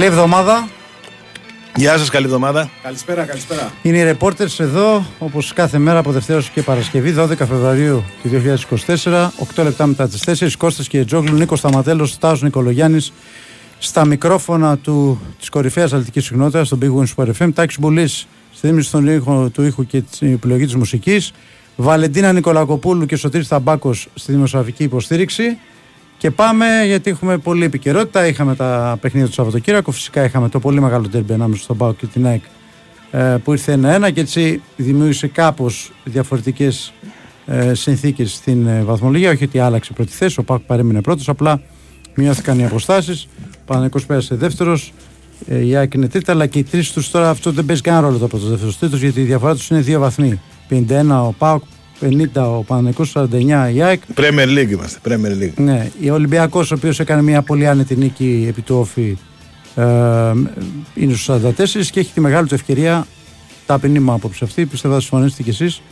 Καλή εβδομάδα. Γεια σας, καλή εβδομάδα. Καλησπέρα, καλησπέρα. Είναι οι reporters εδώ, όπως κάθε μέρα από Δευτέρας και Παρασκευή, 12 Φεβρουαρίου του 2024, 8 λεπτά μετά τις 4. Κώστας και Τζόγλου, Νίκος Σταματέλος, Στάζο Νικολογιάννης, στα μικρόφωνα του, της κορυφαίας αλητικής συχνότητας, στον Big Wings Sport FM, Τάκης Μπουλής, στη δίμηση του ήχου και την επιλογή της μουσικής, Βαλεντίνα Νικολακοπούλου και Σωτήρης Θαμπάκος στη δημοσιογραφική υποστήριξη. Και πάμε γιατί έχουμε πολλή επικαιρότητα. Είχαμε τα παιχνίδια του Σαββατοκύριακου. Φυσικά είχαμε το πολύ μεγάλο τέρμπι ανάμεσα στον Πάο και την ΑΕΚ ε, που ήρθε ένα-ένα και έτσι δημιούργησε κάπως διαφορετικές ε, συνθήκες στην ε, βαθμολογία. Όχι ότι άλλαξε πρώτη θέση, ο Πάοκ παρέμεινε πρώτος, απλά μειώθηκαν οι αποστάσεις. Ο Παναγικό πέρασε δεύτερος, η ΑΕΚ είναι τρίτα, αλλά και οι τρεις τους τώρα αυτό δεν παίζει κανένα ρόλο το πρώτος δεύτερος τρίτος, γιατί η διαφορά τους είναι δύο βαθμοί. 51 ο Πάοκ, 50 ο Παναγικός, 49 η ΑΕΚ. Premier League είμαστε. Premier League. Ναι, ο Ολυμπιακός ο οποίος έκανε μια πολύ άνετη νίκη επί του Όφη ε, είναι στους 44 και έχει τη μεγάλη του ευκαιρία ταπεινή μου άποψη αυτή, πιστεύω θα συμφωνήσετε κι εσείς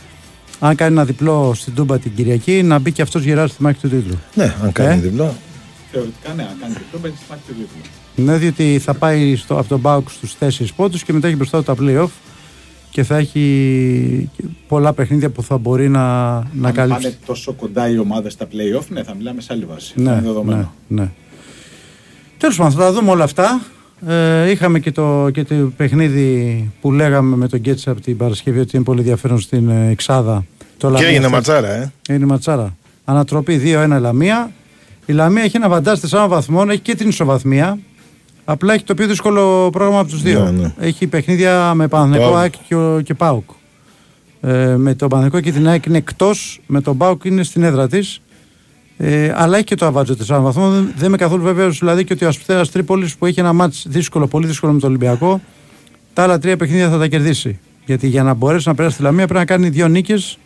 αν κάνει ένα διπλό στην Τούμπα την Κυριακή να μπει και αυτός γεράς στη μάχη του τίτλου. Ναι, αν κάνει ε; διπλό. Θεωρητικά ναι, αν κάνει διπλό μπαίνει στη μάχη του τίτλου. Ναι, διότι θα πάει στο, από τον Μπάουκ στους 4 πόντους και μετά έχει μπροστά τα play-off και θα έχει πολλά παιχνίδια που θα μπορεί να, να Αν καλύψει. πάνε τόσο κοντά οι ομάδες στα play-off, ναι, θα μιλάμε σε άλλη βάση. Ναι, είναι δεδομένο. ναι, ναι. Τέλος πάντων, θα τα δούμε όλα αυτά. Ε, είχαμε και το, και το παιχνίδι που λέγαμε με τον Γκέτσα από την Παρασκευή ότι είναι πολύ ενδιαφέρον στην ε, Εξάδα. Το Και έγινε αυτό- ματσάρα, ε. Είναι ματσάρα. Ανατροπή 2-1 Λαμία. Η Λαμία έχει ένα βαντάζ 4 βαθμών, έχει και την ισοβαθμία. Απλά έχει το πιο δύσκολο πρόγραμμα από τους δύο. Ναι, ναι. Έχει παιχνίδια με Παναθηναϊκό, Πάοκ. ΑΕΚ και, και ΠΑΟΚ. Ε, με τον Παναθηναϊκό και την ΑΕΚ είναι εκτός, με τον ΠΑΟΚ είναι στην έδρα της. Ε, αλλά έχει και το αβάτζο 4 βαθμών. Δεν, δεν είμαι καθόλου βέβαιος δηλαδή και ότι ο Αστέρα Τρίπολης που έχει ένα μάτς δύσκολο, πολύ δύσκολο με τον Ολυμπιακό, τα άλλα τρία παιχνίδια θα τα κερδίσει. Γιατί για να μπορέσει να περάσει τη Λαμία πρέπει να κάνει δύο νίκες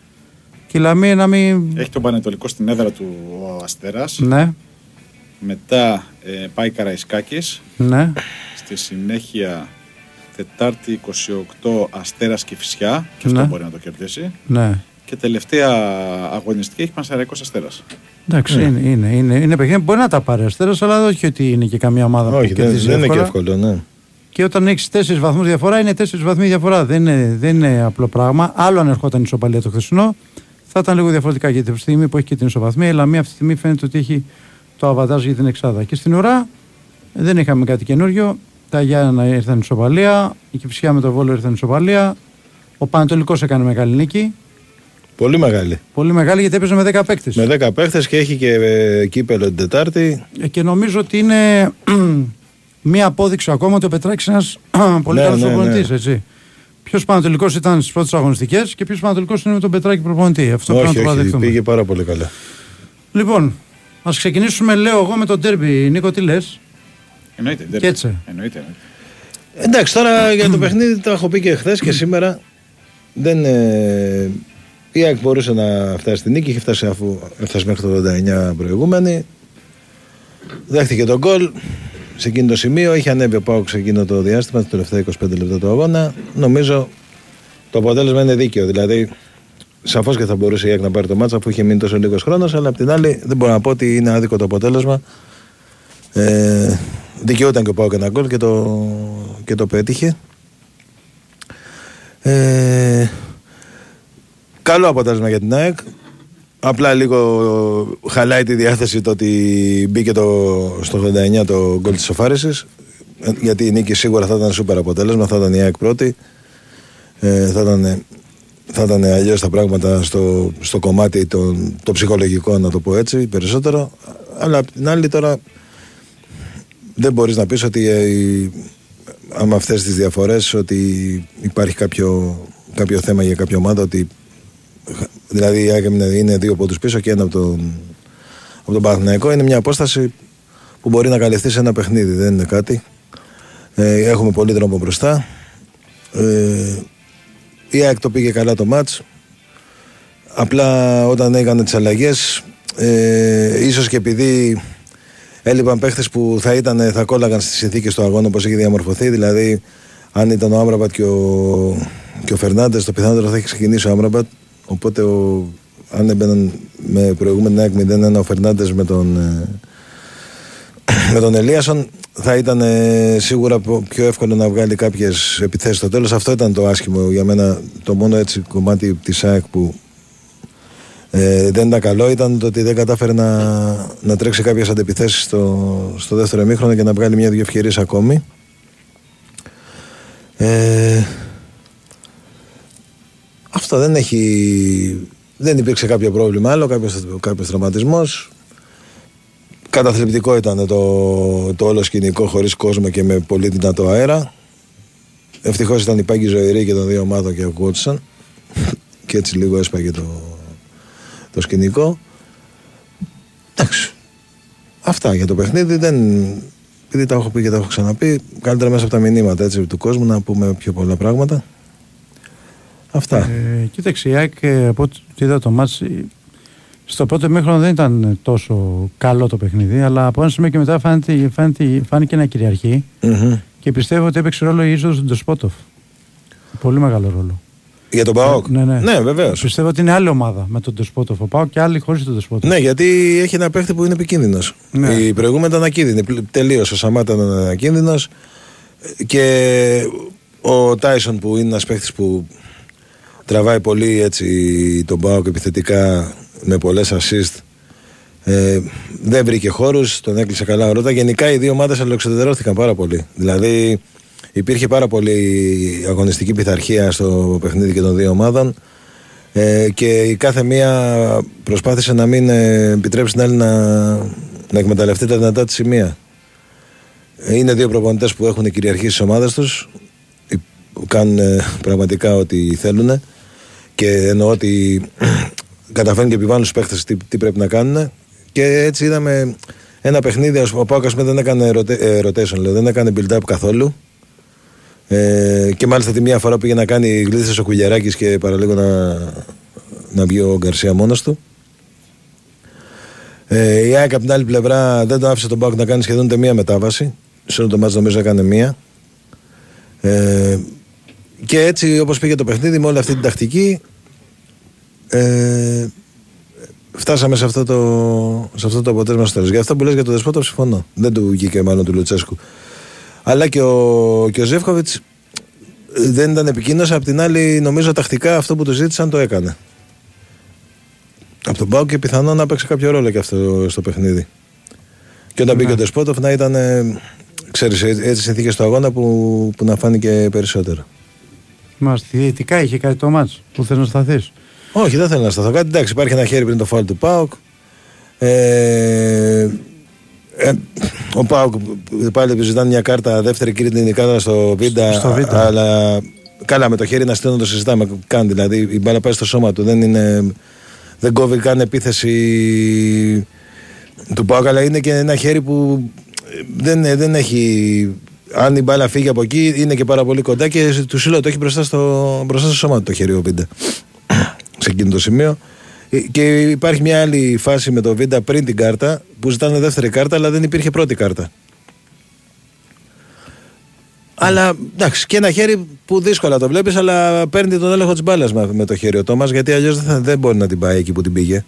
και η Λαμία να μην. Έχει τον Πανετολικό στην έδρα του ο Αστέρας. Ναι, Μετά ε, πάει Καραϊσκάκης. ναι. Στη συνέχεια Τετάρτη 28 Αστέρας και Φυσιά. Και αυτό Ναι. μπορεί να το κερδίσει. ναι. Και τελευταία αγωνιστική έχει Πανσεραϊκό Αστέρας. Εντάξει, είναι, είναι, είναι, είναι παιχνίδια που μπορεί να τα πάρει ο Αστέρας, αλλά όχι ότι είναι και καμία ομάδα που Όχι, δεν, κερδίζει δεν είναι και εύκολα. εύκολο, ναι. Και όταν έχεις τέσσερις βαθμούς διαφορά, είναι τέσσερις βαθμοί διαφορά. Δεν είναι, δεν είναι απλό πράγμα. Άλλο αν ερχόταν η ισοπαλία το χθεσινό, θα ήταν λίγο διαφορετικά. Γιατί τη στιγμή που έχει και την ισοβαθμία, η Λαμία αυτή τη στιγμή φαίνεται ότι έχει το αβαντάζ για την Εξάδα. Και στην ουρά δεν είχαμε κάτι καινούριο. Τα Γιάννα ήρθαν ισοπαλία, η Κυψιά με το Βόλο ήρθαν ισοπαλία. Ο Πανατολικός έκανε μεγάλη νίκη. Πολύ μεγάλη. Πολύ μεγάλη γιατί έπαιζε με 10 παίκτες. Με 10 παίχτε και έχει και ε, κύπελο την Τετάρτη. Ε, Και νομίζω ότι είναι μία απόδειξη ακόμα ότι ο Πετράκης είναι ένας πολύ Ναι, καλός ναι, προπονητής. ναι. έτσι. Ποιος Πανατολικός ήταν στις πρώτες αγωνιστικές και ποιος Πανατολικός είναι με τον Πετράκη προπονητή. Αυτό πρέπει όχι, να το όχι, παραδεχτούμε. πήγε πάρα πολύ καλά. Λοιπόν, ας ξεκινήσουμε, λέω εγώ, με τον τέρμπι. Νίκο, τι λες; Εννοείται. δεν- Και έτσι. Εννοείται. εννοείται. Εντάξει, τώρα για το παιχνίδι το έχω πει και χθες και σήμερα. Δεν, ε, η ΑΕΚ μπορούσε να φτάσει στη νίκη, είχε φτάσει αφού έφτασε μέχρι το 89 προηγούμενη. Δέχτηκε τον γκολ σε εκείνο το σημείο. Είχε ανέβει ο Πάουξ σε εκείνο το διάστημα, τα τελευταία 25 λεπτά του αγώνα. Νομίζω το αποτέλεσμα είναι δίκαιο. Δηλαδή, σαφώς και θα μπορούσε η ΑΕΚ να πάρει το μάτσα αφού είχε μείνει τόσο λίγος χρόνος. Αλλά απ' την άλλη, δεν μπορώ να πω ότι είναι άδικο το αποτέλεσμα. Ε, δικαιούταν και ο Πάουκ ένα γκολ και το, και το πέτυχε. Ε, καλό αποτέλεσμα για την ΑΕΚ. Απλά λίγο χαλάει τη διάθεση το ότι μπήκε το, στο 89 το γκολ της Σοφάρισης Ε, γιατί η νίκη σίγουρα θα ήταν σούπερ αποτέλεσμα, θα ήταν η ΑΕΚ πρώτη. Ε, θα ήταν, θα ήταν αλλιώς τα πράγματα στο, στο κομμάτι το, το ψυχολογικό να το πω έτσι περισσότερο. Αλλά απ' την άλλη τώρα δεν μπορείς να πεις ότι ε, η- άμα αυτές τις διαφορές ότι υπάρχει κάποιο, κάποιο θέμα για κάποια ομάδα ότι δηλαδή η ΑΕΚ είναι- είναι δύο πόντους πίσω και ένα από τον, από τον Παναθηναϊκό είναι μια απόσταση που μπορεί να καλυφθεί σε ένα παιχνίδι. Δεν είναι κάτι. Ε, έχουμε πολύ δρόμο μπροστά. Ε, η ΑΕΚ το πήγε καλά το μάτς. Απλά όταν έκανε τις αλλαγές ε, ίσως και επειδή έλειπαν παίχτες που θα, ήταν, θα κόλλαγαν στις συνθήκες του αγώνα όπως έχει διαμορφωθεί δηλαδή αν ήταν ο Άμραμπατ και ο, και ο Φερνάντες το πιθανότερο θα έχει ξεκινήσει ο Άμραμπατ. Οπότε ο, αν έμπαιναν με προηγούμενη ΑΕΚ 0-1 ο Φερνάντες με τον, ε, με τον Ελίασον θα ήταν ε, σίγουρα πιο εύκολο να βγάλει κάποιες επιθέσεις στο τέλος. Αυτό ήταν το άσχημο για μένα. Το μόνο έτσι κομμάτι της ΑΕΚ που ε, δεν ήταν καλό ήταν το ότι δεν κατάφερε να, να τρέξει κάποιες αντεπιθέσεις στο, στο δεύτερο εμίχρονο και να βγάλει μια-δυο ευκαιρίες ακόμη. Ε, αυτό δεν έχει. Δεν υπήρξε κάποιο πρόβλημα άλλο, κάποιος κάποιος τραυματισμός Καταθλιπτικό ήταν το, το όλο σκηνικό χωρίς κόσμο και με πολύ δυνατό αέρα. Ευτυχώς ήταν η Πάγκη Ζωηρή και των δύο ομάδων και ακούγονταν. και έτσι λίγο έσπαγε το, το σκηνικό. Εντάξει. Αυτά για το παιχνίδι. Δεν, επειδή τα έχω πει και τα έχω ξαναπεί, καλύτερα μέσα από τα μηνύματα έτσι, του κόσμου να πούμε πιο πολλά πράγματα. Αυτά. Ε, κοίταξε, η ΑΕΚ από ό,τι είδα το μάτς στο πρώτο μήχρονο δεν ήταν τόσο καλό το παιχνίδι, αλλά από ένα σημείο και μετά φάνηκε, φάνηκε, φάνηκε ένα κυριαρχεί mm-hmm. και πιστεύω ότι έπαιξε ρόλο η είσοδος του Ντοσπότοφ. Πολύ μεγάλο ρόλο. Για τον Παόκ. Ναι, ναι. ναι βεβαίως. Πιστεύω ότι είναι άλλη ομάδα με τον Ντοσπότοφ. Ο Παόκ και άλλη χωρίς τον Ντοσπότοφ. Ναι, γιατί έχει ένα παίχτη που είναι επικίνδυνος. Ναι. Η προηγούμενη ήταν ακίνδυνη. Τελείω ο Σαμάτα ήταν ακίνδυνος. Και ο Τάισον που είναι ένας παίχτης που τραβάει πολύ έτσι τον Παόκ επιθετικά με πολλές assist. Ε, δεν βρήκε χώρους, τον έκλεισε καλά ο Ρότα. Γενικά οι δύο ομάδες αλληλοξεντερώθηκαν πάρα πολύ. Δηλαδή υπήρχε πάρα πολύ αγωνιστική πειθαρχία στο παιχνίδι και των δύο ομάδων. Ε, και η κάθε μία προσπάθησε να μην ε, επιτρέψει την άλλη να, να εκμεταλλευτεί τα δυνατά της σημεία. Ε, είναι δύο προπονητές που έχουν κυριαρχήσει στις ομάδες τους. Κάνουν πραγματικά ό,τι θέλουν. Και εννοώ ότι καταφέρνουν και επιβάλλουν στους παίχτες τι, τι, πρέπει να κάνουν. Και έτσι είδαμε ένα παιχνίδι. Ο Πάουκα δεν έκανε ε, rotation, δεν έκανε build-up καθόλου. Ε, και μάλιστα τη μία φορά πήγε να κάνει γλίτσε ο Κουγιαράκη και παραλίγο να, να βγει ο Γκαρσία μόνος του. Ε, η ΑΕΚ από την άλλη πλευρά δεν το άφησε τον Πάουκ να κάνει σχεδόν ούτε μία μετάβαση. Σε όλο το μάτι νομίζω έκανε μία. Ε, και έτσι όπως πήγε το παιχνίδι με όλη αυτή την τακτική ε, φτάσαμε σε αυτό το, σε αυτό το αποτέλεσμα στο τέλος. Για αυτό που λες για το Δεσπότο συμφωνώ. Δεν του βγήκε μάλλον του Λουτσέσκου. Αλλά και ο, και ο Ζεύκοβιτς ε, δεν ήταν επικίνδυνος. Απ' την άλλη, νομίζω τακτικά αυτό που του ζήτησαν το έκανε. Από τον Πάο και πιθανόν να παίξει κάποιο ρόλο και αυτό στο παιχνίδι. Και όταν μπήκε ο Δεσπότοφ να ήταν, ε, ξέρεις, έτσι συνθήκες στο αγώνα που, που να φάνηκε περισσότερο. Μάλιστα, διαιτητικά είχε κάτι το μάτς που θες να σταθείς. Όχι, δεν θέλω να σταθώ κάτι. Εντάξει, υπάρχει ένα χέρι πριν το φάουλ του Πάουκ. Ε, ε, ο Πάουκ πάλι επιζητάνε μια κάρτα, δεύτερη κίτρινη κάρτα στο Βίντα. Στο Αλλά καλά με το χέρι να στέλνω το συζητάμε καν. Δηλαδή η μπάλα πάει στο σώμα του. Δεν, είναι, δεν κόβει καν επίθεση του Πάουκ, αλλά είναι και ένα χέρι που δεν, δεν έχει. Αν η μπάλα φύγει από εκεί, είναι και πάρα πολύ κοντά και του λέω το έχει μπροστά στο, μπροστά στο σώμα του το χέρι ο Βίντα σε εκείνο το σημείο. Ε, και υπάρχει μια άλλη φάση με το Βίντα πριν την κάρτα που ζητάνε δεύτερη κάρτα, αλλά δεν υπήρχε πρώτη κάρτα. Αλλά εντάξει, και ένα χέρι που δύσκολα το βλέπεις, αλλά παίρνει τον έλεγχο της μπάλας με το χέρι ο Τόμας, γιατί αλλιώς δεν, δεν μπορεί να την πάει εκεί που την πήγε.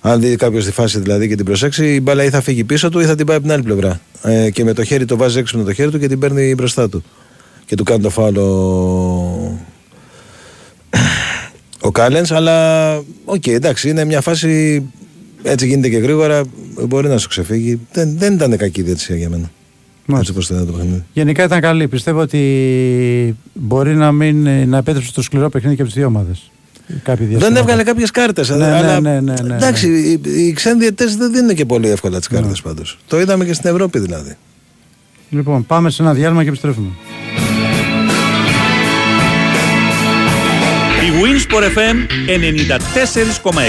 Αν δει κάποιος τη φάση δηλαδή και την προσέξει, η μπάλα ή θα φύγει πίσω του ή θα την πάει από την άλλη πλευρά. Ε, και με το χέρι το βάζει έξω με το χέρι του και την παίρνει μπροστά του. Και του κάνει το φάλο ο Κάλενς, αλλά OK, okay, εντάξει, είναι μια φάση έτσι γίνεται και γρήγορα. Μπορεί να σου ξεφύγει. Δεν, δεν ήταν κακή διαιτησία για μένα. Έτσι το παιχνίδι. Γενικά ήταν καλή. Πιστεύω ότι μπορεί να, μην, να επέτρεψε το σκληρό παιχνίδι και από τις δύο ομάδες. Δεν έβγαλε κάποιες κάρτες. Ναι, αλλά... ναι, ναι, ναι, ναι, Εντάξει, οι, οι ξένοι διαιτητές δεν δίνουν και πολύ εύκολα τις κάρτες ναι. πάντως. Το είδαμε και στην Ευρώπη δηλαδή. Λοιπόν, πάμε σε ένα διάλειμμα και επιστρέφουμε. Winsport FM 94,6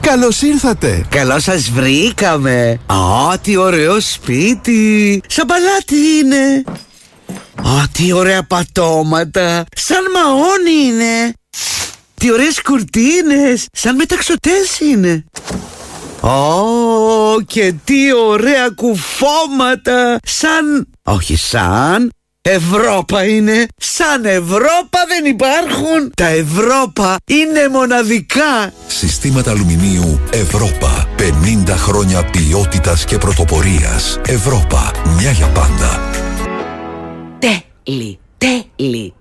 Καλώς ήρθατε! Καλώς σας βρήκαμε! Α, τι ωραίο σπίτι! Σαν παλάτι είναι! Α, τι ωραία πατώματα! Σαν μαόνι είναι! Τι ωραίες κουρτίνες! Σαν μεταξωτές είναι! Ω, και τι ωραία κουφώματα! Σαν... όχι σαν... Ευρώπα είναι. Σαν Ευρώπα δεν υπάρχουν. Τα Ευρώπα είναι μοναδικά. Συστήματα αλουμινίου Ευρώπα. 50 χρόνια ποιότητας και πρωτοπορίας. Ευρώπα. Μια για πάντα. Τέλει, τέλει,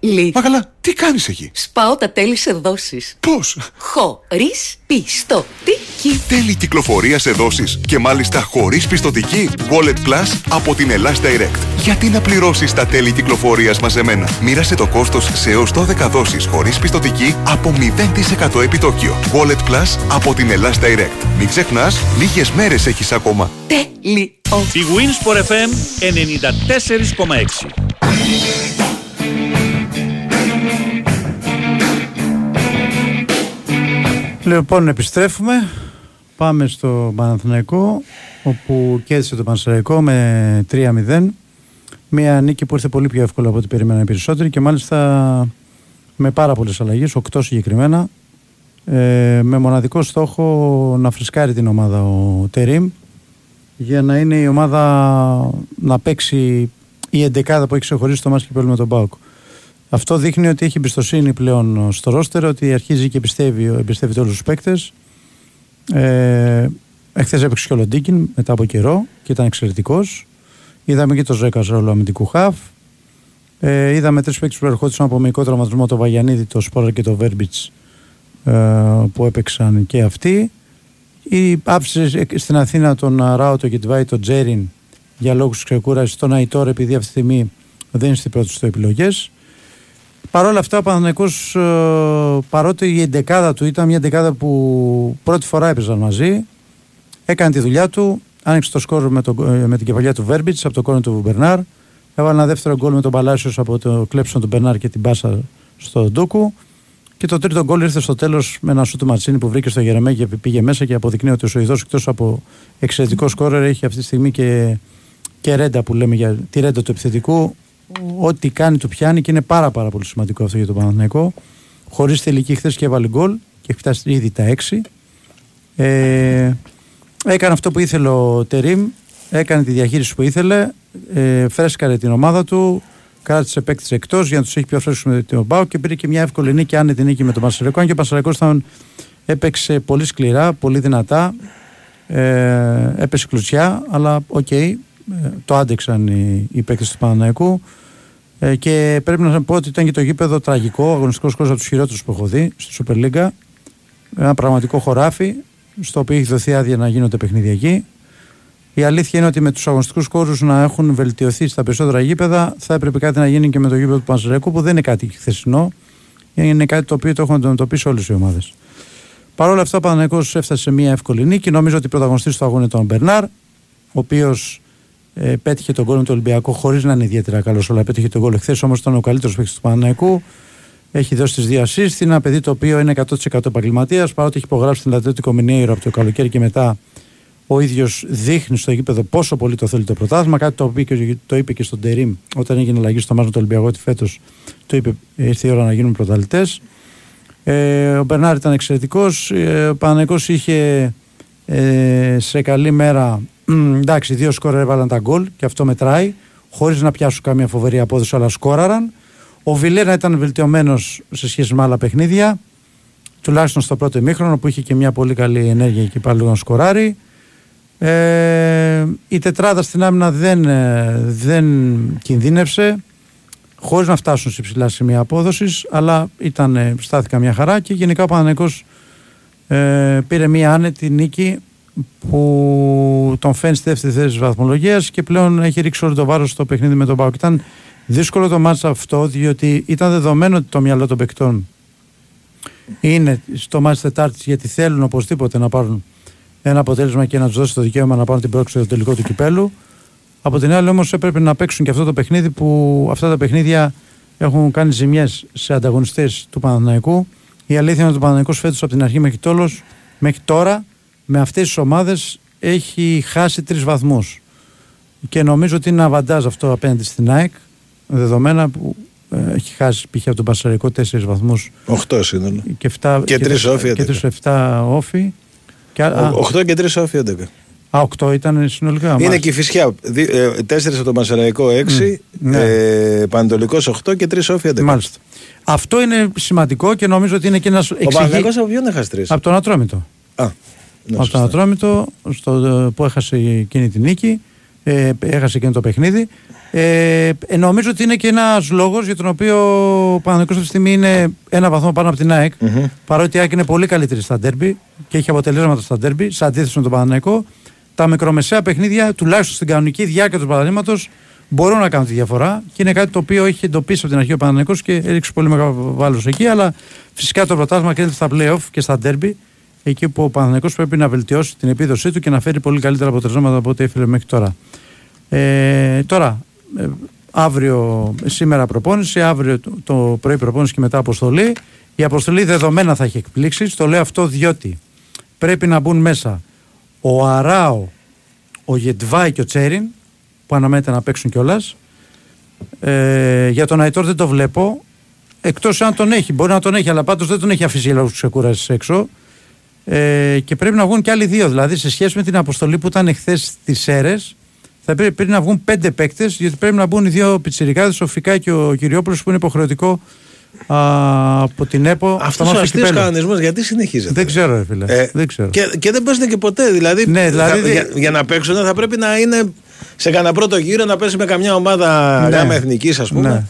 τέλει. Μα καλά, τι κάνεις εκεί; Σπάω τα τέλη σε δόσεις. Πώς; Χωρίς πιστοτική. Τέλη κυκλοφορία σε δόσεις και μάλιστα χωρίς πιστοτική. Wallet Plus από την Ελλάς Direct. Γιατί να πληρώσεις τα τέλη κυκλοφορίας μαζεμένα; Μοίρασε το κόστος σε έως 12 δόσεις χωρίς πιστοτική από 0% επιτόκιο. Wallet Plus από την Ελλάς Direct. Μην ξεχνάς, λίγες μέρες έχεις ακόμα. Τέλειο. Η Winsport FM 94,6. Λοιπόν, επιστρέφουμε. Πάμε στο Παναθηναϊκό, όπου κέρδισε το Παναθηναϊκό με 3-0. Μια νίκη που ήρθε πολύ πιο εύκολα από ό,τι περιμέναν οι περισσότεροι και μάλιστα με πάρα πολλές αλλαγές, 8 συγκεκριμένα. Ε, με μοναδικό στόχο να φρεσκάρει την ομάδα ο Τερίμ για να είναι η ομάδα να παίξει η εντεκάδα που έχει ξεχωρίσει το Μάσκι με τον Πάουκ. Αυτό δείχνει ότι έχει εμπιστοσύνη πλέον στο ρόστερ, ότι αρχίζει και πιστεύει, εμπιστεύεται όλους τους παίκτες. Ε, Εχθές έπαιξε και ο Λοντίκιν μετά από καιρό και ήταν εξαιρετικός. Είδαμε και το Ζέκα ρόλο αμυντικού χαφ. Ε, είδαμε τρεις παίκτες που ερχόντουσαν από μυϊκό τραυματισμό, το Βαγιανίδη, το Σπόρα και το Βέρμπιτς ε, που έπαιξαν και αυτοί. Η άψη στην Αθήνα τον Ράουτο και τη Βάη τον Τζέριν για λόγους ξεκούρασης, τον Αϊτόρ επειδή αυτή τη στιγμή δεν είναι στι πρώτε τους επιλογές. Παρ' όλα αυτά ο Παναθηναϊκός ε, παρότι η εντεκάδα του ήταν μια εντεκάδα που πρώτη φορά έπαιζαν μαζί έκανε τη δουλειά του άνοιξε το σκόρ με, το, ε, με την κεφαλιά του Βέρμπιτς από το κόρνο του Μπερνάρ έβαλε ένα δεύτερο γκολ με τον Παλάσιος από το κλέψιμο του Μπερνάρ και την πάσα στο Ντούκου και το τρίτο γκολ ήρθε στο τέλος με ένα σου του Ματσίνη που βρήκε στο Γερεμέ και πήγε μέσα και αποδεικνύει ότι ο Σουηδός εκτός από εξαιρετικό σκόρερ έχει αυτή τη στιγμή και, και ρέντα που λέμε για τη ρέντα του επιθετικού ό,τι κάνει του πιάνει και είναι πάρα, πάρα πολύ σημαντικό αυτό για τον Παναθηναϊκό. Χωρίς τελική χθες και έβαλε γκολ και έχει φτάσει ήδη τα 6. Ε, έκανε αυτό που ήθελε ο Τερίμ, έκανε τη διαχείριση που ήθελε, ε, φρέσκαρε την ομάδα του, κράτησε παίκτη εκτός για να τους έχει πιο φρέσκους με τον ΠΑΟΚ και πήρε και μια εύκολη νίκη, άνετη νίκη με τον Πανσερραϊκό. Αν και ο Πανσερραϊκός ήταν έπαιξε πολύ σκληρά, πολύ δυνατά, ε, έπεσε κλουτσιά, αλλά OK, okay, το άντεξαν οι, οι παίκτες του Παναθηναϊκού. Ε, και πρέπει να πω ότι ήταν και το γήπεδο τραγικό, αγωνιστικός χώρος από τους χειρότερους που έχω δει στη Super League. Ένα πραγματικό χωράφι, στο οποίο έχει δοθεί άδεια να γίνονται παιχνίδια εκεί. Η αλήθεια είναι ότι με τους αγωνιστικούς χώρου να έχουν βελτιωθεί στα περισσότερα γήπεδα, θα έπρεπε κάτι να γίνει και με το γήπεδο του Πανσερέκου, που δεν είναι κάτι χθεσινό. Είναι κάτι το οποίο το έχουν αντιμετωπίσει όλες οι ομάδες. Παρ' όλα αυτά, ο Παναγενικό έφτασε σε μια εύκολη νίκη. Νομίζω ότι πρωταγωνιστή του αγώνα ήταν ο Μπερνάρ, ο οποίος ε, πέτυχε τον γκολ με τον Ολυμπιακό χωρίς να είναι ιδιαίτερα καλός, αλλά πέτυχε τον γκολ εχθέ. Όμως ήταν ο καλύτερος παίκτης του Παναναϊκού. Έχει δώσει τις δύο assist. Είναι ένα παιδί το οποίο είναι 100% επαγγελματίας. Παρότι έχει υπογράψει την Ατλέτικο Μινέιρο από το καλοκαίρι και μετά ο ίδιος δείχνει στο γήπεδο πόσο πολύ το θέλει το πρωτάθλημα. Κάτι το, είπε, το είπε και στον Τερήμ όταν έγινε αλλαγή στο μάζο του Ολυμπιακού ότι φέτος το είπε ήρθε η ώρα να γίνουν πρωταθλητές. Ε, ο Μπερνάρ ήταν εξαιρετικός. Ε, ο Παναναϊκός είχε ε, σε καλή μέρα εντάξει, δύο σκόρερ έβαλαν τα γκολ και αυτό μετράει, χωρίς να πιάσουν καμία φοβερή απόδοση, αλλά σκόραραν. Ο Βιλένα ήταν βελτιωμένος σε σχέση με άλλα παιχνίδια, τουλάχιστον στο πρώτο ημίχρονο που είχε και μια πολύ καλή ενέργεια και πάλι να σκοράρει. Ε, η τετράδα στην άμυνα δεν, ε, δεν κινδύνευσε χωρίς να φτάσουν σε ψηλά σημεία απόδοσης αλλά ήταν, ε, στάθηκα μια χαρά και γενικά ο Παναγενικός ε, πήρε μια άνετη νίκη που τον φαίνει στη δεύτερη θέση της βαθμολογίας και πλέον έχει ρίξει όλο το βάρος στο παιχνίδι με τον Πάοκ. Ήταν δύσκολο το μάτσα αυτό, διότι ήταν δεδομένο ότι το μυαλό των παικτών είναι στο μάτσα Τετάρτης γιατί θέλουν οπωσδήποτε να πάρουν ένα αποτέλεσμα και να τους δώσει το δικαίωμα να πάρουν την πρόκληση στο τελικό του κυπέλου. Από την άλλη, όμως, έπρεπε να παίξουν και αυτό το παιχνίδι που αυτά τα παιχνίδια έχουν κάνει ζημιές σε ανταγωνιστές του Παναναναϊκού. Η αλήθεια είναι ότι ο Παναναναϊκό φέτος από την αρχή μέχρι, τόλος, μέχρι τώρα με αυτές τις ομάδες έχει χάσει τρεις βαθμούς και νομίζω ότι είναι αβαντάζ αυτό απέναντι στην ΑΕΚ δεδομένα που ε, έχει χάσει π.χ. από τον Πασαρικό τέσσερις βαθμούς 8 σύνολο και, 7, και, και 3 όφη και 3 7 όφη και, 8 και 3 όφη 11 Α, 8 ήταν συνολικά. Είναι μάλιστα. και η φυσιά. Τέσσερις από το Μασεραϊκό 6, Ναι. ε, Πανατολικό 8 και 3 όφια 10. Μάλιστα. Αυτό είναι σημαντικό και νομίζω ότι είναι και ένας Ο Παναθηναϊκός από ποιον έχασε τρεις; Από τον Ατρόμητο. Α, ναι, από σωστά. τον Ατρόμητο στο, που έχασε εκείνη τη νίκη. Ε, έχασε εκείνο το παιχνίδι. Ε, ε, νομίζω ότι είναι και ένας λόγος για τον οποίο ο Παναγενικό αυτή τη στιγμή είναι ένα βαθμό πάνω από την ΑΕΚ. Παρότι η ΑΕΚ είναι πολύ καλύτερη στα ντέρμπι και έχει αποτελέσματα στα ντέρμπι, σε αντίθεση με τον Παναγενικό. Τα μικρομεσαία παιχνίδια, τουλάχιστον στην κανονική διάρκεια του πρωταθλήματο, μπορούν να κάνουν τη διαφορά και είναι κάτι το οποίο έχει εντοπίσει από την αρχή ο Παναγενικό και έριξε πολύ μεγάλο βάρος εκεί. Αλλά φυσικά το πρωτάθλημα κρίνεται στα playoff και στα ντέρμπι, εκεί που ο Παναγενικό πρέπει να βελτιώσει την επίδοσή του και να φέρει πολύ καλύτερα αποτελέσματα από ό,τι έφερε μέχρι τώρα. Ε, τώρα, ε, αύριο, σήμερα προπόνηση, αύριο το, το πρωί προπόνηση και μετά αποστολή. Η αποστολή δεδομένα θα έχει εκπλήξει. Το λέω αυτό διότι πρέπει να μπουν μέσα ο Αράο, ο Γετβάη και ο Τσέριν, που αναμένεται να παίξουν κιόλας. Ε, για τον Αϊτόρ δεν το βλέπω. Εκτός αν τον έχει, μπορεί να τον έχει, αλλά πάντως δεν τον έχει αφήσει για λόγου ξεκούραση έξω. Ε, και πρέπει να βγουν και άλλοι δύο. Δηλαδή, σε σχέση με την αποστολή που ήταν εχθές στι ΣΕΡΕ, θα πρέπει, πρέπει να βγουν πέντε παίκτες, γιατί πρέπει να μπουν οι δύο πιτσιρικάδες, ο Φικά και ο Κυριόπουλος, που είναι υποχρεωτικό α, από την ΕΠΟ. Αυτός στα ο μάτια αστείος κυπέλλου. κανονισμός γιατί συνεχίζεται. Δεν ξέρω, ρε φίλε. Ε, δεν ξέρω. Και, και δεν παίζουν και ποτέ. Δηλαδή, Ναι, δηλαδή θα- δεν- για, για να παίξουν θα πρέπει να είναι σε κανένα πρώτο γύρο να πέσει με καμιά ομάδα Ναι. γάμα εθνικής, ας πούμε. Ναι.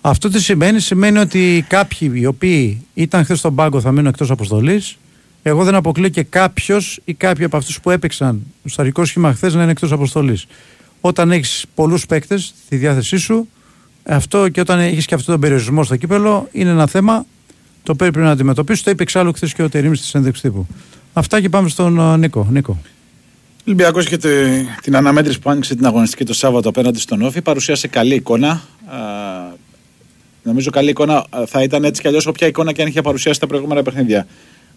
Αυτό τι σημαίνει, σημαίνει ότι κάποιοι οι οποίοι ήταν χθες στον πάγκο θα μείνουν εκτός αποστολής. Εγώ δεν αποκλείω και κάποιος ή κάποιοι από αυτούς που έπαιξαν στο αρχικό σχήμα χθες να είναι εκτός αποστολής. Όταν έχεις πολλούς παίκτες στη διάθεσή σου, αυτό και όταν έχεις και αυτόν τον περιορισμό στο κύπελο, είναι ένα θέμα το οποίο πρέπει να αντιμετωπίσεις. Το είπε εξάλλου χθες και ο Τερήμ στη συνέντευξη τύπου. Αυτά και πάμε στον ε, Νίκο. Νίκο. Ο Ολυμπιακός και τε- την αναμέτρηση που άνοιξε την αγωνιστική το Σάββατο απέναντι στον Όφη παρουσίασε καλή εικόνα. Α, νομίζω καλή εικόνα α, θα ήταν έτσι κι αλλιώς όποια εικόνα και αν είχε παρουσιάσει τα προηγούμενα παιχνίδια.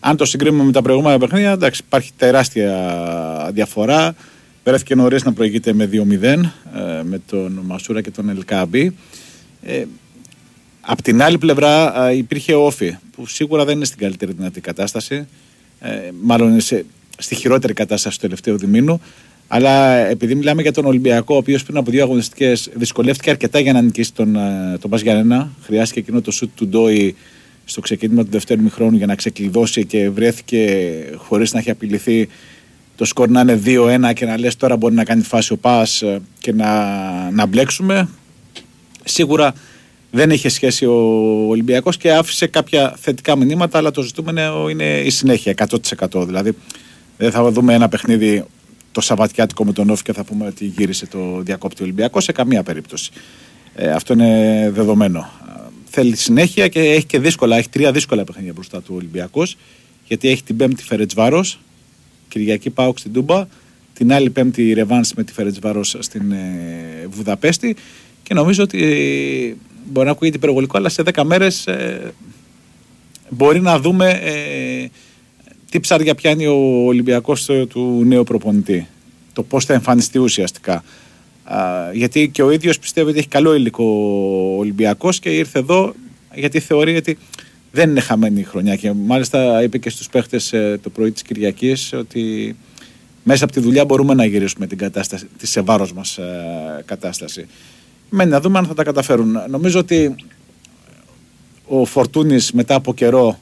Αν το συγκρίνουμε με τα προηγούμενα παιχνίδια, εντάξει, υπάρχει τεράστια διαφορά. Βρέθηκε νωρίς να προηγείται με 2-0 ε, με τον Μασούρα και τον Ελκάμπη. Ε, Απ' την άλλη πλευρά α, υπήρχε ο Όφη που σίγουρα δεν είναι στην καλύτερη δυνατή κατάσταση. Ε, μάλλον είναι σε, στη χειρότερη κατάσταση του τελευταίου διμήνου. Αλλά επειδή μιλάμε για τον Ολυμπιακό, ο οποίος πριν από δύο αγωνιστικές δυσκολεύτηκε αρκετά για να νικήσει τον, ε, τον Μπας Γιάννενα. Χρειάστηκε εκείνο το σουτ του Ντόι στο ξεκίνημα του δεύτερου μηχρόνου για να ξεκλειδώσει και βρέθηκε χωρίς να έχει απειληθεί το σκορ να είναι 2-1 και να λες τώρα μπορεί να κάνει φάση ο Πας ε, και να, να μπλέξουμε. Σίγουρα δεν είχε σχέση ο Ολυμπιακός και άφησε κάποια θετικά μηνύματα, αλλά το ζητούμενο είναι η συνέχεια, 100%. Δηλαδή δεν θα δούμε ένα παιχνίδι το Σαββατιάτικο με τον Όφη και θα πούμε ότι γύρισε το διακόπτη Ολυμπιακός σε καμία περίπτωση. Ε, αυτό είναι δεδομένο. Ε, Θέλει συνέχεια και έχει και δύσκολα, έχει τρία δύσκολα παιχνίδια μπροστά του Ολυμπιακός γιατί έχει την πέμπτη Φερετσβάρος, Κυριακή Πάοξ στην Τούμπα, την άλλη πέμπτη Ρεβάνς με τη Φερετσβάρος στην ε, Βουδαπέστη και νομίζω ότι ε, μπορεί να ακούγεται υπερβολικό αλλά σε 10 μέρες ε, μπορεί να δούμε ε, τι ψάρια πιάνει ο Ολυμπιακός του, του νέου προπονητή. Το πώς θα εμφανιστεί ουσιαστικά. Α, γιατί και ο ίδιος πιστεύει ότι έχει καλό υλικό ο Ολυμπιακός και ήρθε εδώ γιατί θεωρεί ότι δεν είναι χαμένη η χρονιά και μάλιστα είπε και στους παίχτες ε, το πρωί της Κυριακής ότι μέσα από τη δουλειά μπορούμε να γυρίσουμε την κατάσταση, τη σε βάρος μας ε, κατάσταση. Μένει να δούμε αν θα τα καταφέρουν. Νομίζω ότι ο Φορτούνης μετά από καιρό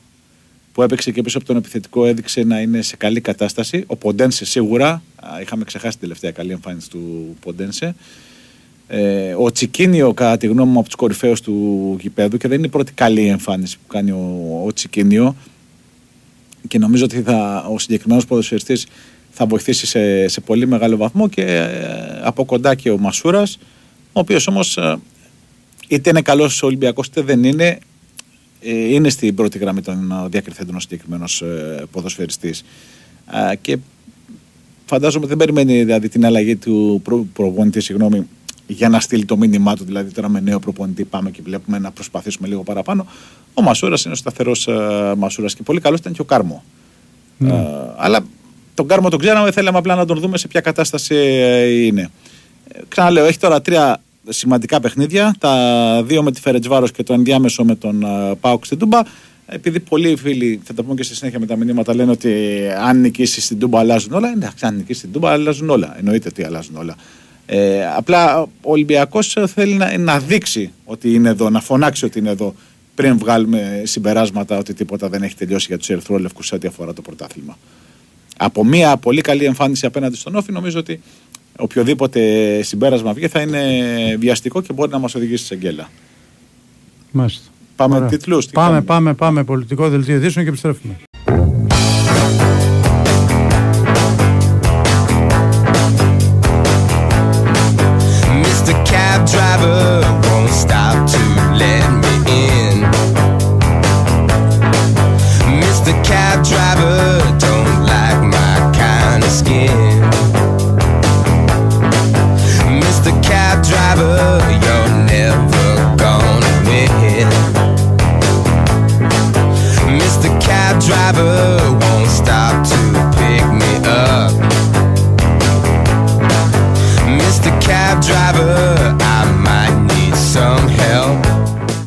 που έπαιξε και πίσω από τον επιθετικό έδειξε να είναι σε καλή κατάσταση. Ο Ποντένσε σίγουρα. Α, Είχαμε ξεχάσει την τελευταία καλή εμφάνιση του Ποντένσε. Ε, ο Τσικίνιο, κατά τη γνώμη μου, από τους κορυφαίους του γηπέδου και δεν είναι η πρώτη καλή εμφάνιση που κάνει ο, ο Τσικίνιο. Και νομίζω ότι θα, ο συγκεκριμένος ποδοσφαιριστής θα βοηθήσει σε, σε πολύ μεγάλο βαθμό και ε, από κοντά και ο Μασούρας, ο οποίος όμως είτε είναι καλός Ολυμπιακός είτε δεν είναι, ε, είναι στην πρώτη γραμμή των ε, διακριθέντων ο συγκεκριμένος ποδοσφαιριστής. Και φαντάζομαι δεν περιμένει δηλαδή, την αλλαγή του προ, προπονητή συγγνώμη, για να στείλει το μήνυμά του. Δηλαδή, τώρα με νέο προπονητή πάμε και βλέπουμε να προσπαθήσουμε λίγο παραπάνω. Ο Μασούρας είναι ο σταθερός uh, Μασούρας και πολύ καλός ήταν και ο Κάρμο. Ναι. Uh, αλλά τον Κάρμο τον ξέραμε, θέλαμε απλά να τον δούμε σε ποια κατάσταση uh, είναι. Ε, ξαναλέω, έχει τώρα τρία σημαντικά παιχνίδια. Τα δύο με τη Φερετσβάρος και το ενδιάμεσο με τον uh, Πάουκ στην Τούμπα. Επειδή πολλοί φίλοι, θα τα πούμε και στη συνέχεια με τα μηνύματα, λένε ότι αν νικήσεις στην Τούμπα αλλάζουν όλα. Εντάξει, αν νικήσεις στην Τούμπα αλλάζουν όλα. Εννοείται ότι αλλάζουν όλα. Ε, απλά ο Ολυμπιακός θέλει να, να δείξει ότι είναι εδώ, να φωνάξει ότι είναι εδώ πριν βγάλουμε συμπεράσματα ότι τίποτα δεν έχει τελειώσει για τους Ερυθρόλευκους σε ό,τι αφορά το πρωτάθλημα. Από μια πολύ καλή εμφάνιση απέναντι στον Όφη, νομίζω ότι οποιοδήποτε συμπέρασμα βγει θα είναι βιαστικό και μπορεί να μας οδηγήσει σε γκέλα. Μάλιστα. Πάμε Ωραία. τίτλους, τι Πάμε, κάνουμε; πάμε, πάμε. Πολιτικό δελτίο ειδήσεων και επιστρέφουμε. Mr. Cab Driver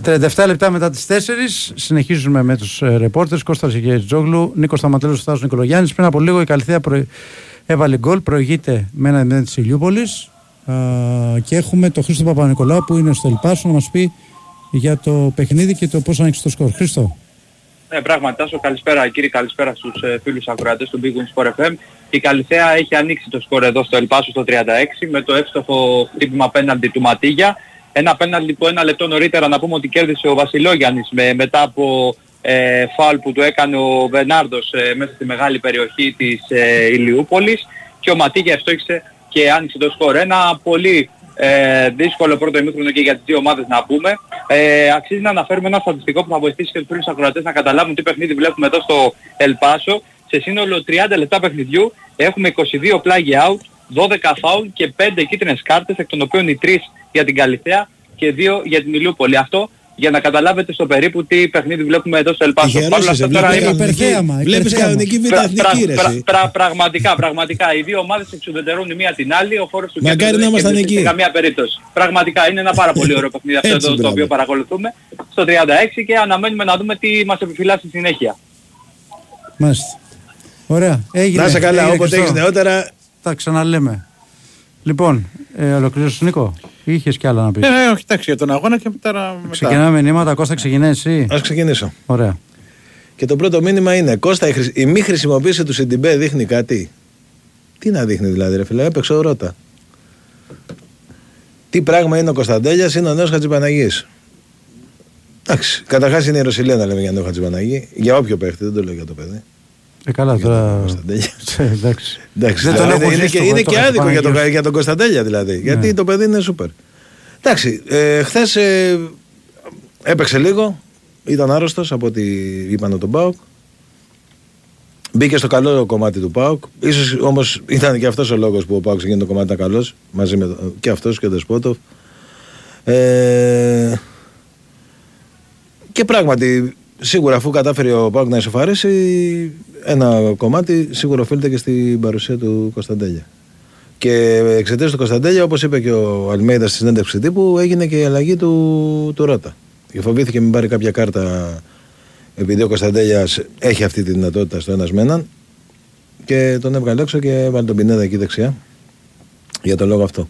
37 λεπτά μετά τις 4 συνεχίζουμε με τους ε, ρεπόρτερς Κώστας Τζόγλου, Νίκος Σταματέλο, Στάσο Νικολογιάννης. Πριν από λίγο η Καλυθέα προ... έβαλε γκολ, προηγείται με ένα 0 της Ηλιούπολης. Και έχουμε τον Χρήστο Παπα-Νικολάου που είναι στο Ελπάσο να μας πει για το παιχνίδι και το πώς άνοιξε το σκορ. Χρήστο. Ναι, πράγματι, Τάσο, καλησπέρα κύριε, καλησπέρα στους ε, φίλους ακροατές του Big Win Sport FM. Η Καλυθέα έχει ανοίξει το σκορ εδώ στο Ελπάσο στο 36 με το εύστοχο χτύπημα πέναλτι του Ματίγια. Ένα πέναλτι που ένα λεπτό νωρίτερα να πούμε ότι κέρδισε ο Βασιλόγιαννης με, μετά από ε, φάουλ που του έκανε ο Βενάρδος ε, μέσα στη μεγάλη περιοχή της ε, Ηλιούπολης και ο Ματίγια ευστόχησε και άνοιξε το σκορ. Ένα πολύ ε, δύσκολο πρώτο ημίχρονο και για τις δύο ομάδες να πούμε. Ε, αξίζει να αναφέρουμε ένα στατιστικό που θα βοηθήσει και τους φίλους ακροατές να καταλάβουν τι παιχνίδι βλέπουμε εδώ στο Ελπάσο. Σε σύνολο 30 λεπτά παιχνιδιού έχουμε 22 πλάγι out, 12 foul και 5 κίτρινες κάρτες, εκ των οποίων οι 3 για την Καλυθέα και 2 για την Ηλιούπολη. Αυτό για να καταλάβετε στο περίπου τι παιχνίδι βλέπουμε εδώ στο Ελπάσο. Τυχερός Παρ' όλα είσαι, αυτά τώρα βλέπεις είναι- κανονική- υπερθέαμα, Βλέπεις υπερθέαμα. κανονική β' Πρα- εθνική ρε πρα- εσύ. πρα- Πραγματικά, πραγματικά. Οι δύο ομάδες εξουδετερώνουν η μία την άλλη. Ο φόρος του Μακάρι κέντρου να δεν ήμασταν κερδίζει εκεί. Σε καμία περίπτωση. Πραγματικά είναι ένα πάρα πολύ ωραίο παιχνίδι αυτό Έτσι, το, το μπράβο. οποίο παρακολουθούμε στο 36 και αναμένουμε να δούμε τι μας επιφυλάσσει στη συνέχεια. Μάλιστα. Ωραία. Έγινε. Να είσαι καλά, έγινε, όποτε Χριστό. έχεις νεότερα. Τα ξαναλέμε. Λοιπόν, ε, ολοκλήρωσε Νίκο; Ή είχες κι άλλα να πεις. Ναι, ναι, όχι, εντάξει, για τον αγώνα και μετά. μετά. Ξεκινάμε μηνύματα. Κώστα, ξεκινάει εσύ. Α ξεκινήσω. Ωραία. Και το πρώτο μήνυμα είναι Κώστα, η, χρησ- η μη χρησιμοποίηση του Σιντιμπέ δείχνει κάτι. Τι να δείχνει δηλαδή, ρε φίλε, έπαιξε ο Ρώτα. Τι πράγμα είναι ο Κωνσταντέλιας, είναι ο νέος Χατζηπαναγής. Εντάξει, καταρχάς είναι η Ρωσιλία να λέμε για νέο Χατζηπαναγή. Για όποιο παίχτη, δεν το λέω για το παιδί. Ε, καλά Για τον τώρα. Κωνσταντέλια. Ε, Εντάξει. Εντάξει, Δεν τον δηλαδή, έχω είναι, ζήσει και, το- είναι το και άδικο για τον, Χατζηπαναγιώτη. για τον Κωνσταντέλια δηλαδή. Γιατί Ναι. το παιδί είναι σούπερ. Εντάξει, ε, χθες ε, έπαιξε λίγο. Ήταν άρρωστος από ό,τι είπαν τον Πάοκ. Μπήκε στο καλό κομμάτι του Πάοκ. Ίσως όμως ήταν και αυτός ο λόγος που ο Πάοκ έγινε το κομμάτι ήταν καλός. Μαζί με το- και αυτός και ο Δεσπότοφ. Ε, και πράγματι, σίγουρα αφού κατάφερε ο Πάοκ να ισοφαρίσει, ένα κομμάτι σίγουρα οφείλεται και στην παρουσία του Κωνσταντέλια. Και εξαιτίας του Κωνσταντέλια, όπως είπε και ο Αλμέιδας στη συνέντευξη τύπου, έγινε και η αλλαγή του, του Ρώτα. Και φοβήθηκε μην πάρει κάποια κάρτα επειδή ο Κωνσταντέλιας έχει αυτή τη δυνατότητα στο ένας με έναν. Και τον έβγαλε έξω και έβαλε τον Πινέδα εκεί δεξιά. Για τον λόγο αυτό.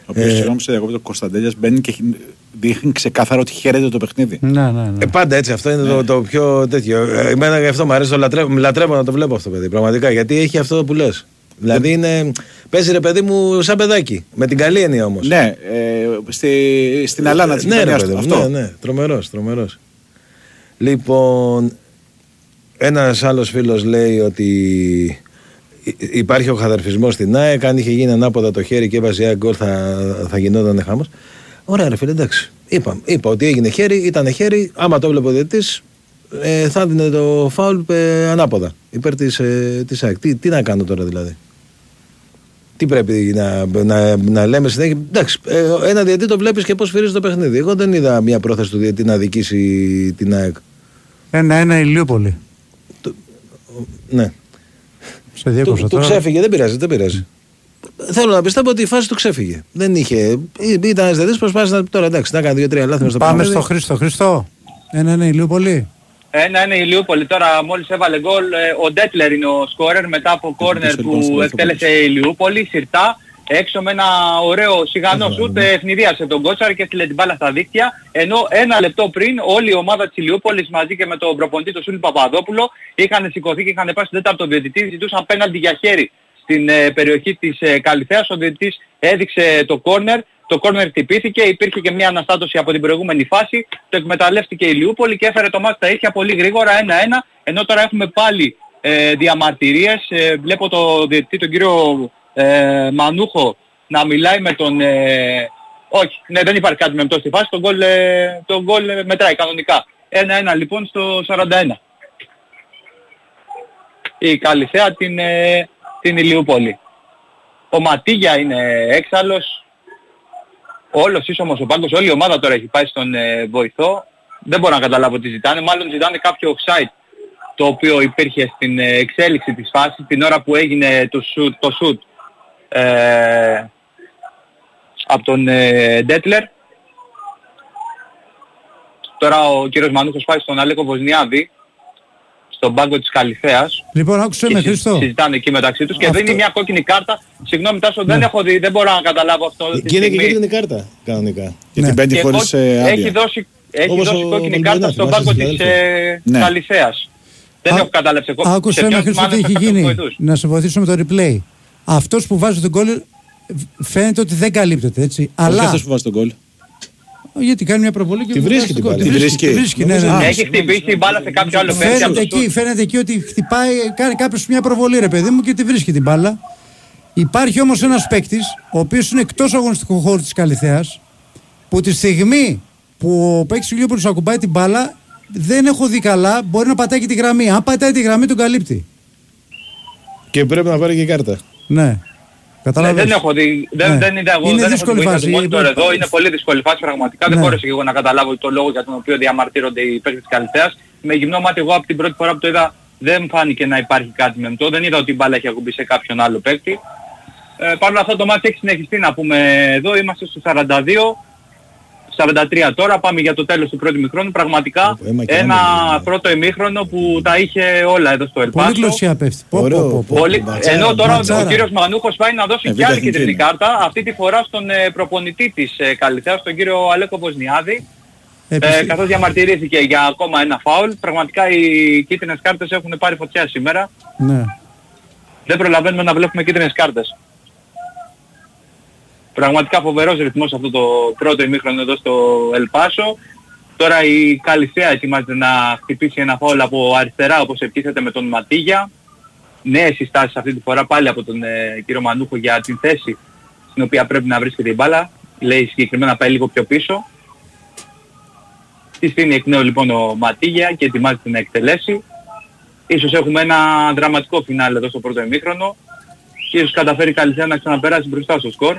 Ο οποίος, Ε, συγγνώμη σε διακόπτω, ο Κωνσταντέλιας μπαίνει και χει- δείχνει ξεκάθαρα ότι χαίρεται το παιχνίδι. Ναι, ναι, ναι. Ε, πάντα έτσι, αυτό είναι το, το πιο τέτοιο. Ε, Εμένα γι' αυτό μου αρέσει, το λατρεύω, λατρεύω να το βλέπω αυτό το παιδί. Πραγματικά γιατί έχει αυτό που λες. Δηλαδή είναι. Παίζει ρε παιδί μου σαν παιδάκι. Με την καλή έννοια όμως. Ναι, ε, στη, στην Αλάνα της ναι, ρε γειτονιάς παιδί του. μου, Αυτό. ναι, ναι. Τρομερός, τρομερός. Λοιπόν, ένας άλλος φίλος λέει ότι υ- υπάρχει ο χαδερφισμός στην ΑΕΚ. Αν είχε γίνει ανάποδα το χέρι και έβαζε η ΑΕΚ γκολ, θα, θα γινόταν χάμο. Ωραία, ρε φίλε, εντάξει. Είπα, είπα ότι έγινε χέρι, ήταν χέρι. Άμα το βλέπει ο διαιτητής, ε, θα δίνει το φάουλ ε, ανάποδα υπέρ της ε, της ΑΕΚ. Τι, τι να κάνω τώρα δηλαδή; Τι πρέπει να, να, να λέμε συνέχεια; Εντάξει, ε, ένα διαιτή το βλέπεις και πώς φυρίζει το παιχνίδι. Εγώ δεν είδα μια πρόθεση του διαιτή να δικήσει την ΑΕΚ. Ένα-ένα Ηλιούπολη. Ναι. Σε διέκοψα Του, του τώρα. ξέφυγε, δεν πειράζει, δεν πειράζει. Θέλω να πιστεύω ότι η φάση του ξέφυγε. Δεν είχε. Ήταν ένας διαιτή που προσπάθησε να. Τώρα εντάξει, να κάνει δύο-τρία λάθη μες στο Πάμε παιχνίδι. στο Χρήστο. Χρήστο. Ένα-ένα Ηλιούπολη. Ένα-ένα η Ηλιούπολη. Τώρα μόλις έβαλε γκολ. ε, Ο Ντέτλερ είναι ο σκόρερ μετά από κόρνερ που εκτέλεσε η Ηλιούπολη. Σιρτά. Έξω με ένα ωραίο σιγανό σουτ ε, ευνηδίασε τον Κότσαρ και έστειλε την μπάλα στα δίκτυα. Ενώ ένα λεπτό πριν όλη η ομάδα της Ηλιούπολης μαζί και με τον προπονητή του Σούλη Παπαδόπουλο είχαν σηκωθεί και είχαν πάει στον τέταρτο διαιτητή. Ζητούσαν πέναλτι για χέρι στην ε, περιοχή της ε, Καλυθέας. Ο διαιτητής έδειξε το κόρνερ. Το κόρνερ χτυπήθηκε, υπήρχε και μια αναστάτωση από την προηγούμενη φάση. Το εκμεταλλεύτηκε η Λιούπολη και έφερε το μάτι στα ίσια πολύ γρήγορα 1-1. Ενώ τώρα έχουμε πάλι ε, διαμαρτυρίες. Ε, βλέπω το διαιτητή τον κύριο ε, Μανούχο να μιλάει με τον... Ε, όχι, ναι, δεν υπάρχει κάτι με αυτό στη φάση. Το γκολ, ε, το γκολ ε, μετράει κανονικά. 1-1 λοιπόν στο 41. Η Καλυθέα την, ε, την Ηλιούπολη. Ο Ματίγια είναι έξαλλος. Όλος ίσομος ο πάγκος, όλη η ομάδα τώρα έχει πάει στον ε, βοηθό. Δεν μπορώ να καταλάβω τι ζητάνε. Μάλλον ζητάνε κάποιο offside το οποίο υπήρχε στην ε, εξέλιξη της φάσης την ώρα που έγινε το shoot, το shoot ε, από τον ε, Ντέτλερ. Τώρα ο κύριος Μανούχος πάει στον Αλέκο Βοσνιάδη στον πάγκο της Καλυθέας Λοιπόν, άκουσε με, και συ- Χρήστο. συζητάνε εκεί μεταξύ τους και Αυτό- δίνει μια κόκκινη κάρτα. Συγγνώμη Τάσο, δεν έχω δει, δεν μπορώ να καταλάβω αυτό. τη Και είναι και στιγμή. κίτρινη κάρτα κανονικά. Και Ναι. την πέντε Και χωρίς ο- ε, άδεια. έχει δώσει, έχει Όπως δώσει ο κόκκινη Βαλμπερνά, κάρτα στον θυμάσαι, πάγκο της συνάδελφε. ε, Ναι. Καλυθέας. Δεν Α- έχω καταλάβει εγώ. Άκουσε σε με, ποιον Χρήστο, τι θυμάμαι έχει θα γίνει. βοηθούς. Να σε βοηθήσω με το replay. Αυτός που βάζει τον γκολ φαίνεται ότι δεν καλύπτεται, έτσι. Όχι Αλλά αυτός που βάζει τον γκολ. Γιατί κάνει μια προβολή και Τη βγάζει βρίσκει τον την γκολ. μπάλα. Τη Τη βρίσκει, τη βρίσκει. βρίσκει, ναι, ναι, ναι. Έχει χτυπήσει την μπάλα σε κάποιο άλλο παίκτη από Φαίνεται το εκεί, σουτ. φαίνεται εκεί ότι χτυπάει, κάνει κάποιος μια προβολή ρε παιδί μου και τη βρίσκει την μπάλα. Υπάρχει όμως ένας παίκτης, ο οποίος είναι εκτός αγωνιστικού χώρου της Καλυθέας, που τη στιγμή που ο παίκτης του Λιόπουλος ακουμπάει την μπάλα, δεν έχω δει καλά, μπορεί να πατάει και τη γραμμή. Αν πατάει τη γραμμή τον καλύπτει. Και πρέπει να πάρει και κάρτα. Ναι. Ναι, Καταλαβαίνεις. δεν έχω δει, δεν, Ναι. δεν είδα εγώ, Είναι δεν δύσκολη έχω φάση. δει μόνο τώρα Είναι- εδώ, είναι πολύ δύσκολη φάση πραγματικά, δεν Ναι. μπόρεσα και εγώ να καταλάβω το λόγο για τον οποίο διαμαρτύρονται οι παίκτες της Καλυθέας. Με γυμνό μάτι εγώ από την πρώτη φορά που το είδα δεν φάνηκε να υπάρχει κάτι με αυτό, δεν είδα ότι η μπάλα έχει ακουμπήσει σε κάποιον άλλο παίκτη. Ε, Παρ' όλα αυτά το μάτι έχει συνεχιστεί να πούμε εδώ, είμαστε στο 42. 43 τώρα, πάμε για το τέλος του πρώτου ημιχρόνου. Πραγματικά Όπο, αίμα και ένα άμυνα. πρώτο ημίχρονο που τα είχε όλα εδώ στο Πολύ Ελπάσο. γλωσσία πέφτει. Πω, Ωραίο. πω, πω, πω. Πολύ... Ματσάρα, Ενώ τώρα ματσάρα. ο κύριος Μανούχος πάει να δώσει Ε, και β' άλλη εθνική κίτρινη είναι. κάρτα, αυτή τη φορά στον ε, προπονητή της ε, Καλυθέας, τον κύριο Αλέκο Βοσνιάδη, ε, Επιστη- καθώς διαμαρτυρήθηκε για ακόμα ένα φάουλ. Πραγματικά οι κίτρινες κάρτες έχουν πάρει φωτιά σήμερα. Ναι. Δεν προλαβαίνουμε να βλέπουμε κίτρινες κάρτες. Πραγματικά φοβερός ρυθμός αυτό το πρώτο ημίχρονο εδώ στο Ελπάσο. Τώρα η Καλυθέα ετοιμάζεται να χτυπήσει ένα φάουλ από αριστερά όπως επιτίθεται με τον Ματίγια. Νέες συστάσεις αυτή τη φορά πάλι από τον ε, κύριο Μανούχο για την θέση στην οποία πρέπει να βρίσκεται η μπάλα. Λέει συγκεκριμένα πάει λίγο πιο πίσω. Τη στείνει εκ νέου λοιπόν ο Ματίγια και ετοιμάζεται να εκτελέσει. Ίσως έχουμε ένα δραματικό φινάλ εδώ στο πρώτο ημίχρονο και ίσως καταφέρει η Καλυθέα να ξαναπεράσει μπροστά στο σκορ.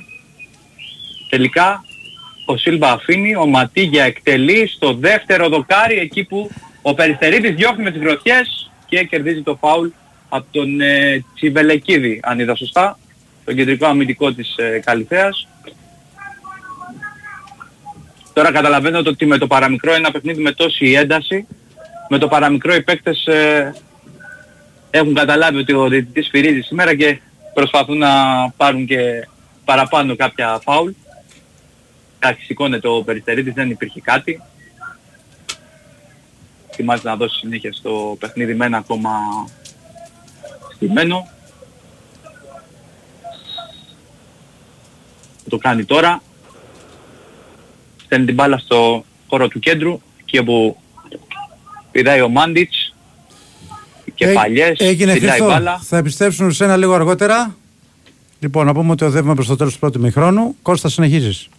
Τελικά ο Σίλβα αφήνει, ο Ματίγια εκτελεί στο δεύτερο δοκάρι εκεί που ο Περιστερίδης διώχνει με τις γροθιές και κερδίζει το φάουλ από τον ε, Τσιβελεκίδη, αν είδα σωστά, τον κεντρικό αμυντικό της ε, Καλυθέας. Τώρα καταλαβαίνω ότι με το παραμικρό ένα παιχνίδι με τόση ένταση, με το παραμικρό οι παίκτες ε, έχουν καταλάβει ότι ο διαιτητής φυρίζει σήμερα και προσπαθούν να πάρουν και παραπάνω κάποια φάουλ. Εντάξει, σηκώνεται ο Περιστερίδης, δεν υπήρχε κάτι. Ετοιμάζεται να δώσει συνέχεια στο παιχνίδι με ένα ακόμα στημένο. Το κάνει τώρα. Στέλνει την μπάλα στο χώρο του κέντρου, εκεί όπου πηδάει ο Μάντιτς. Και Έ- παλιές, Έγινε πηδάει Χριστό. μπάλα. Θα επιστρέψουν σε ένα λίγο αργότερα. Λοιπόν, να πούμε ότι οδεύουμε προς το τέλος του πρώτου μηχρόνου. Κώστα, συνεχίζεις.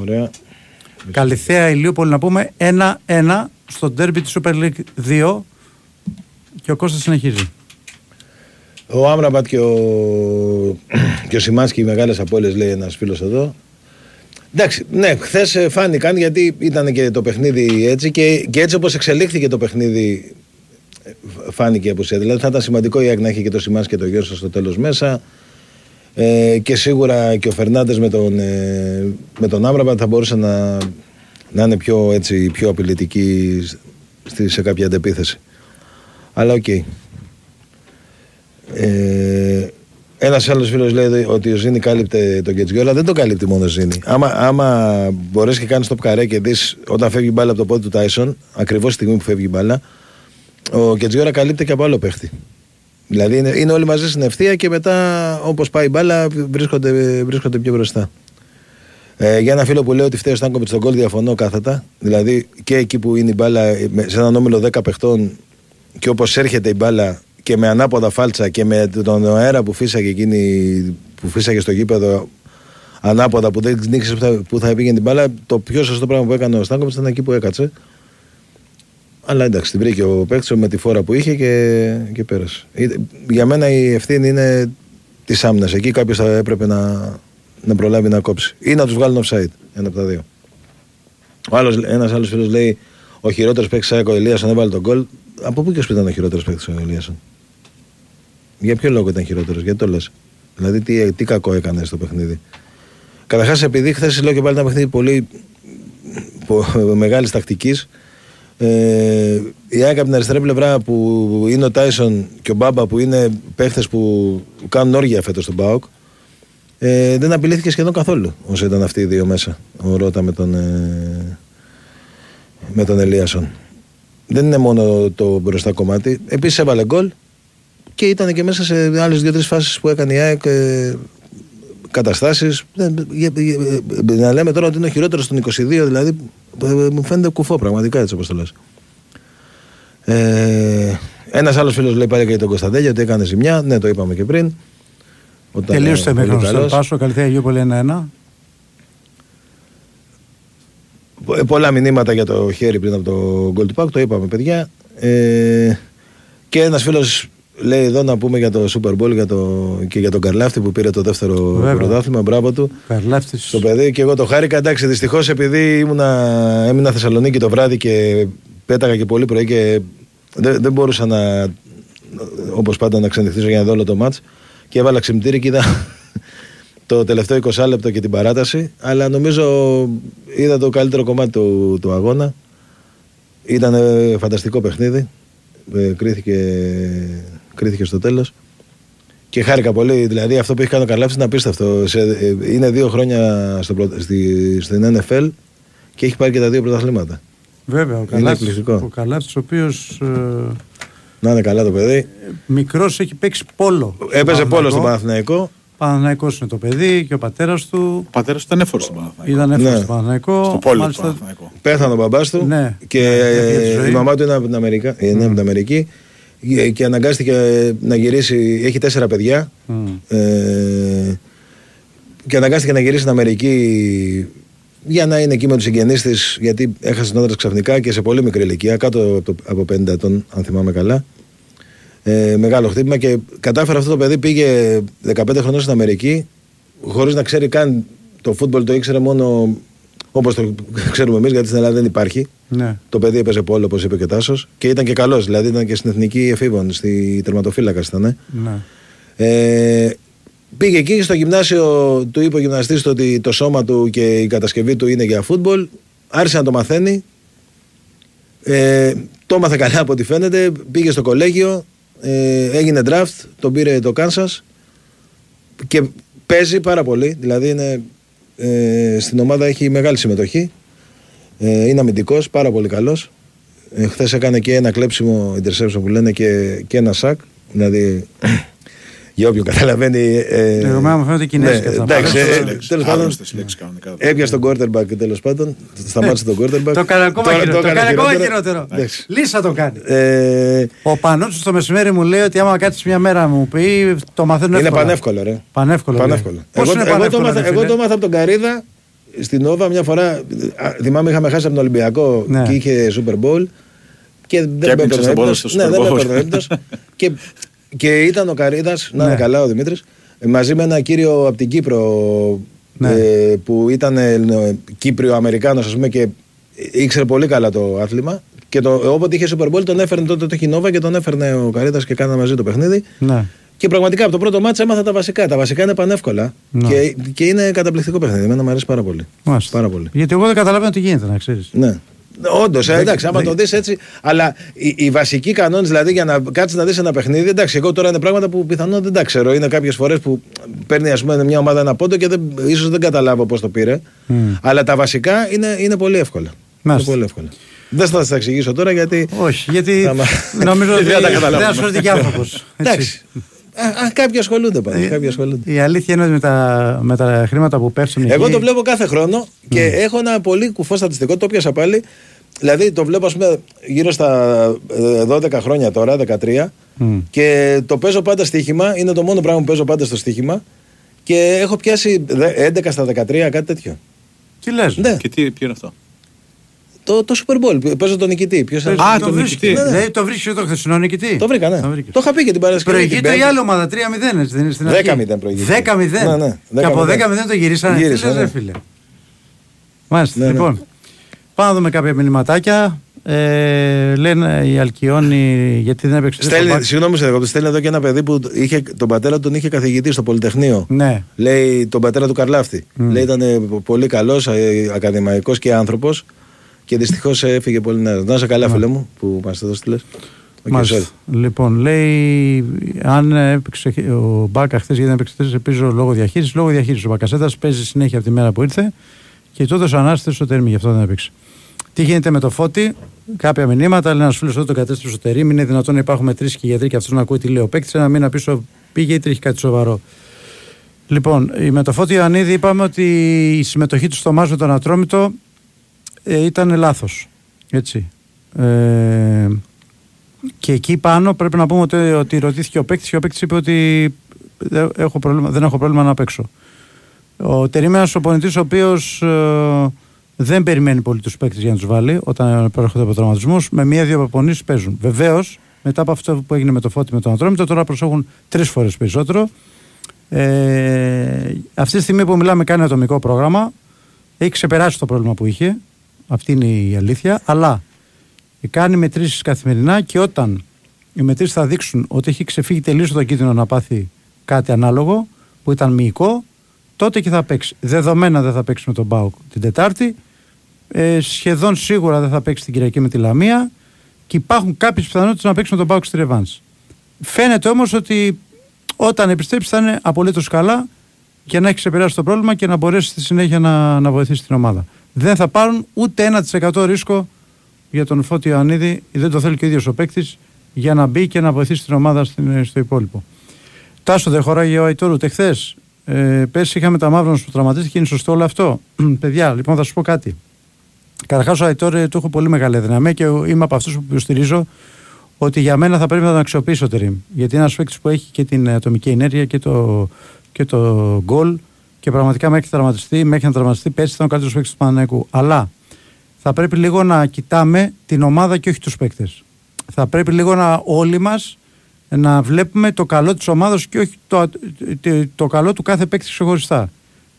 Ωραία. Καλυθέα Ηλίουπολη να πούμε 1-1 στο ντέρμπι της Super League 2 και ο Κώστας συνεχίζει. Ο Άμραμπατ και ο, και ο Σιμάνσκι, οι μεγάλες απώλειες, λέει ένας φίλος εδώ. Εντάξει, ναι, χθες φάνηκαν γιατί ήταν και το παιχνίδι έτσι και, και έτσι όπως εξελίχθηκε το παιχνίδι ε, φάνηκε η απουσία. Δηλαδή θα ήταν σημαντικό η ΑΕΚ να έχει και το Σιμάνσκι και το Γιώργο στο τέλος μέσα. Ε, και σίγουρα και ο Φερνάντες με τον, ε, με τον Άμραμπατ θα μπορούσε να, να είναι πιο, έτσι, πιο απειλητική στη, σε κάποια αντεπίθεση. Αλλά οκ. Ε, ένας άλλος φίλος λέει ότι ο Ζίνι κάλυπτε τον Κεντζιόρα. Δεν τον καλύπτει μόνο ο Ζίνι. Άμα, άμα μπορέσει και κάνεις το καρέ και δεις όταν φεύγει η μπάλα από το πόδι του Τάισον, ακριβώς τη στιγμή που φεύγει η μπάλα, ο Κεντζιόρα καλύπτει και από άλλο παίχτη. Δηλαδή είναι, είναι όλοι μαζί στην ευθεία και μετά όπως πάει η μπάλα βρίσκονται, βρίσκονται πιο μπροστά. Ε, για ένα φίλο που λέει ότι φταίει ο Στάνκοβιτς στο γκολ, διαφωνώ κάθετα. Δηλαδή και εκεί που είναι η μπάλα με- σε έναν όμιλο 10 παιχτών και όπως έρχεται η μπάλα και με ανάποδα φάλτσα και με τον αέρα που φύσαγε εκείνη που φύσαγε στο γήπεδο ανάποδα που δεν νίξε που θα, που θα πήγαινε την μπάλα, το πιο σωστό πράγμα που έκανε ο Στάνκοβιτς ήταν εκεί που έκατσε. Αλλά εντάξει, την βρήκε ο παίκτης με τη φόρα που είχε και, και πέρασε. Ε, Για μένα η ευθύνη είναι της άμυνας. Εκεί κάποιος θα έπρεπε να, να προλάβει να κόψει. Ή να τους βγάλουν offside. Ένα από τα δύο. Ο άλλος, ένας άλλος φίλος λέει ο χειρότερος παίκτης ΑΕΚ ο Ελίασον έβαλε τον γκολ. Από πού και σου ήταν ο χειρότερος παίκτης ο Ελίασον. Για ποιο λόγο ήταν χειρότερος, γιατί το λες; Δηλαδή τι, τι κακό έκανε στο παιχνίδι. Καταρχάς επειδή χθες λέω και πάλι ένα παιχνίδι πολύ μεγάλης τακτικής. Ε, η ΑΕΚ από την αριστερή πλευρά που είναι ο Τάισον και ο Μπάμπα που είναι παίχτε που κάνουν όργια φέτο στον ΠΑΟΚ ε, δεν απειλήθηκε σχεδόν καθόλου όσο ήταν αυτοί οι δύο μέσα. Ο Ρότα με τον, ε, με τον Ελίασον. Δεν είναι μόνο το μπροστά κομμάτι. Επίση έβαλε γκολ και ήταν και μέσα σε άλλε δύο-τρει φάσει που έκανε η ΑΕΚ ε, καταστάσει. Να λέμε τώρα ότι είναι ο χειρότερο των 22, δηλαδή ε, μου φαίνεται κουφό πραγματικά έτσι όπως το λες. Ε, Ένας άλλος φίλος λέει πάλι και για τον Κωνσταντέλια ότι έκανε ζημιά. Ναι, το είπαμε και πριν. Όταν, Τελείωσε το ε, πολύ εμίχρονο στο καλός. Πάσο, καλή θέα Αγιούπολη 1-1. Ε, πολλά μηνύματα για το χέρι πριν από το γκολ του Πάκ, το είπαμε παιδιά. Ε, και ένας φίλος λέει εδώ να πούμε για το Super Bowl για το, και για τον Καρλάφτη που πήρε το δεύτερο Βέβαια. πρωτάθλημα. Μπράβο του. Καρλάφτης. Το παιδί και εγώ το χάρηκα. Εντάξει, δυστυχώς επειδή ήμουνα, έμεινα Θεσσαλονίκη το βράδυ και πέταγα και πολύ πρωί και δεν, δεν μπορούσα να, όπως πάντα, να ξενυχτήσω για να δω όλο το μάτς. Και έβαλα ξυπνητήρι και είδα το τελευταίο 20 λεπτό και την παράταση. Αλλά νομίζω είδα το καλύτερο κομμάτι του, του αγώνα. Ήταν ε, φανταστικό παιχνίδι. Ε, κρίθηκε, κρίθηκε στο τέλος. Και χάρηκα πολύ. Δηλαδή αυτό που έχει κάνει ο Καρλάφης είναι απίστευτο. Σε, ε, είναι δύο χρόνια στο, πρω- στη, στην NFL και έχει πάρει και τα δύο πρωταθλήματα. Βέβαια, ο Είναι Καλάφτης, εκπληκτικό. ο Καλάφτης ο οποίος ε, Να είναι καλά το παιδί. μικρός έχει παίξει πόλο. Έπαιζε πόλο στον Παναθηναϊκό. Παναθηναϊκός. Παναθηναϊκός είναι το παιδί και ο πατέρας του Ο πατέρας ήταν έφορος στον Παναθηναϊκό. ήταν εύκολο Ναι. στο Παναθηναϊκό. Στο πόλο του Μάλιστα, Παναθηναϊκού. Πέθανε ο μπαμπάς του Ναι. και Ναι, έφυγε τη ε, ζωή. η μαμά του είναι από την, Αμερικα... ε, είναι από την Αμερική ε, και αναγκάστηκε να γυρίσει. Έχει τέσσερα παιδιά. Μμ. Ε, και αναγκάστηκε να γυρίσει στην Αμερική για να είναι εκεί με τους συγγενείς της, γιατί έχασε τον άντρα ξαφνικά και σε πολύ μικρή ηλικία, κάτω από, το, από 50 ετών, αν θυμάμαι καλά. Ε, μεγάλο χτύπημα και κατάφερε αυτό το παιδί, πήγε 15 χρονών στην Αμερική, χωρίς να ξέρει καν το φούτμπολ, το ήξερε μόνο όπως το ξέρουμε εμείς, γιατί στην Ελλάδα δεν υπάρχει. Ναι. Το παιδί έπαιζε πόλο, όπως είπε και ο Τάσος, και ήταν και καλός. Δηλαδή ήταν και στην εθνική εφήβων, στη τερματοφύλακα ήταν. ε. Ναι. Ε, πήγε εκεί στο γυμνάσιο, του είπε ο γυμναστής του ότι το σώμα του και η κατασκευή του είναι για φούτμπολ. Άρχισε να το μαθαίνει. Ε, το έμαθε καλά από ό,τι φαίνεται. Πήγε στο κολέγιο, ε, έγινε draft, τον πήρε το Kansas και παίζει πάρα πολύ. Δηλαδή είναι, ε, στην ομάδα έχει μεγάλη συμμετοχή. Ε, είναι αμυντικός, πάρα πολύ καλός. Ε, Χθες έκανε και ένα κλέψιμο interception που λένε και, και ένα σακ. Δηλαδή για όποιον καταλαβαίνει. Ε, Εμένα μου φαίνονται κινέζικας αυτά. εντάξει, Άγνωστες ε, λέξεις. τέλος πάντων, Άγνωστες λέξεις κανονικά. έπιασε τον quarterback τέλος πάντων. Σταμάτησε τον quarterback. Το έκανε ακόμα Τώρα- χειρότερο. Το έκανε έκανε ακόμα χειρότερο. χειρότερο. Εντάξει. Λύσα το κάνει. Ε, Ο Πανούτσος το μεσημέρι μου λέει ότι άμα κάτσεις μια μέρα μου πει το μαθαίνουν είναι εύκολα. πανεύκολο, ρε. Πανεύκολο. λέει. Πανεύκολο. Πώς Εγώ, είναι εγώ, το πανεύκολο, έμαθα, ρε εγώ φίλε; το έμαθα από τον Καρίδα στην Νόβα μια φορά. α, Θυμάμαι είχαμε χάσει από τον Ολυμπιακό Ναι. και είχε Super Bowl. Και δεν έπαιξε έπαιρνε στον πόδο ύπνος. στο Ναι, Super δεν Bowl. έπαιρνε ύπνος. και, και ήταν ο Καρίδα, να είναι Ναι. καλά ο Δημήτρης, μαζί με ένα κύριο από την Κύπρο Ναι. ε, που ήταν ε, Κύπριο-Αμερικάνο, ας πούμε, και ήξερε πολύ καλά το άθλημα. Και το, όποτε είχε Super Bowl τον έφερνε τότε το είχε Νόβα και τον έφερνε ο Καρίδας και κάναμε μαζί το παιχνίδι. Ναι. Και πραγματικά από το πρώτο μάτσα έμαθα τα βασικά. Τα βασικά είναι πανεύκολα. Ναι. Και, και είναι καταπληκτικό παιχνίδι. Εμένα μου αρέσει πάρα πολύ. Μάλιστα. Πάρα πολύ. Γιατί εγώ δεν καταλαβαίνω τι γίνεται, να ξέρεις. Ναι. Όντως, εντάξει, άμα δεν- το δεις έτσι. Αλλά οι, οι βασικοί κανόνες, δηλαδή για να κάτσεις να δεις ένα παιχνίδι, εντάξει, εγώ τώρα είναι πράγματα που πιθανόν δεν τα ξέρω. Είναι κάποιες φορές που παίρνει ας πούμε, μια ομάδα ένα πόντο και δεν, ίσως δεν καταλάβω πώς το πήρε. Αλλά τα βασικά είναι, είναι πολύ εύκολα. Μάλιστα. Είναι πολύ εύκολα. Δεν θα σας τα εξηγήσω τώρα γιατί. Όχι, γιατί Θα μα- νομίζω ότι Δεν τα δεν καταλάβουμε. ασχολείται και άνθρωπος. Εντάξει. Α, α, κάποιοι ασχολούνται πάντως, κάποιοι ασχολούνται. Η αλήθεια είναι ότι με τα, με τα χρήματα που πέφτουν. Εγώ εκεί- το βλέπω κάθε χρόνο και έχω ένα πολύ κουφό στατιστικό, το πιάσα πάλι. Δηλαδή το βλέπω, ας πούμε, γύρω στα ε, 12 χρόνια τώρα, 13, Μμ. και το παίζω πάντα στοίχημα. Είναι το μόνο πράγμα που παίζω πάντα στο στοίχημα. Και έχω πιάσει δε- 11 στα 13, κάτι τέτοιο. Τι λες. Ναι, Και τι, ποιο είναι αυτό; Το, το Super Bowl. Παίζω τον νικητή. Ποιος Α, το τον βρίσκει. νικητή; Δηλαδή το βρίσκει το χθεσινό νικητή. Το βρήκα, ναι. Το βρήκες. Το είχα πει και την Παρασκευή. Προηγείται την η Πέμπτη. άλλη ομάδα 3-0, έτσι δεν είναι στην αρχή. 10-0 προηγείται. 10-0. Ναι, ναι, Και από 10-0. 10-0 το γυρίσανε. Γύρισε, Τι λες, ναι. ρε φίλε. Μάλιστα, Ναι, ναι. λοιπόν. Πάμε να δούμε κάποια μηνυματάκια. Ε, λένε οι Αλκιόνοι γιατί δεν έπαιξε. Στέλνει, στο back. συγγνώμη, σε διακόπτω. στέλνει εδώ και ένα παιδί που είχε, τον πατέρα του τον είχε καθηγητή στο Πολυτεχνείο. Ναι. Λέει τον πατέρα του Καρλάφτη. Λέει ήταν ε, πολύ καλός, ακαδημαϊκός και άνθρωπος. Και δυστυχώς έφυγε πολύ νέο. Να είσαι καλά, φίλε μου, που μας το στείλες. Μάλιστα. Λοιπόν, λέει αν έπαιξε ο Μπάκα χθες γιατί δεν έπαιξε χθες, ελπίζω λόγω διαχείρισης. Λόγω διαχείρισης. Ο Μπακασέτα παίζει συνέχεια από τη μέρα που ήρθε και τότε ο Ανάστη στο τέρμι, γι' αυτό δεν έπαιξε. Τι γίνεται με το φώτι, κάποια μηνύματα. Λέει ένας φίλος εδώ τον κατέστησε στο τερίμι. Είναι δυνατόν να υπάρχουν τρεις και γιατροί και αυτός να ακούει τι λέει ο παίκτης. Ένα μήνα πίσω πήγε ή τρέχει κάτι σοβαρό. Λοιπόν, η- με το Φώτη Ιωαννίδη είπαμε ότι η συμμετοχή του στο μάζο με τον Ατρόμητο ε, ήταν λάθος. Έτσι. Ε, και εκεί πάνω πρέπει να πούμε ότι, ότι ρωτήθηκε ο παίκτης και ο παίκτης είπε ότι δεν έχω πρόβλημα, δεν έχω πρόβλημα να παίξω. Ο Τερήμενας ο πονητής ο οποίος ε, δεν περιμένει πολύ τους παίκτες για να τους βάλει όταν προέρχονται από τραυματισμούς με μία-δύο προπονήσεις παίζουν. Βεβαίως μετά από αυτό που έγινε με το Φώτη με τον Ατρόμητο τώρα προσέχουν τρεις φορές περισσότερο. Ε, αυτή τη στιγμή που μιλάμε κάνει ατομικό πρόγραμμα έχει ξεπεράσει το πρόβλημα που είχε αυτή είναι η αλήθεια αλλά κάνει μετρήσεις καθημερινά και όταν οι μετρήσεις θα δείξουν ότι έχει ξεφύγει τελείως το κίνδυνο να πάθει κάτι ανάλογο που ήταν μυϊκό τότε και θα παίξει. Δεδομένα δεν θα παίξει με τον Μπάουκ την Τετάρτη. Ε, σχεδόν σίγουρα δεν θα παίξει την Κυριακή με τη Λαμία και υπάρχουν κάποιες πιθανότητες να παίξει με τον Μπάουκ στη Ρεβάνς. Φαίνεται όμως ότι όταν επιστρέψει θα είναι απολύτως καλά για να έχει ξεπεράσει το πρόβλημα και να μπορέσει στη συνέχεια να, να βοηθήσει την ομάδα. Δεν θα πάρουν ούτε 1% ρίσκο για τον Φώτη Ιωαννίδη, δεν το θέλει και ο ίδιος ο παίκτης, για να μπει και να βοηθήσει την ομάδα στην, στο υπόλοιπο. Τάσο δεν χωράγε ο Αϊτόρ ούτε χθες. Ε, πέρσι είχαμε τα μαύρα που τραυματίστηκε, είναι σωστό όλο αυτό. Παιδιά, λοιπόν θα σου πω κάτι. Καταρχάς, ο Αϊτόρ ε, του έχω πολύ μεγάλη δύναμη και είμαι από αυτούς που υποστηρίζω ότι για μένα θα πρέπει να τον αξιοποιήσει ο Τερήμ. Γιατί είναι ένας παίκτης που έχει και την ατομική ενέργεια και το, και το γκολ και πραγματικά μέχρι, τραυματιστεί, μέχρι να τραυματιστεί πέρσι ήταν ο καλύτερος παίκτης του Παναναϊκού. Αλλά θα πρέπει λίγο να κοιτάμε την ομάδα και όχι τους παίκτες. Θα πρέπει λίγο να όλοι μας να βλέπουμε το καλό της ομάδας και όχι το, το, το καλό του κάθε παίκτη ξεχωριστά.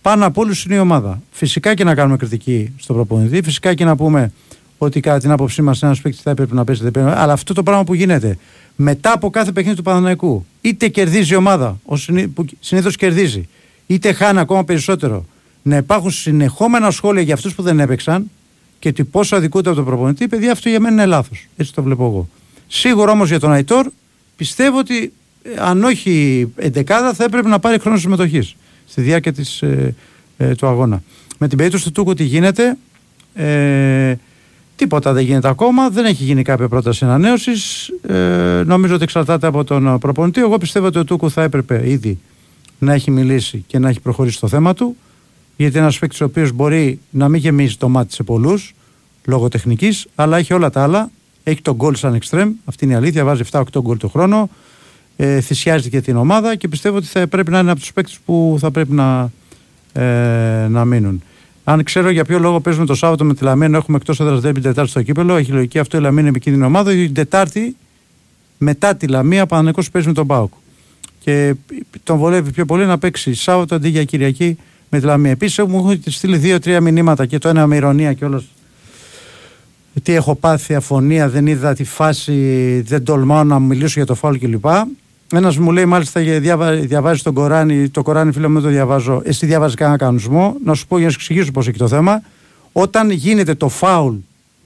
Πάνω από όλους είναι η ομάδα. Φυσικά και να κάνουμε κριτική στον προπονητή, φυσικά και να πούμε ότι κατά την άποψή μας ένας παίκτης θα έπρεπε να παίζει, δεν πρέπει. Αλλά αυτό το πράγμα που γίνεται μετά από κάθε παιχνίδι του Παναναϊκού, είτε κερδίζει η ομάδα, που συνήθως κερδίζει, είτε χάνει ακόμα περισσότερο, να υπάρχουν συνεχόμενα σχόλια για αυτούς που δεν έπαιξαν και ότι πόσο αδικούνται από τον προπονητή, παιδιά, αυτό για μένα είναι λάθος. Έτσι το βλέπω εγώ. Σίγουρα όμως για τον Αϊτόρ πιστεύω ότι ε, αν όχι εντεκάδα θα έπρεπε να πάρει χρόνο συμμετοχής στη διάρκεια της, ε, ε, του αγώνα. Με την περίπτωση του Τούκου τι γίνεται, ε, τίποτα δεν γίνεται ακόμα, δεν έχει γίνει κάποια πρόταση ανανέωσης. Ε, νομίζω ότι εξαρτάται από τον προπονητή. Εγώ πιστεύω ότι ο Τούκου θα έπρεπε ήδη να έχει μιλήσει και να έχει προχωρήσει το θέμα του. Γιατί ένας παίκτης ο οποίος μπορεί να μην γεμίζει το μάτι σε πολλούς λόγω τεχνικής, αλλά έχει όλα τα άλλα. Έχει τον γκολ σαν εξτρέμ, αυτή είναι η αλήθεια. Βάζει 7-8 γκολ το χρόνο. Ε, θυσιάζει και την ομάδα και πιστεύω ότι θα πρέπει να είναι από τους παίκτες που θα πρέπει να, ε, να μείνουν. Αν ξέρω για ποιο λόγο παίζουμε το Σάββατο με τη Λαμία, ενώ έχουμε εκτός έδρας Δέρμπι Τετάρτη στο κύπελο, έχει λογική αυτό η Λαμία είναι επικίνδυνη ομάδα. Γιατί την Τετάρτη μετά τη Λαμία, Παναγενικός παίζει με τον Μπάουκ. Και τον βολεύει πιο πολύ να παίξει Σάββατο αντί για Κυριακή με τη Λαμία. Επίσης, μου έχουν στείλει δύο-τρία μηνύματα και το ένα με ηρωνία κιόλα. Τι έχω πάθει, αφωνία, δεν είδα τη φάση, δεν τολμάω να μιλήσω για το φάουλ κλπ. Ένας μου λέει, μάλιστα, διαβα... διαβάζει τον Κοράνι. Το Κοράνι, φίλε μου, δεν το διαβάζω. Εσύ διαβάζεις κανένα κανονισμό. Να σου πω για να σου εξηγήσω πώς έχει το θέμα. Όταν γίνεται το φάουλ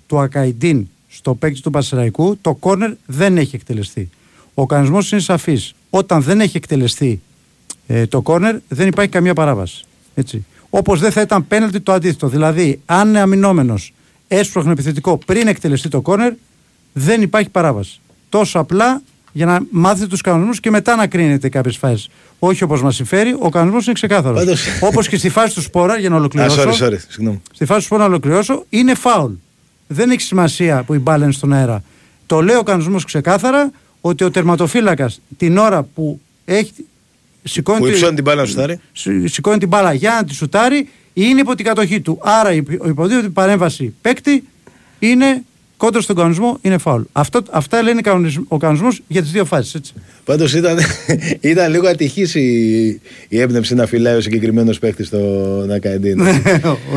του Ακαϊντίν στο παίκτη του Πασεραϊκού, το κόρνερ δεν έχει εκτελεστεί. Ο κανονισμός είναι σαφής. Όταν δεν έχει εκτελεστεί ε, το κόρνερ, δεν υπάρχει καμία παράβαση. Έτσι. Όπως δεν θα ήταν πέναλτι το αντίθετο. Δηλαδή, αν είναι αμυνόμενος έσπροχνο επιθετικό πριν εκτελεστεί το κόρνερ, δεν υπάρχει παράβαση. Τόσο απλά για να μάθετε τους κανονισμούς και μετά να κρίνετε κάποιες φάσεις. Όχι όπως μας συμφέρει, ο κανονισμός είναι ξεκάθαρος. Πάντως- Όπως και στη φάση του σπόρα, για να Α, ολοκληρώσω. sorry, sorry, συγγνώμη. Στη φάση του σπόρα να ολοκληρώσω, είναι φάουλ. Δεν έχει σημασία που η μπάλα είναι στον αέρα. Το λέει ο κανονισμός ξεκάθαρα ότι ο τερματοφύλακας την ώρα που έχει. Σηκώνει, Που τη- υψώνει την μπάλα να σουτάρει; σ- σηκώνει την μπάλα για να τη σουτάρει, είναι υπό την κατοχή του. Άρα η υπο- υποδίωτη παρέμβαση παίκτη είναι κόντρα στον κανονισμό, είναι φάουλ. Αυτό, αυτά λένε κανονισμ- ο κανονισμός για τις δύο φάσεις. Πάντως ήταν, ήταν λίγο ατυχής η, η έμπνευση να φυλάει ο συγκεκριμένος παίχτη στο Νακαϊντίν.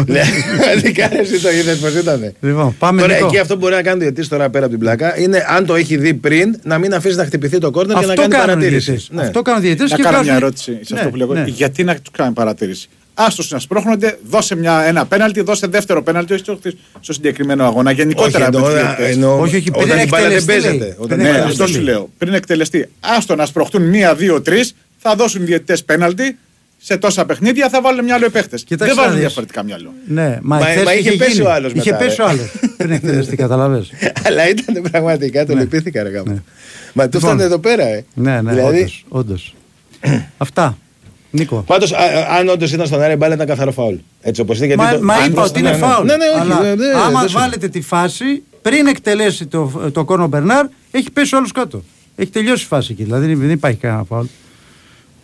Δηλαδή, κάνε εσύ το είδες πώς ήταν. λοιπόν, πάμε Τώρα Νικό. εκεί αυτό που μπορεί να κάνει ο διαιτητής τώρα πέρα από την πλάκα είναι αν το έχει δει πριν να μην αφήσει να χτυπηθεί το κόρνερ και να Αυτό κάνει κάνουν οι παρατήρηση. διαιτητές. Ναι. Αυτό κάνουν οι διαιτητές Να και κάνω βγάζουν- μια ερώτηση σε Ναι, αυτό που λέγω. ναι. Γιατί να του κάνει παρατήρηση; Άστο να σπρώχνονται, δώσε μια, ένα πέναλτι, δώσε δεύτερο πέναλτι, όχι στο, στο συγκεκριμένο αγώνα. Γενικότερα Όχι, με τους εννοώ, διαιτητές. εννοώ, Όχι, όχι, πριν όταν η μπάλα δεν εκτελεστεί, λέει. παίζεται. Όταν Πριν η Ναι, μπάλα δεν αυτό εκτελεστεί. σου λέω. Πριν εκτελεστεί, άστο να σπρωχτούν μία, δύο, τρεις, θα δώσουν οι διαιτητές πέναλτι. Σε τόσα παιχνίδια θα βάλουν μυαλό οι παίχτες. Κοίταξε Δεν να βάλουν δεις. διαφορετικά μυαλό. Ναι, μα, Μα- εχθές μα είχε πέσει γίνει. ο άλλος Είχε μετά, πέσει ρε. ο άλλος. πριν εκτελεστεί, καταλαβες. Αλλά ήταν πραγματικά, το λυπήθηκα ρε γάμο. Μα του Λοιπόν. φτάνε εδώ πέρα, ε. Ναι, ναι, Δηλαδή, όντως, όντως. Αυτά. Νίκο. Πάντως, αν όντως ήταν στον αέρα η μπάλα ήταν καθαρό φάουλ. Έτσι όπως είναι. γιατί Μα, το- μα αν είπα ήταν- ότι είναι ναι, ναι. φάουλ. Ναι, ναι, όχι. Αλλά ναι, ναι, άμα δεν σου- βάλετε τη φάση, πριν εκτελέσει το, το κόρνερ ο Μπερνάρ, έχει πέσει ο άλλος κάτω. Έχει τελειώσει η φάση εκεί. Δηλαδή δεν υπάρχει κανένα φάουλ.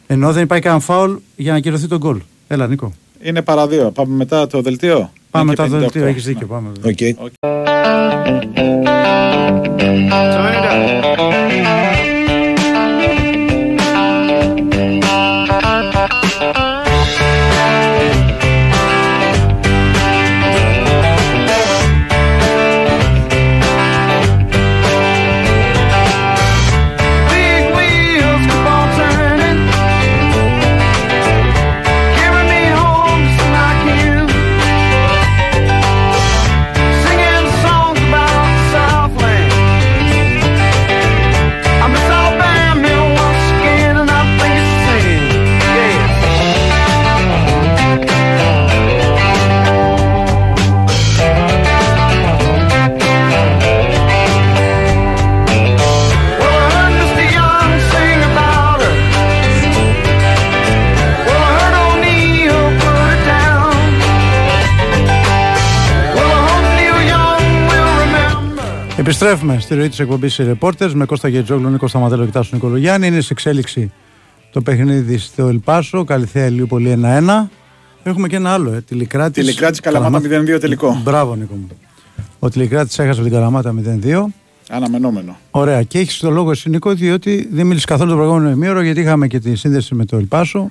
Ενώ δεν υπάρχει κανένα φάουλ για να κυρωθεί το γκολ. Έλα, Νίκο. Είναι παρά δύο. Πάμε μετά το δελτίο. Πάμε Είναι μετά και το 58. δελτίο. Έχεις δίκιο. Πάμε. Οκ. Big Επιστρέφουμε στη ροή της εκπομπής οι Reporters με Κώστα Γετζόγλου, Νίκο Σταματέλο και Τάσο Νικολογιάννη. Είναι σε εξέλιξη το παιχνίδι στο Ελπάσο, Καλυθέα Ηλιούπολη 1-1. Έχουμε και ένα άλλο, ε, τηλικράτης. Τηλικράτης Καλαμάτα 0-2 τελικό. Μπράβο, Νίκο μου. Ο τηλικράτης έχασε από την Καλαμάτα 0-2. Αναμενόμενο. Ωραία. Και έχεις το λόγο εσύ, Νίκο, διότι δεν μίλησες καθόλου το προηγούμενο ημίωρο, γιατί είχαμε και τη σύνδεση με το Ελπάσο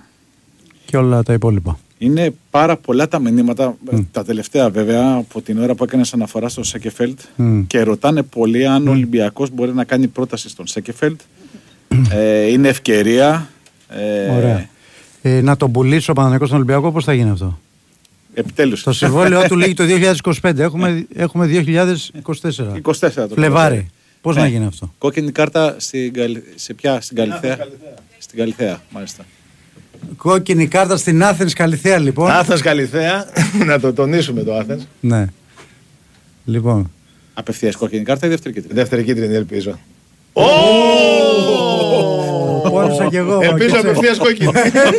και όλα τα υπόλοιπα. Είναι πάρα πολλά τα μηνύματα, τα τελευταία βέβαια, από την ώρα που έκανες αναφορά στο Σέκεφελτ Μμ. και ρωτάνε πολλοί αν ο Ολυμπιακός μπορεί να κάνει πρόταση στον Σέκεφελτ. ε, είναι ευκαιρία. Ε, Ωραία. Ε, να τον πουλήσει ο Παναγενικός στον Ολυμπιακό, πώς θα γίνει αυτό; Επιτέλους. Το συμβόλαιό του λύγει το 2025. Έχουμε, έχουμε 2024. 24 το Φλεβάρι. Πώς Ναι. να γίνει αυτό; Κόκκινη κάρτα στην, Καλ- σε ποια, στην Καλυθέα. Στην Καλυθέα, μάλιστα. Κόκκινη κάρτα στην Άθενη Καλυθέα, λοιπόν. Άθενς Καλυθέα, να το τονίσουμε το Άθενς. Ναι. Λοιπόν. Απευθείας κόκκινη κάρτα ή δεύτερη κίτρινη; Δεύτερη κίτρινη, ελπίζω. Πόνισα κι εγώ. Ελπίζω και έτσι- απευθείας κόκκινη.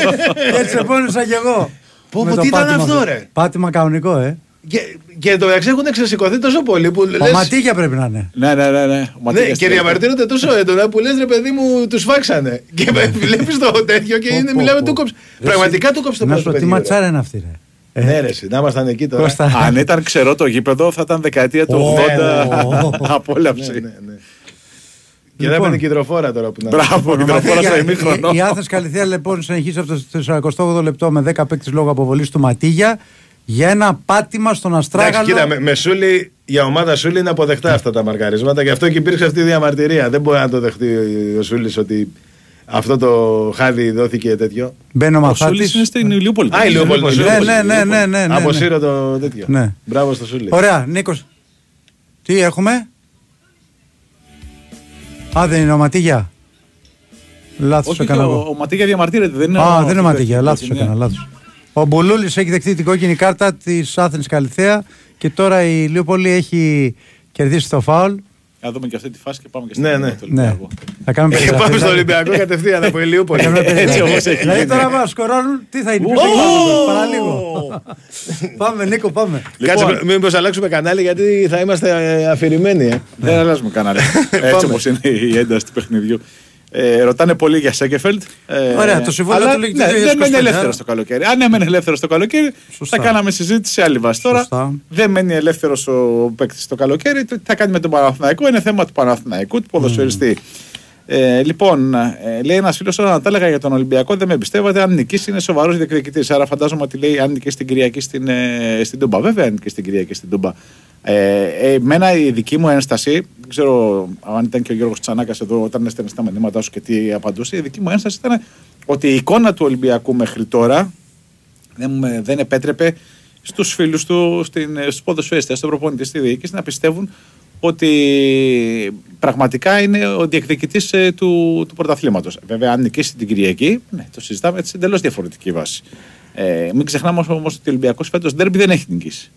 Έτσι πόνισα κι εγώ. Πω, Με πω, το τι ήταν πάτημα- αυτό, ρε; Πάτημα κανονικό, ε. Και, και το μεταξύ έχουν ξεσηκωθεί τόσο πολύ που Ο λες... Ματίγια πρέπει να είναι. Ναι, ναι, ναι. ναι. Ο Ναι, Ματίγιας και τελικό. διαμαρτύρονται τόσο έντονα που λες ρε παιδί μου τους φάξανε. Και βλέπεις το τέτοιο και Πω, είναι, πω, μιλάμε πω. του κόψε. Ρε, Πραγματικά του κόψε το Να σου πρώτο πω τι παιδί. ματσάρα είναι αυτή, ρε. Ε, Ναι, ρε, εσύ, να ήμασταν εκεί τώρα. Κώστα. Αν ήταν ξερό το γήπεδο, θα ήταν δεκαετία του Ω, 80 ναι, απόλαυση. Ναι, ναι, ναι. Και Λοιπόν. δεν έπαιρνε κυδροφόρα τώρα που να. Μπράβο, και τώρα στο Ματίγια, ημίχρονο. η, η Άθες Καλυθέα λοιπόν συνεχίζει από το 48 λεπτό με 10 παίκτες λόγω αποβολής του Ματίγια για ένα πάτημα στον Εντάξει, Αστράγαλο. κοίτα, με, με Σούλη, για ομάδα Σούλη είναι αποδεκτά αυτά τα μαρκαρίσματα και αυτό και υπήρξε αυτή η διαμαρτυρία. Δεν μπορεί να το δεχτεί ο Σούλης ότι αυτό το χάδι δόθηκε τέτοιο. Μπαίνει ο Ο Σούλης Μαθάτης. είναι στην Ηλιούπολη. Α, η Λεωπόλη. Ναι, ναι, ναι, ναι, ναι, ναι, ναι, ναι. Αποσύρω το τέτοιο. Μπράβο στο Σούλη. Ωραία, Νίκος. Τι έχουμε; Α, δεν είναι ο Ματίγια. Λάθος Όχι, έκανα ο, εγώ. ο Ματίγια διαμαρτύρεται. Δεν είναι Α, ο- δεν είναι ο- Ματίγια. Λάθος Ναι. έκανα. Λάθος. Ο Μπουλούλης έχει δεχτεί την κόκκινη κάρτα της Άθενη Καλυθέα και τώρα η Λιούπολη έχει κερδίσει το φάουλ. Να δούμε και αυτή τη φάση και πάμε και στην Ναι, ναι, ναι. του Ναι. Ολυμπιακού. Θα κάνουμε Και περιγραφή. πάμε στο δηλαδή. Ολυμπιακό κατευθείαν από Ηλιούπολη. Θα κάνουμε περιγραφή. Έτσι όπως έχει Δηλαδή γίνει. τώρα μας σκορώνουν, τι θα είναι. ποιος Ω! θα κλάσει, Παραλίγο. Πάμε, Νίκο, πάμε. Κάτσε, Λοιπόν. μήπως αλλάξουμε κανάλι γιατί θα είμαστε ε, αφηρημένοι. ε. Δεν αλλάζουμε κανάλι. Έτσι Πάμε. όπως είναι η ένταση του παιχνιδιού. Ε, ρωτάνε πολύ για Σέκεφελτ. Ε, Ωραία, το συμβόλαιο αλλά, του λέγει ναι, το 2025, δεν μένει άρα. ελεύθερο το καλοκαίρι. Αν έμενε ελεύθερο το καλοκαίρι, Σωστά. θα κάναμε συζήτηση σε άλλη βάση. Τώρα Σωστά. δεν μένει ελεύθερος ο παίκτης το καλοκαίρι. Το τι θα κάνει με τον Παναθηναϊκό είναι θέμα του Παναθηναϊκού, του ποδοσφαιριστή. Ε, λοιπόν, ε, λέει ένας φίλος όταν τα έλεγα για τον Ολυμπιακό, δεν με πιστεύατε. Αν νικήσει, είναι σοβαρός διεκδικητής. Άρα φαντάζομαι ότι λέει αν νικήσει την Κυριακή στην, ε, στην Τούμπα. Βέβαια, αν νικήσει την Κυριακή στην Τούμπα. Ε, ε, εμένα η δική μου ένσταση, δεν ξέρω αν ήταν και ο Γιώργος Τσανάκας εδώ όταν έστελνες στα μηνύματά σου και τι απαντούσε, η δική μου ένσταση ήταν ότι η εικόνα του Ολυμπιακού μέχρι τώρα δεν, με- δεν επέτρεπε στους φίλους του, στους ποδοσφαιριστές, στον προπονητή, στη διοίκηση να πιστεύουν ότι πραγματικά είναι ο διεκδικητής του, του πρωταθλήματος. Βέβαια, αν νικήσει την Κυριακή, ναι, το συζητάμε έτσι εντελώς διαφορετική βάση. Ε, μην ξεχνάμε όμως ότι ο Ολυμπιακός φέτος ντέρμπι δεν έχει νικήσει.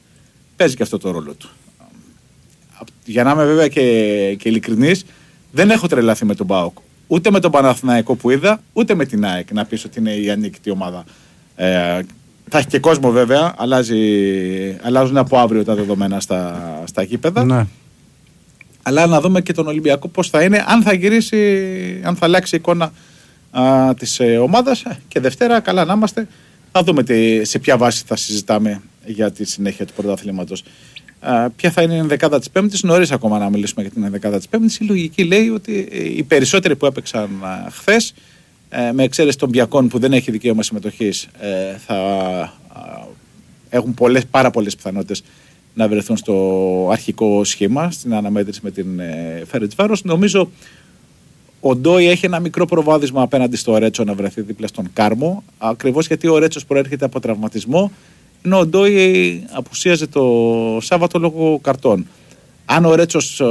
Παίζει και αυτό το ρόλο του. Για να είμαι βέβαια και, και ειλικρινής, δεν έχω τρελαθεί με τον Μπάουκ. Ούτε με τον Παναθηναϊκό που είδα, ούτε με την ΑΕΚ να πεις ότι είναι η ανίκητη ομάδα. Ε, θα έχει και κόσμο βέβαια, αλλάζει, αλλάζουν από αύριο τα δεδομένα στα, στα γήπεδα. Ναι. Αλλά να δούμε και τον Ολυμπιακό πώς θα είναι, αν θα γυρίσει, αν θα αλλάξει η εικόνα της ε, ομάδας. Και Δευτέρα, καλά να είμαστε, θα δούμε τι, σε ποια βάση θα συζητάμε για τη συνέχεια του πρωταθλήματος. Ποια θα είναι η δεκάδα της Πέμπτης, νωρίς ακόμα να μιλήσουμε για την δεκάδα της Πέμπτης. Η λογική λέει ότι ε, οι περισσότεροι που έπαιξαν χθες, με εξαίρεση των Μπιακών που δεν έχει δικαίωμα συμμετοχής, θα α, έχουν πολλές, πάρα πολλές πιθανότητες να βρεθούν στο αρχικό σχήμα, στην αναμέτρηση με την ε, Φέρετς Βάρος. Νομίζω ο Ντόι έχει ένα μικρό προβάδισμα απέναντι στο Ρέτσο να βρεθεί δίπλα στον Κάρμο, ακριβώς γιατί ο Ρέτσος προέρχεται από τραυματισμό, ενώ ο Ντόι απουσίαζε το Σάββατο λόγω καρτών. Αν ο Ρέτσος ε,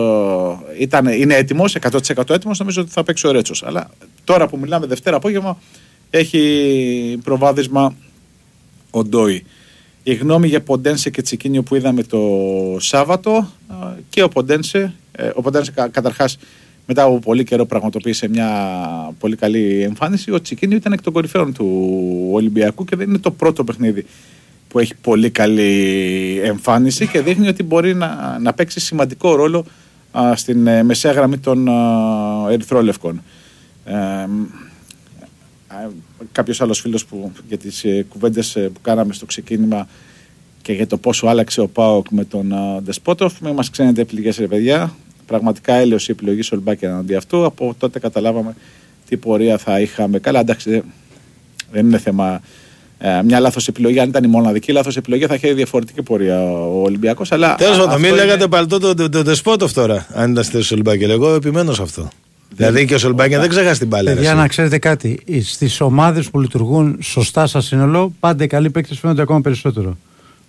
ήταν, είναι έτοιμος, 100% έτοιμος, νομίζω ότι θα παίξει ο Ρέτσος. Αλλά τώρα που μιλάμε Δευτέρα απόγευμα, έχει προβάδισμα ο Ντόι. Η γνώμη για Ποντένσε και Τσικίνιο που είδαμε το Σάββατο α, και ο Ποντένσε, ε, ο Ποντένσε κα- καταρχάς μετά από πολύ καιρό πραγματοποίησε μια πολύ καλή εμφάνιση. Ο Τσικίνιο ήταν εκ των κορυφαίων του Ολυμπιακού και δεν είναι το πρώτο παιχνίδι που έχει πολύ καλή εμφάνιση και δείχνει ότι μπορεί να, να παίξει σημαντικό ρόλο α, στην ε, μεσαία γραμμή των α, Ερυθρόλευκων. Ε, κάποιος άλλος φίλος που για τις ε, κουβέντες ε, που κάναμε στο ξεκίνημα και για το πόσο άλλαξε ο Πάοκ με τον ε, Ντεσπότοφ μην μας ξένετε επιλογές ρε παιδιά. Πραγματικά έλεος η επιλογή Σολμπάκη αντί αυτού. Από τότε καταλάβαμε τι πορεία θα είχαμε. Καλά εντάξει δεν- δεν είναι θέμα ε, μια λάθος επιλογή αν ήταν η μοναδική λάθος επιλογή θα είχε διαφορετική πορεία ο Ολυμπιακός αλλά Τέλος α, πάντων, μην αυτό είναι- λέγατε παλτό το, το, το, Ντεσπότοφ τώρα, αν ήταν στη θέση του Σολμπάκελ. Εγώ επιμένω σε αυτό. Δηλαδή και ο Σολμπάκελ δεν ξεχάσει την μπάλα. ρε, Παιδιά, εσύ. να ξέρετε κάτι. Στις ομάδες που λειτουργούν σωστά σαν σύνολο, πάντα οι καλοί παίκτες φαίνονται ακόμα περισσότερο.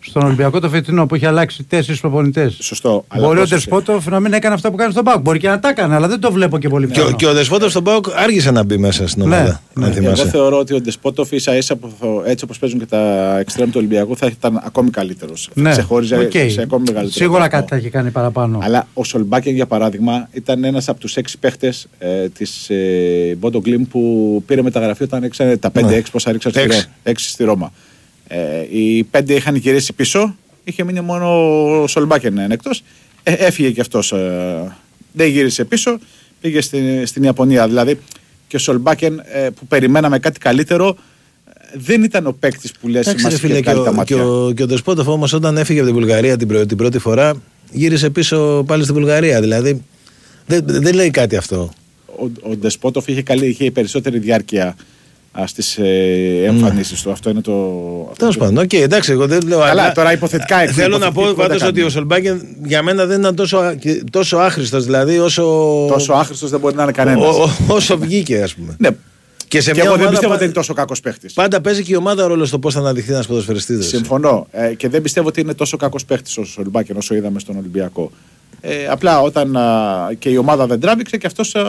Στον Ολυμπιακό το φετινό που έχει αλλάξει τέσσερις προπονητές. Σωστό. αλλά Μπορεί ο πρόσεξε. Τεσπότοφ να μην έκανε αυτά που κάνει στον Πάουκ. Μπορεί και να τα έκανε, αλλά δεν το βλέπω και πολύ Και, ο- πιθανό. και ο Δεσπότοφ στον Πάοκ άργησε να μπει μέσα στην Ναι, ομάδα. ναι. αν Εγώ θυμάσαι. θεωρώ ότι ο Ντεσπότοφ ίσα ίσα που θα- έτσι όπως παίζουν και τα εξτρέμ του Ολυμπιακού θα ήταν ακόμη καλύτερος. Ναι, ξεχώριζε οκ. σε ακόμη μεγαλύτερο. Σίγουρα βαθμό. κάτι θα έχει κάνει παραπάνω. Αλλά ο Σολμπάκεν για παράδειγμα ήταν ένας από τους έξι παίχτες ε, της ε, Μπόντο Γκλιμ που πήρε μεταγραφή όταν έξανε τα 5-6 πόσα ρίξαν στη, Έξι. Ρώμα. Έξι στη Ρώμα. Ε, οι πέντε είχαν γυρίσει πίσω, είχε μείνει μόνο ο Σολμπάκεν εκτός. Ε, έφυγε κι αυτός. δεν γύρισε πίσω, πήγε στην, στην Ιαπωνία. Δηλαδή και ο Σολμπάκεν ε, που περιμέναμε κάτι καλύτερο ε, δεν ήταν ο παίκτης που λες: Εντάξει, Μας ρε είχε φίλε, και βγάλει τα ο, και, μάτια. ο, και ο Δεσπότοφ όμως όταν έφυγε από την Βουλγαρία την, πρω- την πρώτη φορά, γύρισε πίσω πάλι στη Βουλγαρία. Δηλαδή δεν, δεν λέει κάτι αυτό. ο, ο Ντεσπότοφ είχε, καλή, είχε περισσότερη διάρκεια στι ε, εμφανίσεις του. Αυτό είναι το. αυτό Τέλος το- πάντων, οκ, εντάξει, εγώ δεν λέω. Καλά, αλλά- τώρα υποθετικά εκ- Θέλω να πω υποθετικά πάντως δεν ότι ο κάνουμε. Σολμπάκεν για μένα δεν ήταν τόσο, α- και- τόσο άχρηστος, δηλαδή όσο. Τόσο άχρηστος δεν μπορεί να είναι κανένας. ο- ο- όσο βγήκε, ας πούμε. Ναι. Και σε Και μια εγώ δεν ομάδα πιστεύω πα- ότι είναι τόσο κακός παίχτης. Πάντα παίζει και η ομάδα ρόλο στο πώς θα αναδειχθεί ένας ποδοσφαιριστής. Συμφωνώ. Ε, και δεν πιστεύω ότι είναι τόσο κακός παίχτης ο Σολμπάκεν όσο είδαμε στον Ολυμπιακό. Ε, απλά όταν α, και η ομάδα δεν τράβηξε και αυτός α,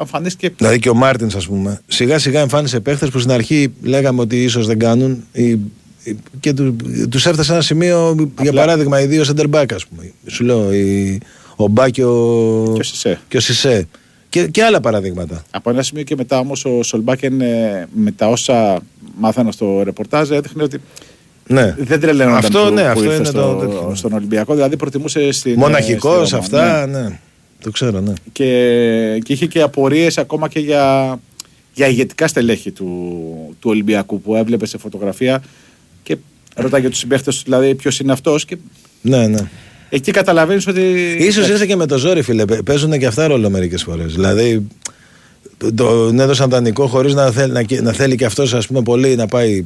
εμφανίστηκε Δηλαδή και ο Μάρτινς, ας πούμε, σιγά σιγά εμφάνισε παίχτες που στην αρχή λέγαμε ότι ίσως δεν κάνουν. ή- ή- και του τους έφτασε ένα σημείο, για παράδειγμα, οι δύο center back, ας πούμε. Σου λέω, η- ο Μπά και ο, και ο Σισε. και ο Σισε. Και, και άλλα παραδείγματα. Από ένα σημείο και μετά όμως ο Σολμπάκεν ε, με τα όσα μάθανα στο ρεπορτάζ έδειχνε ότι Ναι. δεν τρελαίνονταν Αυτό, που, ναι, που αυτό ήρθε είναι στο, το τέτοιο. στον Ολυμπιακό. Δηλαδή προτιμούσε στην. Μοναχικό ε, στη Ρώμα, αυτά, ναι. ναι. Το ξέρω, ναι. Και, και είχε και απορίες ακόμα και για, για ηγετικά στελέχη του, του Ολυμπιακού που έβλεπε σε φωτογραφία και ρώταγε τους συμπαίχτες του δηλαδή ποιος είναι αυτός και Ναι, ναι. εκεί καταλαβαίνεις ότι... Ίσως ήρθε και με το ζόρι, φίλε. Παι- Παίζουν και αυτά ρόλο μερικές φορές. Δηλαδή, το- τον έδωσαν δανεικό χωρίς να, θέλει, να, κε- να θέλει και αυτός, ας πούμε, πολύ να πάει.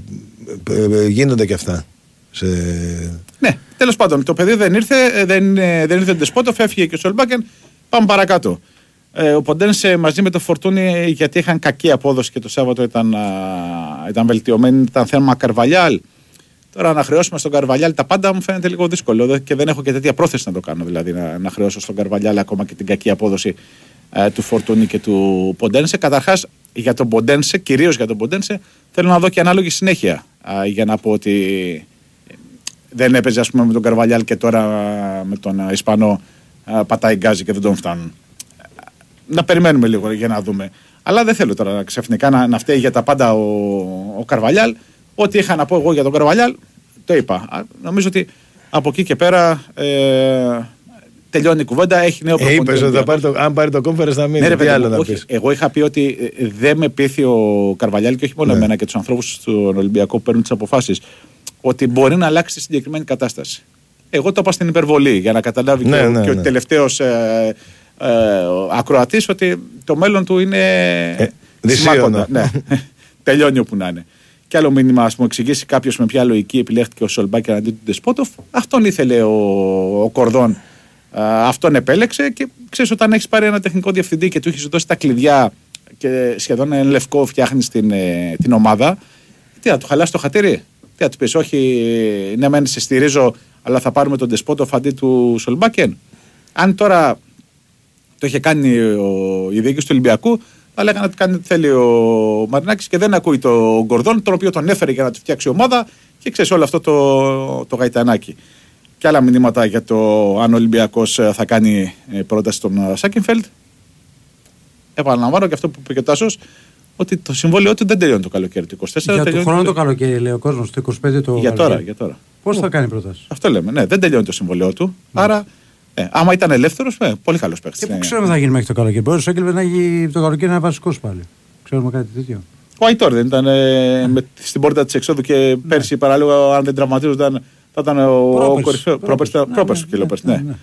Ε, ε, Γίνονται και αυτά. Σε... Ναι, τέλος πάντων, το παιδί δεν ήρθε, ε, δεν, ε, δεν ήρθε ο Ντεσπότοφ, έφυγε και ο Σολμπάκεν. Πάμε παρακάτω. Ε, ο Ποντένσε μαζί με το Φορτούνι, γιατί είχαν κακή απόδοση και το Σάββατο ήταν, α, ήταν βελτιωμένοι, ήταν θέμα Καρβαλιάλ. Τώρα να χρεώσουμε στον Καρβαλιάλ τα πάντα μου φαίνεται λίγο δύσκολο δε- και δεν έχω και τέτοια πρόθεση να το κάνω. Δηλαδή να, να χρεώσω στον Καρβαλιάλ ακόμα και την κακή απόδοση ε, του Φορτούνι και του Ποντένσε. Καταρχάς για τον Ποντένσε, κυρίως για τον Ποντένσε, θέλω να δω και ανάλογη συνέχεια α, για να πω ότι δεν έπαιζε ας πούμε με τον Καρβαλιάλ και τώρα α, με τον α, Ισπανό α, πατάει γκάζι και δεν τον φτάνουν. Να περιμένουμε λίγο για να δούμε. Αλλά δεν θέλω τώρα ξαφνικά να, να φταίει για τα πάντα ο, ο Καρβαλιάλ. Ό,τι είχα να πω εγώ για τον Καρβαλιάλ, το είπα. Α, νομίζω ότι από εκεί και πέρα ε, τελειώνει η κουβέντα. Έχει νέο Ε, προπονητή είπες ότι θα Ολυμπιακός. πάρει το, αν πάρει το conference θα μείνει. Ναι, ρε, Τι παιδί άλλο μου, να όχι. πεις. Εγώ είχα πει ότι ε, δεν με πείθει ο Καρβαλιάλ και όχι μόνο Ναι. εμένα και τους ανθρώπους στον Ολυμπιακό που παίρνουν τις αποφάσεις, ότι μπορεί να αλλάξει τη συγκεκριμένη κατάσταση. Εγώ το είπα στην υπερβολή για να καταλάβει Ναι, και, ο- ναι, και ο ναι. τελευταίος ε, ε, ακροατής ότι το μέλλον του είναι. δυσίωνο. σημάκοντα. ναι. Τελειώνει όπου να είναι. Και άλλο μήνυμα, ας μου εξηγήσει κάποιος με ποια λογική επιλέχθηκε ο Σολμπάκη αντί του Ντεσπότοφ. Αυτόν ήθελε ο, ο Κορδόν. Α, αυτόν επέλεξε και ξέρεις, όταν έχεις πάρει ένα τεχνικό διευθυντή και του έχεις δώσει τα κλειδιά και σχεδόν εν λευκό φτιάχνεις την, ε, την ομάδα, τι θα του χαλάσει το χατήρι; Τι θα του πεις, Όχι, ναι, μεν σε στηρίζω, αλλά θα πάρουμε τον Ντεσπότοφ αντί του Σολμπάκεν. Αν τώρα το είχε κάνει ο, η διοίκηση του Ολυμπιακού, θα λέγανε ότι κάνει ό,τι θέλει ο Μαρινάκης και δεν ακούει τον Γκορδόν, τον οποίο τον έφερε για να του φτιάξει ομάδα και ξέρεις όλο αυτό το, το γαϊτανάκι. Και άλλα μηνύματα για το αν ο Ολυμπιακός θα κάνει ε, πρόταση στον ε, Σάκενφελτ. Επαναλαμβάνω και αυτό που είπε και ο Τάσος, ότι το συμβόλαιό του δεν τελειώνει το καλοκαίρι του 24. Για το τελειώνει χρόνο το καλοκαίρι, λέει ο κόσμος, το 25 το. Για τώρα, για τώρα. Πώς θα κάνει πρόταση; Αυτό λέμε. Ναι, δεν τελειώνει το συμβόλαιό του. Άρα, ε, άμα ήταν ελεύθερος, ε, πολύ καλός παίχτη. Και πού ξέρουμε τι θα γίνει μέχρι το καλοκαίρι. Μπορεί ο Σόκελβε να έχει το καλοκαίρι να είναι βασικός πάλι. Ξέρουμε κάτι τέτοιο. Ο Αϊτόρ δεν ήταν ε, με, στην πόρτα της εξόδου και πέρσι παραλίγο, αν δεν τραυματίζονταν, θα ήταν ο, Πρόπερς. ο κορυφαίο. Πρόπερς. Πρόπερς, Ναι, πρόπερς, ναι, και Λόπερς, ναι, ναι.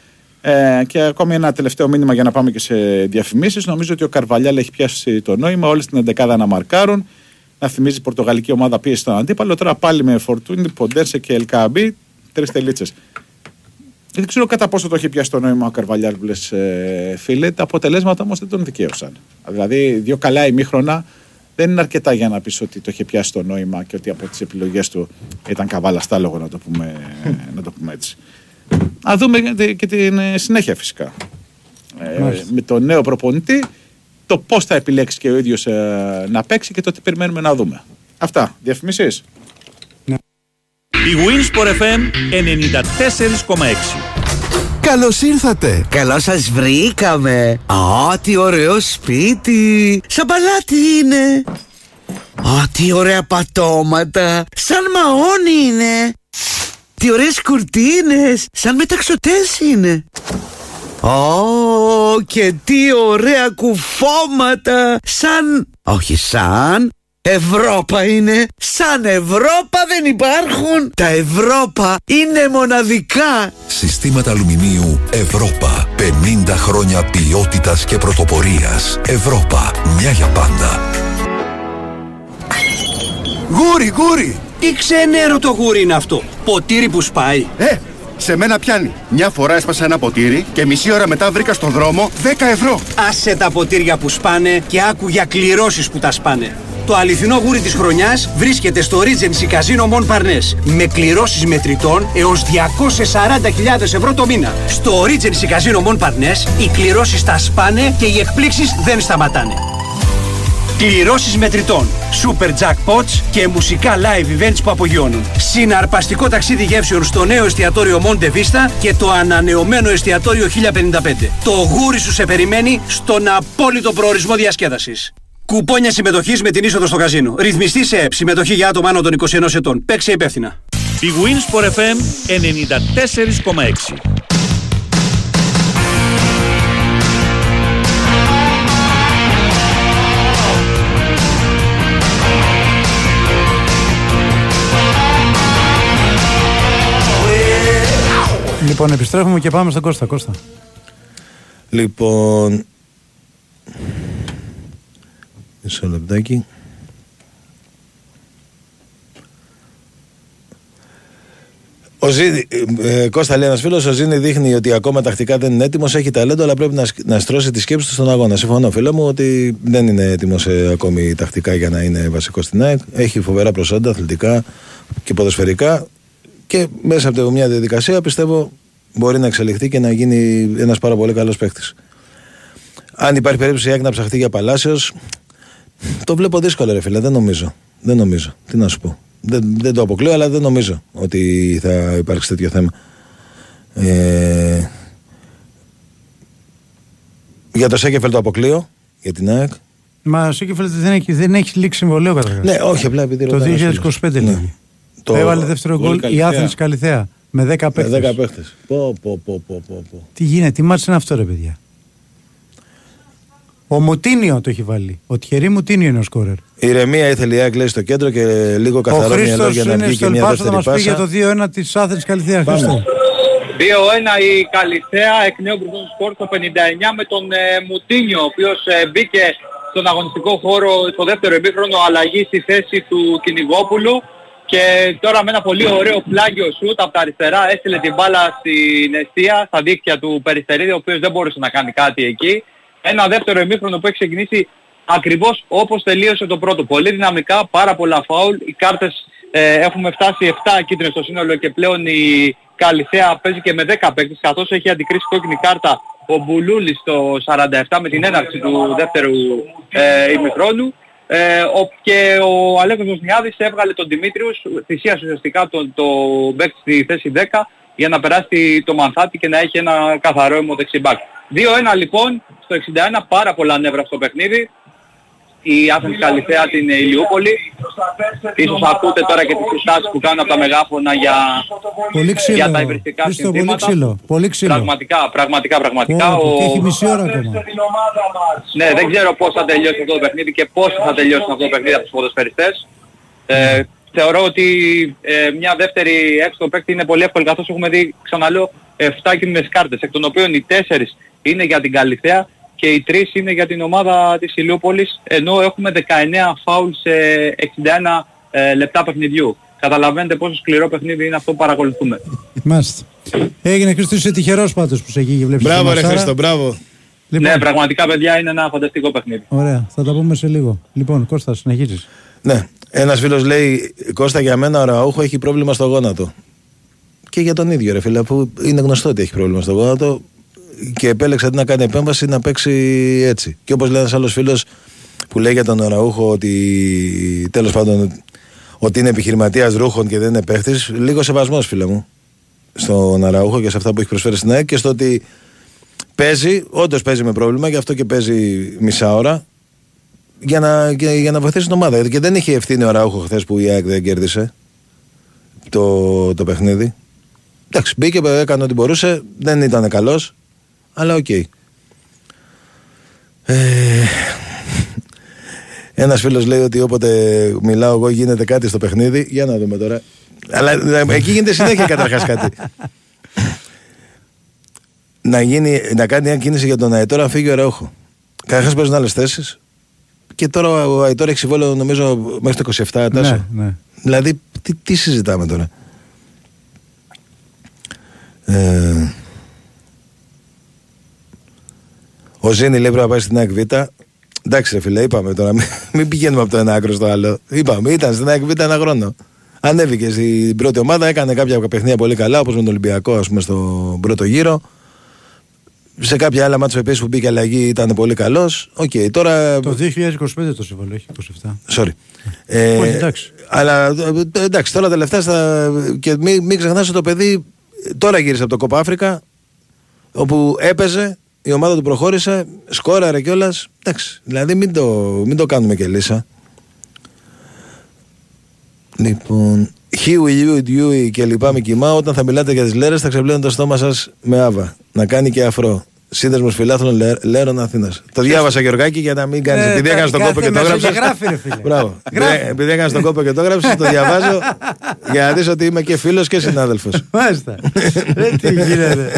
Ε, και ακόμη ένα τελευταίο μήνυμα για να πάμε και σε διαφημίσεις. Νομίζω ότι ο Καρβαλιάλ έχει πιάσει το νόημα. Όλε την 11 να μαρκάρουν. Να θυμίζει η Πορτογαλική ομάδα πίεση στον αντίπαλο. Τώρα πάλι με Φορτούνι, Ποντένσε και Ελκαμπή. Τρεις τελίτσες. Δεν ξέρω κατά πόσο το έχει πιάσει το νόημα ο Καρβαλιάλ που λες, ε, φίλε. Τα αποτελέσματα όμως δεν τον δικαίωσαν. Δηλαδή, δύο καλά ημίχρονα δεν είναι αρκετά για να πεις ότι το είχε πιάσει το νόημα και ότι από τις επιλογές του ήταν καβάλα στάλογο, να το πούμε, να το πούμε έτσι. Α δούμε και- και την ε, συνέχεια φυσικά. Ε, Μάλιστα. με τον νέο προπονητή, το πώς θα επιλέξει και ο ίδιος να παίξει και το τι περιμένουμε να δούμε. Αυτά. Διαφημίσεις; Η Winsport FM 94,6. Καλώς ήρθατε! Καλώς σας βρήκαμε! Α, τι ωραίο σπίτι! Σαν παλάτι είναι! Α, τι ωραία πατώματα! Σαν μαόνι είναι! Τι ωραίες κουρτίνες! Σαν μεταξωτές είναι! Ω, και τι ωραία κουφώματα! Σαν... Όχι σαν... Ευρώπα είναι! Σαν Ευρώπα δεν υπάρχουν! Τα Ευρώπα είναι μοναδικά! Συστήματα αλουμινίου Ευρώπα. 50 χρόνια ποιότητας και πρωτοπορίας. Ευρώπα. Μια για πάντα. Γούρι, γούρι! Τι ξενέρο το γούρι είναι αυτό. Ποτήρι που σπάει. Ε, σε μένα πιάνει. Μια φορά έσπασα ένα ποτήρι και μισή ώρα μετά βρήκα στον δρόμο 10 ευρώ. Άσε τα ποτήρια που σπάνε και άκου για κληρώσεις που τα σπάνε. Το αληθινό γούρι της χρονιάς βρίσκεται στο Regency Casino Mon Parnes με κληρώσεις μετρητών έως 240.000 ευρώ το μήνα. Στο Regency Casino Mon Parnes οι κληρώσεις τα σπάνε και οι εκπλήξεις δεν σταματάνε. Κληρώσεις μετρητών, super jackpots και μουσικά live events που απογειώνουν. Συναρπαστικό ταξίδι γεύσεων στο νέο εστιατόριο Monte Vista και το ανανεωμένο εστιατόριο 1055. Το γούρι σου σε περιμένει στον απόλυτο προορισμό διασκέδασης. Κουπόνια συμμετοχής με την είσοδο στο καζίνο. Ρυθμιστή σε ΕΠ. Συμμετοχή για άτομα άνω των 21 ετών. Παίξε υπεύθυνα. Η Winsport FM 94,6. Λοιπόν, επιστρέφουμε και πάμε στον Κώστα. Κώστα. Λοιπόν. Μισό λεπτάκι. Ο Ζήνη, ε, ε, Κώστα λέει ένας φίλος: Ο Ζήνη δείχνει ότι ακόμα τακτικά δεν είναι έτοιμος, έχει ταλέντο, αλλά πρέπει να, σκ- να στρώσει τη σκέψη του στον αγώνα. Συμφωνώ, φίλε μου, ότι δεν είναι έτοιμος ακόμη τακτικά για να είναι βασικός στην ΑΕΚ. Έχει φοβερά προσόντα, αθλητικά και ποδοσφαιρικά. Και μέσα από μια διαδικασία πιστεύω μπορεί να εξελιχθεί και να γίνει ένας πάρα πολύ καλός παίκτης. Αν υπάρχει περίπτωση η ΑΕΚ να ψαχτεί για Παλάσιος, το βλέπω δύσκολο, ρε φίλε. Δεν νομίζω. Δεν νομίζω. Τι να σου πω. Δεν, δεν το αποκλείω, αλλά δεν νομίζω ότι θα υπάρξει τέτοιο θέμα. Ε, για το Σέκεφελ το αποκλείω, για την ΑΕΚ. Μα ο Σίκεφελτ δεν έχει, δεν έχει λήξει συμβολέο καταρχά. Ναι, όχι, απλά επειδή Το ρωτάει ένας 2025 φίλος. λίγη. Ναι. Το- Έβαλε δεύτερο Γκολ γκολ η Καλυθέα. Άθενη Καλυθέα. Με 10 Με παίχτε. 10 παίχτε. Πω, πω, πω, πω, πω, πω. Τι γίνεται, τι μάτς είναι αυτό ρε παιδιά. Ο Μουτίνιο το έχει βάλει. Ο Τιερή Μουτίνιο είναι ο σκόρερ. Η ηρεμία ήθελε η ΑΕΚ λέει στο κέντρο και λίγο Ο καθαρό μυαλό Χρήστο για να είναι βγει στο και μια Ελπάσο θα δεύτερη μας πει για πάσα. το 2-1 της Άθενη Καλυθέα. Πάμε. Χρήστο. 2-1 η Καλυθέα εκ νέου μπροστά στο σκορ το 59 με τον ε, Μουτίνιο, ο οποίος ε, μπήκε στον αγωνιστικό χώρο στο δεύτερο ημίχρονο αλλαγή στη θέση του Κυνηγόπουλου και τώρα με ένα πολύ ωραίο πλάγιο σούτ από τα αριστερά έστειλε την μπάλα στην αιστεία, στα δίκτυα του Περιστερίδη, ο οποίος δεν μπορούσε να κάνει κάτι εκεί. Ένα δεύτερο ημίχρονο που έχει ξεκινήσει ακριβώς όπως τελείωσε το πρώτο. Πολύ δυναμικά, πάρα πολλά φάουλ. Οι κάρτες ε, έχουμε φτάσει 7 κίτρινες στο σύνολο και πλέον η Καλυθέα παίζει και με 10 παίκτες καθώς έχει αντικρίσει κόκκινη κάρτα ο Μπουλούλης στο 47 με την έναρξη του δεύτερου ε, ημιχρόνου. Ε, ο, και ο Αλέκος Νοσνιάδης έβγαλε τον Δημήτριους, θυσίασε ουσιαστικά τον το παίκτη στη θέση 10 για να περάσει το Μανθάτη και να έχει ένα καθαρό αίμο δεξιμπάκ. 2-1 λοιπόν, στο 61 πάρα πολλά νεύρα στο παιχνίδι. Η Άθενη Καλυθέα την Ηλιούπολη. Ίσως ακούτε τώρα και τις συστάσεις που κάνουν από τα μεγάφωνα για, Πολύ ξύλο. για τα υβριστικά Χρήστο, πολύ συνθήματα. ξύλο. Πολύ ξύλο. Πραγματικά, πραγματικά, πραγματικά. Πω, πω, Ο- Και έχει μισή ώρα ακόμα. ναι, δεν ξέρω πώς θα τελειώσει αυτό το παιχνίδι και πώς θα τελειώσει αυτό το παιχνίδι από τους ποδοσφαιριστές. Ε, θεωρώ ότι ε, μια δεύτερη έξω παίκτη είναι πολύ εύκολη καθώς έχουμε δει, ξαναλέω, 7 κίνδυνες κάρτες, εκ των οποίων οι 4 είναι για την Καλυθέα και οι 3 είναι για την ομάδα της Ηλιούπολης, ενώ έχουμε 19 φάουλ σε 61 ε, λεπτά παιχνιδιού. Καταλαβαίνετε πόσο σκληρό παιχνίδι είναι αυτό που παρακολουθούμε. Μάλιστα. Έγινε Χρήστο, είσαι τυχερός πάντως που σε εκεί και βλέπει. Μπράβο, ρε Χρήστο, μπράβο. Λοιπόν, Ναι, πραγματικά παιδιά είναι ένα φανταστικό παιχνίδι. Ωραία, θα τα πούμε σε λίγο. Λοιπόν, Κώστας, συνεχίζεις. Ναι. Ένας φίλος λέει: Κώστα, για μένα ο Ραούχο έχει πρόβλημα στο γόνατο. Και για τον ίδιο, ρε φίλε, που είναι γνωστό ότι έχει πρόβλημα στο γόνατο και επέλεξε αντί να κάνει επέμβαση να παίξει έτσι. Και όπως λέει ένας άλλος φίλος που λέει για τον Ραούχο ότι τέλος πάντων ότι είναι επιχειρηματίας ρούχων και δεν είναι παίχτης, λίγο σεβασμός, φίλε μου, στον Αραούχο και σε αυτά που έχει προσφέρει στην ΑΕΚ και στο ότι παίζει, όντως παίζει με πρόβλημα, γι' αυτό και παίζει μισά ώρα για να, για, για να βοηθήσει την ομάδα. Και δεν είχε ευθύνη ο Ραούχο χθες που η ΑΕΚ δεν κέρδισε το, το παιχνίδι. Εντάξει, μπήκε, έκανε ό,τι μπορούσε, δεν ήταν καλός, αλλά οκ. Ε, Ένας φίλος λέει ότι όποτε μιλάω εγώ γίνεται κάτι στο παιχνίδι. Για να δούμε τώρα. Αλλά ε, εκεί γίνεται συνέχεια καταρχάς κάτι. να, γίνει, να κάνει μια κίνηση για τον Αϊτόρα να φύγει ο Αραούχο. Καταρχάς παίζουν άλλες θέσεις. Και τώρα ο Αϊτόρα έχει συμβόλαιο νομίζω μέχρι το 27 Τάσο. Ναι, ναι. Δηλαδή, τι, τι συζητάμε τώρα; Ε, ο Ζίνι λέει πρέπει να πάει στην ΑΕΚ Β. Εντάξει, ρε φίλε, είπαμε τώρα. Μην, μην πηγαίνουμε από το ένα άκρο στο άλλο. Είπαμε, ήταν στην ΑΕΚ ήταν ένα χρόνο. Ανέβηκε στην πρώτη ομάδα, έκανε κάποια παιχνίδια πολύ καλά, όπως με τον Ολυμπιακό, ας πούμε, στον πρώτο γύρο. Σε κάποια άλλα ματς επίσης που μπήκε αλλαγή ήταν πολύ καλός. Οκ, τώρα. Το 2025 το συμβόλαιο έχει 27. Sorry. Ε, Όχι, εντάξει. Αλλά ε, εντάξει, τώρα τελευταία στα... και μην, μην ξεχνάς ότι το παιδί τώρα γύρισε από το Κόπα Αφρικα όπου έπαιζε, η ομάδα του προχώρησε, σκόραρε κιόλας. Εντάξει, δηλαδή μην το, μην το κάνουμε και λύσα. Λοιπόν, Χιου, Ιου, Ιου και λοιπά με κοιμά. Όταν θα μιλάτε για τις λέρες, θα ξεπλένουν το στόμα σας με άβα. Να κάνει και αφρό. Σύνδεσμος φιλάθλων Λέ- Λέρων Αθήνας. Το διάβασα Γεωργάκη για να μην κάνει. Ε, επειδή κα- έκανε τον κάθε κόπο και το μεσόγειο έγραψε. γράφει, ρε φίλε. Μπράβο. Γράφει. Ε, Επειδή έκανε τον κόπο και το έγραψες, το διαβάζω για να δεις ότι είμαι και φίλος και συνάδελφος. Μάλιστα. Ε, τι γίνεται.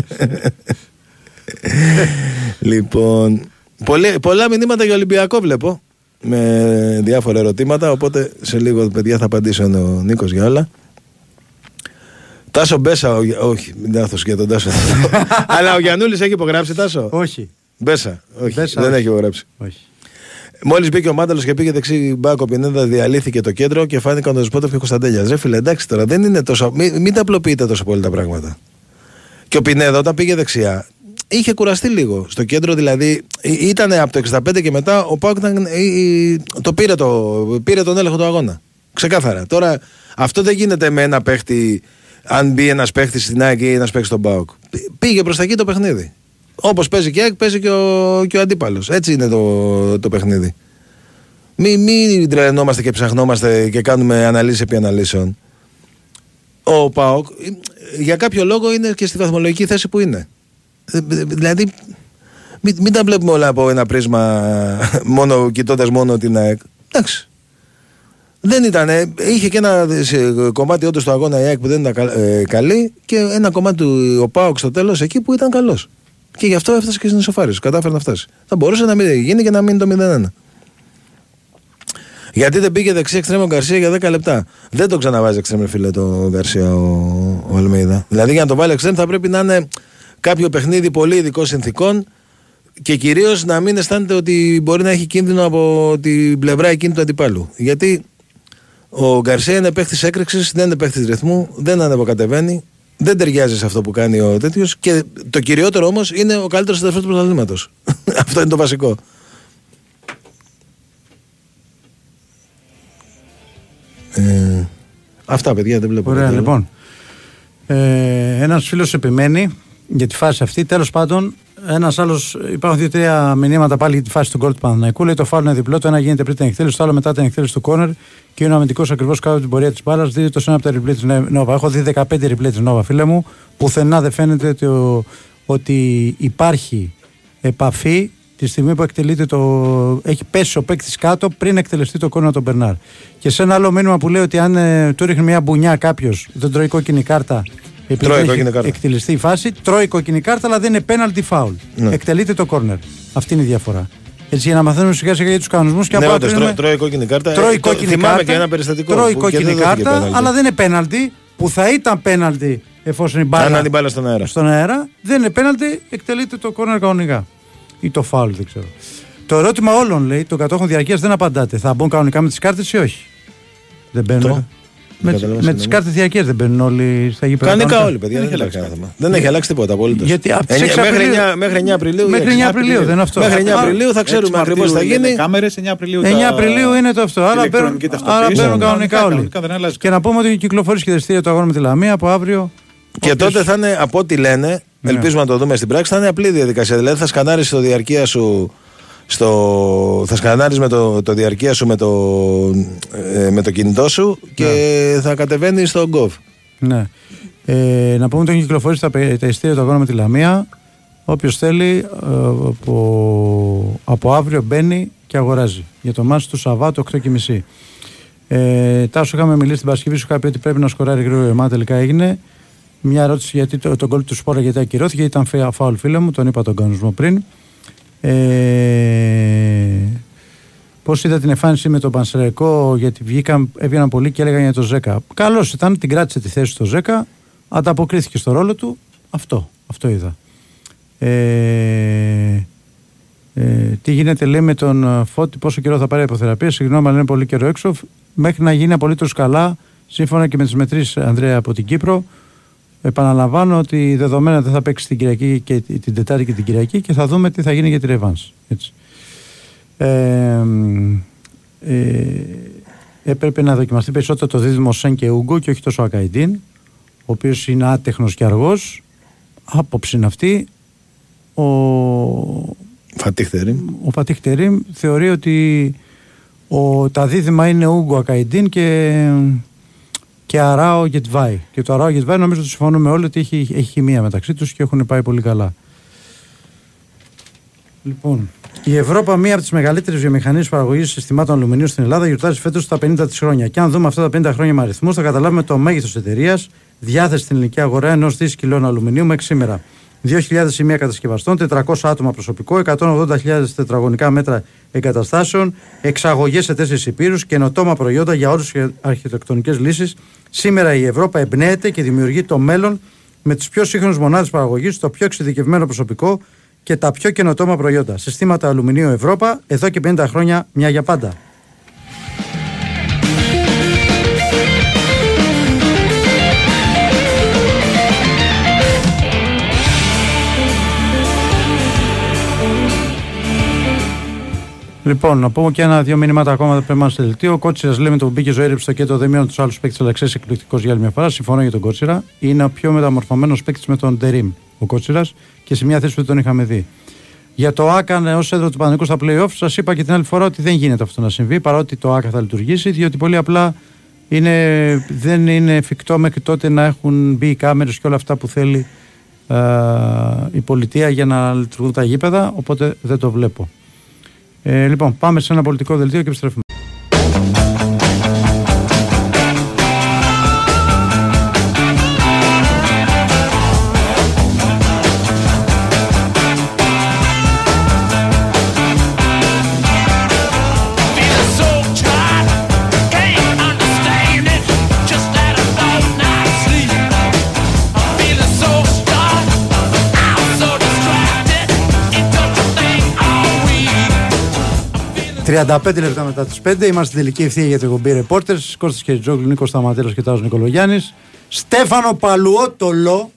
λοιπόν, πολλέ- πολλά μηνύματα για Ολυμπιακό βλέπω. Με διάφορα ερωτήματα. Οπότε σε λίγο, παιδιά, θα απαντήσω ο Νίκος για όλα. Τάσο Μπέσα, ο, Για- όχι, μην λάθος για τον Τάσο. Αλλά ο Γιαννούλη έχει υπογράψει, Τάσο; Όχι. Μπέσα, όχι, Μπέσα, δεν όχι. έχει υπογράψει. Όχι. Μόλις μπήκε ο Μάνταλος και πήγε δεξί μπάκο Πινέδα, διαλύθηκε το κέντρο και φάνηκαν ο Δεσπότοφ και ο Κωνσταντέλιας. Ρε φίλε, εντάξει τώρα, δεν είναι τόσο. Μην, μην τα απλοποιείτε τόσο πολύ τα πράγματα. Και ο Πινέδα όταν πήγε δεξιά, είχε κουραστεί λίγο. Στο κέντρο δηλαδή, ήταν από το 65 και μετά, ο Πάουκ ήταν, ε, ε, το πήρε, το πήρε τον έλεγχο του αγώνα. Ξεκάθαρα. Τώρα, αυτό δεν γίνεται με ένα παίχτη, αν μπει ένας παίχτης στην ΑΕΚ ή ένας παίχτης στον Πάουκ. Πή- Πήγε προς τα εκεί το παιχνίδι. Όπως παίζει και η ΑΕΚ, παίζει και ο, και ο αντίπαλος. Έτσι είναι το, το παιχνίδι. Μην μη τρελαινόμαστε και ψαχνόμαστε και κάνουμε αναλύσεις επί αναλύσεων. Ο ΠΑΟΚ ε, για κάποιο λόγο είναι και στη βαθμολογική θέση που είναι. Ε, ε, Δηλαδή, μην, μην τα βλέπουμε όλα από ένα πρίσμα μόνο κοιτώντας μόνο την ΑΕΚ. Εντάξει. Δεν ήταν. Είχε και ένα ε, κομμάτι όντως του αγώνα η ΑΕΚ που δεν ήταν κα- ε, καλή και ένα κομμάτι του ο ΠΑΟΚ στο τέλος εκεί που ήταν καλός. Και γι' αυτό έφτασε και στην ισοφάριση. Κατάφερε να φτάσει. Θα μπορούσε να μην γίνει και να μείνει το 0-1. Γιατί δεν πήγε δεξί εξτρέμο Γκαρσία για 10 λεπτά. Δεν το ξαναβάζει εξτρέμο, φίλε, το Γκαρσία ο, ο Αλμίδα. Δηλαδή για να το βάλει εξτρέμ θα πρέπει να είναι κάποιο παιχνίδι πολύ ειδικών συνθήκων και κυρίως να μην αισθάνεται ότι μπορεί να έχει κίνδυνο από την πλευρά εκείνη του αντιπάλου. Γιατί ο Γκαρσία είναι παίχτη έκρηξης, δεν είναι παίχτη ρυθμού, δεν ανεβοκατεβαίνει, δεν ταιριάζει σε αυτό που κάνει ο τέτοιος και το κυριότερο όμως είναι ο καλύτερος τελευταίο του πρωταθλήματος. αυτό είναι το βασικό. Ε, αυτά παιδιά δεν βλέπω. Ωραία, κάτι άλλο. λοιπόν. Ε, Ένας φίλος επιμένει για τη φάση αυτή. Τέλος πάντων, ένας άλλος. Υπάρχουν δύο-τρία μηνύματα πάλι για τη φάση του γκολ του Παναναϊκού. Λέει το φάουλ είναι διπλό. Το ένα γίνεται πριν την εκτέλεση, το άλλο μετά την εκτέλεση του κόρνερ και είναι ο αμυντικός ακριβώς κάτω από την πορεία της μπάλας. Δείτε το σε ένα από τα replay της Νόβα. Έχω δει 15 replay της Νόβα, φίλε μου. Πουθενά δεν φαίνεται ότι, ο- ότι υπάρχει επαφή τη στιγμή που εκτελείται το. έχει πέσει ο παίκτης κάτω πριν εκτελεστεί το κόρνερ τον Μπερνάρ. Και σε ένα άλλο μήνυμα που λέει ότι αν ε, του ρίχνει μια μπουνιά κάποιος, δεν τρώει κόκκινη κάρτα. Επειδή Τρώει έχει κόκκινη κάρτα. Εκτελεστεί η φάση, τρώει κόκκινη κάρτα, αλλά δεν είναι penalty foul. Ναι. Εκτελείται το κόρνερ. Αυτή είναι η διαφορά. Έτσι για να μαθαίνουμε σιγά σιγά για τους κανονισμούς και Ναι, απλά όντως, κρίνουμε- τρώ- τρώει κόκκινη κάρτα. Τρώει Ε, το- κόκκινη θυμάμαι κάρτα. και ένα περιστατικό Τρώει που και κόκκινη δεν δόθηκε κάρτα, penalty. αλλά δεν είναι πέναλτι που θα ήταν πέναλτι εφόσον η μπάλα. Αν την μπάλα στον αέρα. Στον αέρα δεν είναι πέναλτι, εκτελείται το κόρνερ κανονικά. Ή το φάουλ, δεν ξέρω. Το ερώτημα όλων λέει, των κατόχων διαρκείας δεν απαντάτε. Θα μπουν κανονικά με τις κάρτες ή όχι; Δεν μπαίνουν. Το; Με, Δεν καταλαβαίνω, με τις συγγνώμη. κάρτες διαρκεία δεν μπαίνουν όλοι στα γήπεδα. Κανονικά κανονικά. όλοι, παιδιά. Δεν, έχει έχει αλλάξει αλλάξει θέμα. Δεν έχει αλλάξει τίποτα απολύτω. Γιατί από τις 6 μέχρι, Απριλίου- 9, μέχρι 9 Απριλίου. Μέχρι ή 9 έξι. Απριλίου, δεν είναι αυτό. Μέχρι 9 Α, Απριλίου θα ξέρουμε ακριβώς τι θα γίνει. Κάμερες 9 Απριλίου. 9 τα- Απριλίου είναι το αυτό. Άρα μπαίνουν, ηλεκτρονική ταυτοποίηση. άρα μπαίνουν Ναι. κανονικά όλοι. Κανονικά δεν αλλάζει. Και να πούμε ότι κυκλοφορεί και δεστήρια το αγώνα με τη Λαμία από αύριο. Και τότε θα είναι από ό,τι λένε, Ναι. ελπίζουμε να το δούμε στην πράξη, θα είναι απλή διαδικασία. Δηλαδή θα σκανάρεις το διαρκεία σου. Στο, θα σκανάρεις με το, το διαρκεία σου με το, ε, με το κινητό σου και Ναι. θα κατεβαίνεις στο Gov. Ναι. Ε, να πούμε ότι έχουν κυκλοφορήσει τα, πε- τα ειστήρια του αγώνα με τη Λαμία. Όποιος θέλει ε, από, από αύριο μπαίνει και αγοράζει. Για το μάτι του Σαββάτου 8.30. Ε, Τάσο, είχαμε μιλήσει την Παρασκευή, σου είχα πει ότι πρέπει να σκοράρει γρήγορα η ομάδα. Τελικά έγινε. Μια ερώτηση γιατί το, το γκολ του Σπόρα γιατί ακυρώθηκε. Ήταν φε- φάουλ φίλε μου, τον είπα τον κανονισμό πριν. Ε, Πώς είδα την εμφάνιση με τον Πανσεραϊκό, γιατί βγήκαν, έβγαιναν πολλοί και έλεγαν για τον Ζέκα. Καλώς ήταν, την κράτησε τη θέση στο Ζέκα, ανταποκρίθηκε στο ρόλο του. Αυτό, αυτό είδα. Ε, Ε, τι γίνεται λέει με τον ε, Φώτη, πόσο καιρό θα πάρει αποθεραπεία. Συγγνώμη, αλλά είναι πολύ καιρό έξω. Μέχρι να γίνει απολύτως καλά, σύμφωνα και με τις μετρήσεις Ανδρέα από την Κύπρο. Επαναλαμβάνω ότι δεδομένα δεν θα παίξει την Κυριακή και την Τετάρτη και την Κυριακή και θα δούμε τι θα γίνει για τη Ρεβάνς. Έτσι. Ε, ε, έπρεπε να δοκιμαστεί περισσότερο το δίδυμο Σεν και Ούγκο και όχι τόσο Ακαϊντίν, ο οποίος είναι άτεχνος και αργός. Άποψη είναι αυτή. Ο, Φατίχ Τερίμ. ο Φατίχ Τερίμ θεωρεί ότι ο, τα δίδυμα είναι Ούγκο Ακαϊντίν και, και Αράο Γετβάη. Και το Αράο Γετβάη νομίζω ότι συμφωνούμε όλοι ότι έχει, έχει χημεία μεταξύ τους και έχουν πάει πολύ καλά. Λοιπόν, η Ευρώπη, μία από τις μεγαλύτερες βιομηχανίες παραγωγής συστημάτων αλουμινίου στην Ελλάδα, γιορτάζει φέτος τα 50 της χρόνια. Και αν δούμε αυτά τα 50 χρόνια με αριθμούς, θα καταλάβουμε το μέγεθος εταιρείας, διάθεση στην ελληνική αγορά ενός δις κιλών αλουμινίου μέχρι σήμερα. 2.000 σημεία κατασκευαστών, 400 άτομα προσωπικό, 180.000 τετραγωνικά μέτρα εγκαταστάσεων, εξαγωγές σε τέσσερις υπήρους, καινοτόμα προϊόντα για όλες τις αρχιτεκτονικές λύσεις. Σήμερα η Ευρώπη εμπνέεται και δημιουργεί το μέλλον με τι πιο σύγχρονε μονάδες παραγωγής, το πιο εξειδικευμένο προσωπικό και τα πιο καινοτόμα προϊόντα. Συστήματα αλουμινίου Ευρώπα, εδώ και 50 χρόνια, μια για πάντα. Λοιπόν, να πούμε και ένα-δύο μηνύματα ακόμα που πρέπει στο δελτίο. Ο Κότσιρας λέμε τον μπήκε ζωή στο κέντρο, δεν μειώνει τους άλλους παίκτες, αλλά ξέρεις εκπληκτικός για άλλη μια φορά. Συμφωνώ για τον Κότσιρα. Είναι ο πιο μεταμορφωμένος παίκτης με τον Ντερίμ, ο Κότσιρας, και σε μια θέση που δεν τον είχαμε δει. Για το ΑΚΑ ως έδρα του Παναγικού στα playoff, σας είπα και την άλλη φορά ότι δεν γίνεται αυτό να συμβεί, παρότι το ΑΚΑ θα λειτουργήσει, διότι πολύ απλά είναι, δεν είναι εφικτό μέχρι τότε να έχουν μπει οι κάμερες και όλα αυτά που θέλει ε, η πολιτεία για να λειτουργούν τα γήπεδα, οπότε δεν το βλέπω. Ε, λοιπόν, πάμε σε ένα πολιτικό δελτίο και επιστρέφουμε. «35 λεπτά μετά τις 5 είμαστε στην τελική ευθεία για την εκπομπή Reporters Κώστας Κεριτζόγλου, Νίκος Σταματέρος και Τάζος Νικολογιάννης Στέφανο Παλουότολο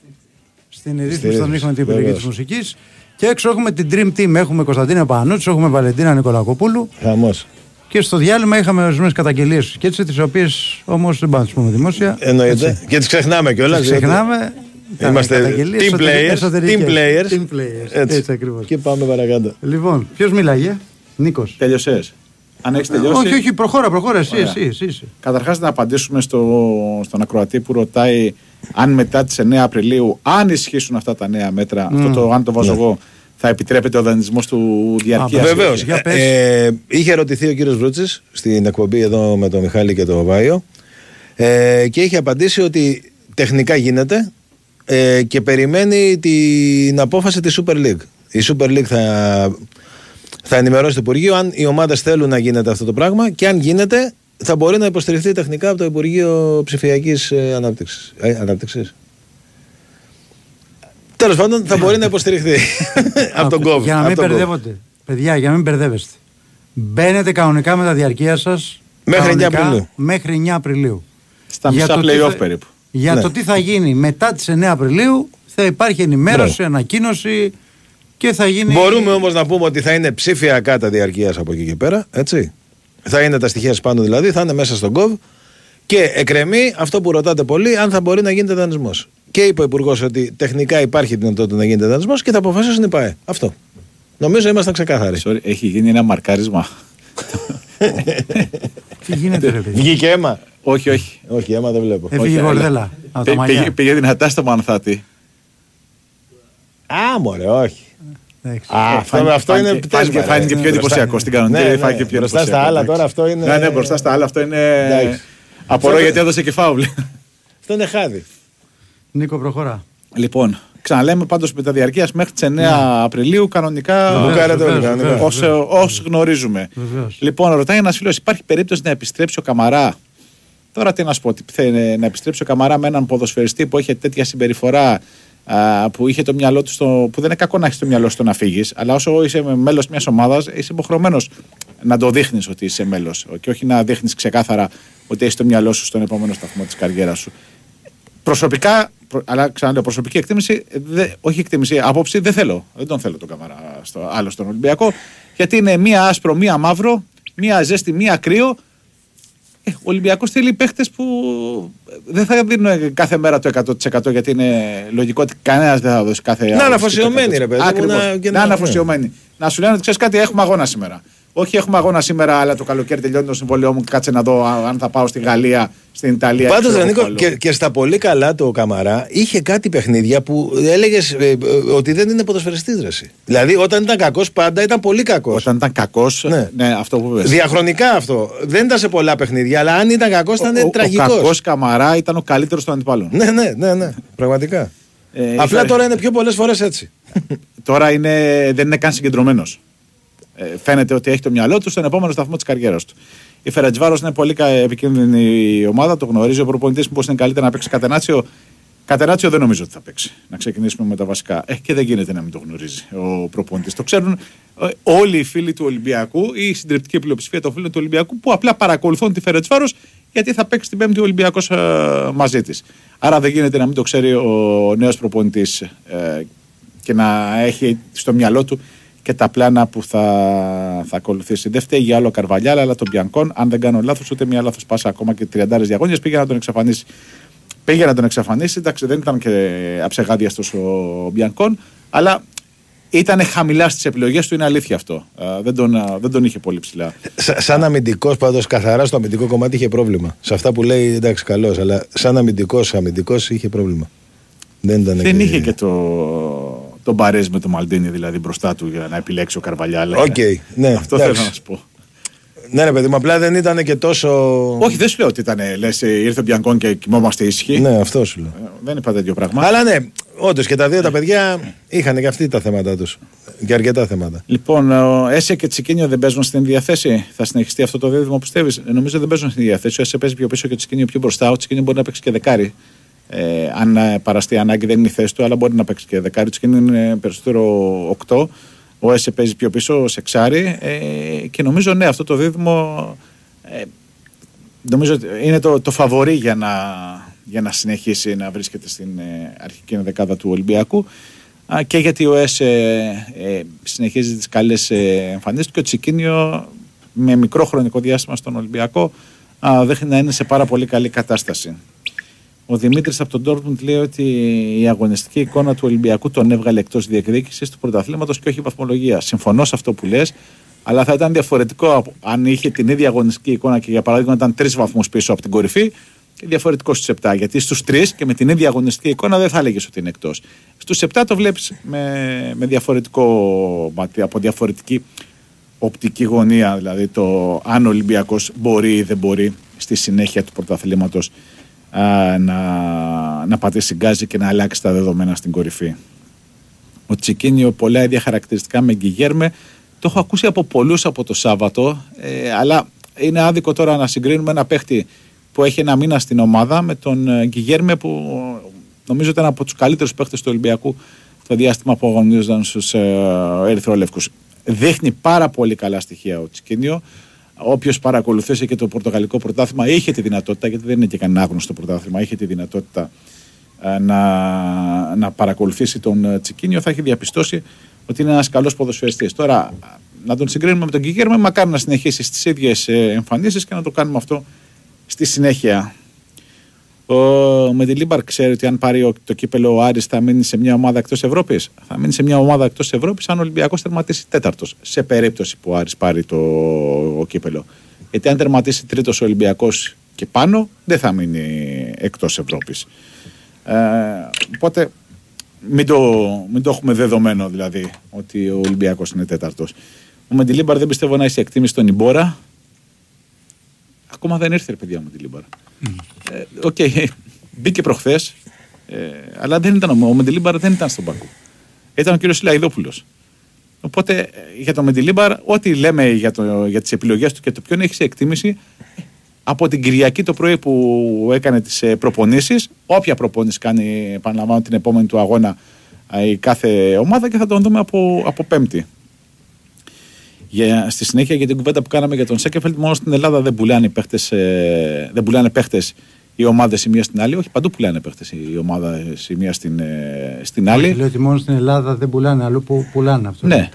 στην ρύθμιση των ήχων την επιλογή της μουσικής και έξω έχουμε την Dream Team. Έχουμε Κωνσταντίνα Πανούτσου, έχουμε Βαλεντίνα Νικολακοπούλου. Χαμός. Και στο διάλειμμα είχαμε ορισμένες καταγγελίες και έτσι, τις οποίες όμως δεν πάμε να τι πούμε δημόσια. Εννοείται. Έτσι. Και τις ξεχνάμε κιόλας. Τις ξεχνάμε. Είμαστε καταγγελίες team εσωτερικές, players. εσωτερικές. Team players. Team players. Έτσι. Έτσι ακριβώς. Και πάμε παρακάτω. Λοιπόν, ποιος μιλάγε, Νίκος. Τέλειωσε. Αν έχεις τελειώσει. Όχι, όχι, προχώρα, προχώρα. Εσύ, Ωραία. εσύ, εσύ. εσύ. Καταρχάς να απαντήσουμε στο, στον ακροατή που ρωτάει αν μετά τις 9 Απριλίου, αν ισχύσουν αυτά τα νέα μέτρα, Μμ. αυτό το αν το βάζω Ναι. εγώ, θα επιτρέπεται ο δανεισμός του διαρκείας. Βεβαίως. Για πες. Ε, είχε ρωτηθεί ο κύριος Βρούτσης στην εκπομπή εδώ με τον Μιχάλη και τον Βάιο ε, και είχε απαντήσει ότι τεχνικά γίνεται ε, και περιμένει την απόφαση της Super League. Η Super League θα, θα ενημερώσει το Υπουργείο αν οι ομάδες θέλουν να γίνεται αυτό το πράγμα και αν γίνεται θα μπορεί να υποστηριχθεί τεχνικά από το Υπουργείο Ψηφιακής Ανάπτυξης. Ε, ανάπτυξης. Τέλος πάντων, θα μπορεί να υποστηριχθεί από τον κόβ. Για να μην μπερδεύονται. Παιδιά, για να μην μπερδεύεστε. Μπαίνετε κανονικά με τα διαρκεία σας Μέχρι 9 Απριλίου. Μέχρι 9 Απριλίου. Στα Για μισά το τι playoff θα- περίπου. Για Ναι. το τι θα γίνει μετά τις 9 Απριλίου θα υπάρχει ενημέρωση, ανακοίνωση και θα γίνει. Μπορούμε όμως να πούμε ότι θα είναι ψηφιακά τα διαρκείας από εκεί και πέρα. Έτσι. Θα είναι τα στοιχεία πάνω δηλαδή, θα είναι μέσα στον κοβ. Και εκρεμεί αυτό που ρωτάτε πολύ, αν θα μπορεί να γίνεται δανεισμός. Και είπε ο Υπουργός ότι τεχνικά υπάρχει δυνατότητα να γίνεται δανεισμός και θα αποφασίσουν οι ΠΑΕ. Αυτό. Νομίζω ήμασταν ξεκάθαροι. Sorry, έχει γίνει ένα μαρκάρισμα. Τι γίνεται, ρε παιδί; Βγήκε αίμα; όχι, όχι. Όχι, αίμα δεν βλέπω. Έφυγε η αλλά- γορδέλα από τα Πή- μαλλιά. πήγε, πήγε δυνατά στο Μανθάτη. Α, μωρέ, όχι. Εντάξει. Α, αυτό, φάνηκε- αυτό είναι φάνηκε- πτέσμα, φάνηκε- φάνηκε ρε. πιο Μπροστά- εντυπωσιακό στην κανονική, Ναι, ναι, φάνηκε πιο Μπροστά στα εντυπωσιακό, άλλα εντάξει. τώρα αυτό είναι. Ναι, ναι, μπροστά στα άλλα αυτό είναι. Εντάξει. Απορώ Αυτό- γιατί έδωσε και φάουλ. Αυτό είναι χάδι. Νίκο, προχωρά. Λοιπόν, ξαναλέμε πάντως με τα διαρκείας μέχρι τις 9 Απριλίου κανονικά. Να μπουκάρετε όλοι, κανονικά. Όσο γνωρίζουμε. Βεβαίως. Λοιπόν, ρωτάει ένας φίλος, υπάρχει περίπτωση να επιστρέψει ο Καμαρά; Τώρα τι να σου πω, ότι θέλει να επιστρέψει ο Καμαρά με έναν ποδοσφαιριστή που έχει τέτοια συμπεριφορά; Α, που είχε το μυαλό του στο. που δεν είναι κακό να έχεις το μυαλό στο να φύγεις, αλλά όσο είσαι μέλος μιας ομάδας, είσαι υποχρεωμένος να το δείχνεις ότι είσαι μέλος. Και όχι να δείχνεις ξεκάθαρα ότι έχεις το μυαλό σου στον επόμενο σταθμό της καριέρας σου. Προσωπικά, προ- αλλά ξαναλέω, προσωπική εκτίμηση, δε, όχι εκτίμηση, άποψη, δεν θέλω. Δεν τον θέλω τον Καμαρά στο, άλλο στον Ολυμπιακό. Γιατί είναι μία άσπρο, μία μαύρο, μία ζέστη, μία κρύο. Ε, ο Ολυμπιακός θέλει παίχτες που δεν θα δίνουν κάθε μέρα το 100% γιατί είναι λογικό ότι κανένας δεν θα δώσει κάθε. Να είναι αφοσιωμένοι, ρε παιδί μου, Ακριβώς. να- Να, και είναι να- ναι. αφοσιωμένοι. Να σου λένε ότι ξέρεις κάτι, έχουμε αγώνα σήμερα. Όχι, έχουμε αγώνα σήμερα, αλλά το καλοκαίρι τελειώνει το συμβόλαιό μου. Κάτσε να δω α- αν θα πάω στη Γαλλία, στην Ιταλία. Πάντως, ξέρω Νίκο, εγώ αλλού. και, και στα πολύ καλά το Καμαρά είχε κάτι παιχνίδια που έλεγες ότι δεν είναι ποδοσφαιριστής δράση. Δηλαδή, όταν ήταν κακός, πάντα ήταν πολύ κακός. Όταν ήταν κακός, ναι. ναι, αυτό που είπες. Διαχρονικά αυτό. Δεν ήταν σε πολλά παιχνίδια, αλλά αν ήταν κακός, ήταν Ο, ο τραγικός. κακός Καμαρά ήταν ο καλύτερος των αντιπάλων. Ναι, ναι, ναι, ναι, πραγματικά. Ε, Απλά είχε- τώρα είναι πιο πολλές φορές έτσι. Τώρα είναι, δεν είναι καν συγκεντρωμένος. Ε, φαίνεται ότι έχει το μυαλό του στον επόμενο σταθμό της καριέρας του. Η Φερετζβάρο είναι πολύ κα- επικίνδυνη ομάδα, το γνωρίζει ο προπονητής μου πως είναι καλύτερα να παίξει Κατενάτσιο. Κατενάτσιο δεν νομίζω ότι θα παίξει. Να ξεκινήσουμε με τα βασικά. Ε, και δεν γίνεται να μην το γνωρίζει ο προπονητής. Το ξέρουν ε, όλοι οι φίλοι του Ολυμπιακού ή η συντριπτική πλειοψηφία των φίλων του Ολυμπιακού που απλά παρακολουθούν τη Φερετζβάρο γιατί θα παίξει την Πέμπτη ο Ολυμπιακό μαζί της. Άρα δεν γίνεται να μην το ξέρει ο νέος προπονητής ε, και να έχει στο μυαλό του και τα πλάνα που θα, θα ακολουθήσει. Δεν φταίει για άλλο Καρβαλιάλα, αλλά τον Μπιανκόν, αν δεν κάνω λάθος, ούτε μία λάθος πάσα ακόμα και 30 διαγώνιε πήγε να τον εξαφανίσει. Πήγε να τον εξαφανίσει, εντάξει, δεν ήταν και αψεγάδιαστο ο Μπιανκόν, αλλά ήταν χαμηλά στις επιλογές του, είναι αλήθεια αυτό. Α, δεν, τον, α, δεν τον είχε πολύ ψηλά. Σα- σαν αμυντικός, πάντως καθαρά στο αμυντικό κομμάτι είχε πρόβλημα. Σε αυτά που λέει εντάξει, καλό, αλλά σαν αμυντικός, αμυντικός είχε πρόβλημα. Δεν ήταν Δεν και- είχε και το, το Μπαρέζι με το Μαλντίνι δηλαδή μπροστά του για να επιλέξει ο Καρβαλιάλ. Οκ, ναι, Αυτό εντάξει. θέλω να σου πω. Ναι, ρε παιδί μου, απλά δεν ήταν και τόσο. Όχι, δεν σου λέω ότι ήταν, λες, ήρθε ο Μπιανκόν και κοιμόμαστε ήσυχοι. Ναι, αυτό σου λέω. Ε, Δεν είπα τέτοιο πράγμα. Αλλά ναι, όντως και τα δύο τα παιδιά είχαν και αυτοί τα θέματα τους. Και αρκετά θέματα. Λοιπόν, ο Έσε και Τσικίνιο δεν παίζουν στην ίδια θέση. Θα συνεχιστεί αυτό το δίδυμο, πιστεύεις; Νομίζω δεν παίζουν στην ίδια θέση. Ο Έσε παίζει πιο πίσω και ο Τσικίνιο πιο μπροστά. Ο Τσικίνιο μπορεί να παίξει και δεκάρι. Ε, αν ε, παραστεί ανάγκη, δεν είναι η θέση του, αλλά μπορεί να παίξει και δεκάρι. Ο Τσικίνιο είναι περισσότερο 8. Ο Έσε παίζει πιο πίσω σε εξάρι. Ε, και νομίζω, ναι, αυτό το δίδυμο ε, νομίζω ότι είναι το, το φαβορή για να, για να συνεχίσει να βρίσκεται στην ε, αρχική δεκάδα του Ολυμπιακού. Α, και γιατί ο ΕΣ ε, ε, συνεχίζει τις καλές ε, εμφανίσεις του και ο Τσικίνιο με μικρό χρονικό διάστημα στον Ολυμπιακό α, δείχνει να είναι σε πάρα πολύ καλή κατάσταση. Ο Δημήτρης από τον Ντόρτμουντ λέει ότι η αγωνιστική εικόνα του Ολυμπιακού τον έβγαλε εκτός διεκδίκησης του πρωταθλήματος και όχι βαθμολογία. Συμφωνώ σε αυτό που λες, αλλά θα ήταν διαφορετικό από- αν είχε την ίδια αγωνιστική εικόνα και για παράδειγμα ήταν τρεις βαθμούς πίσω από την κορυφή και διαφορετικό στους 7. Γιατί στους 3 και με την ίδια αγωνιστική εικόνα δεν θα έλεγες ότι είναι εκτός. Στους 7 το βλέπεις με, με διαφορετικό μάτι, από διαφορετική οπτική γωνία, δηλαδή το αν ο Ολυμπιακός μπορεί ή δεν μπορεί στη συνέχεια του πρωταθλήματος α, να, να πατήσει γκάζι και να αλλάξει τα δεδομένα στην κορυφή. Ο Τσικίνιο πολλά ίδια χαρακτηριστικά με Γκυγέρμε. Το έχω ακούσει από πολλούς από το Σάββατο, ε, αλλά είναι άδικο τώρα να συγκρίνουμε ένα παίχτη που έχει ένα μήνα στην ομάδα με τον ε, Γκυγέρμε που νομίζω ήταν από τους καλύτερους παίχτες του Ολυμπιακού το διάστημα που αγωνίζονταν στους ε, Ερυθρόλευκους. Δείχνει πάρα πολύ καλά στοιχεία ο Τσικίνιο. Όποιος παρακολουθούσε και το Πορτογαλικό πρωτάθλημα είχε τη δυνατότητα, γιατί δεν είναι και κανένα άγνωστο πρωτάθλημα, είχε τη δυνατότητα ε, να, να παρακολουθήσει τον ε, Τσικίνιο, θα έχει διαπιστώσει ότι είναι ένας καλός ποδοσφαιριστής. Τώρα, να τον συγκρίνουμε με τον Κικέρμε, μακάρι να συνεχίσει στις ίδιες εμφανίσεις και να το κάνουμε αυτό στη συνέχεια. Ο Μεντιλίμπαρ ξέρει ότι αν πάρει ο- το κύπελο ο Άρης θα μείνει σε μια ομάδα εκτός Ευρώπης. Θα μείνει σε μια ομάδα εκτός Ευρώπης αν ο Ολυμπιακός τερματίσει τέταρτος. Σε περίπτωση που ο Άρης πάρει το ο κύπελο. Γιατί αν τερματίσει τρίτος ο Ολυμπιακός και πάνω, δεν θα μείνει εκτός Ευρώπης. Ε, οπότε μην το, μην το έχουμε δεδομένο δηλαδή ότι ο Ολυμπιακός είναι τέταρτος. Ο Μεντιλίμπαρ δεν πιστεύω να έχει εκτίμηση στον Ιμπόρρα. Ακόμα δεν ήρθε, ρε παιδιά μου, Μεντιλίμπαρ. Ε, Οκ, μπήκε προχθές, ε, αλλά δεν ήταν, ο Μεντιλίμπαρ δεν ήταν στον Πακού. Ήταν ο κύριος Λαϊδόπουλο. Οπότε ε, για τον Μεντιλίμπαρ, ό,τι λέμε για, το, για τις επιλογές του και το ποιον έχεις σε εκτίμηση, ε, από την Κυριακή το πρωί που έκανε τις ε, προπονήσεις, όποια προπόνηση κάνει, επαναλαμβάνω την επόμενη του αγώνα ε, η κάθε ομάδα και θα τον δούμε από, από Πέμπτη. Για, στη συνέχεια για την κουβέντα που κάναμε για τον Σέκεφελτ, μόνο στην Ελλάδα δεν πουλάνε, παίχτες, ε, δεν πουλάνε παίχτες οι ομάδες η μία στην άλλη. Όχι, παντού πουλάνε παίχτες η ομάδα η μία στην, ε, στην άλλη. Όχι, λέω ότι μόνο στην Ελλάδα δεν πουλάνε, αλλού που πουλάνε αυτό. Ναι.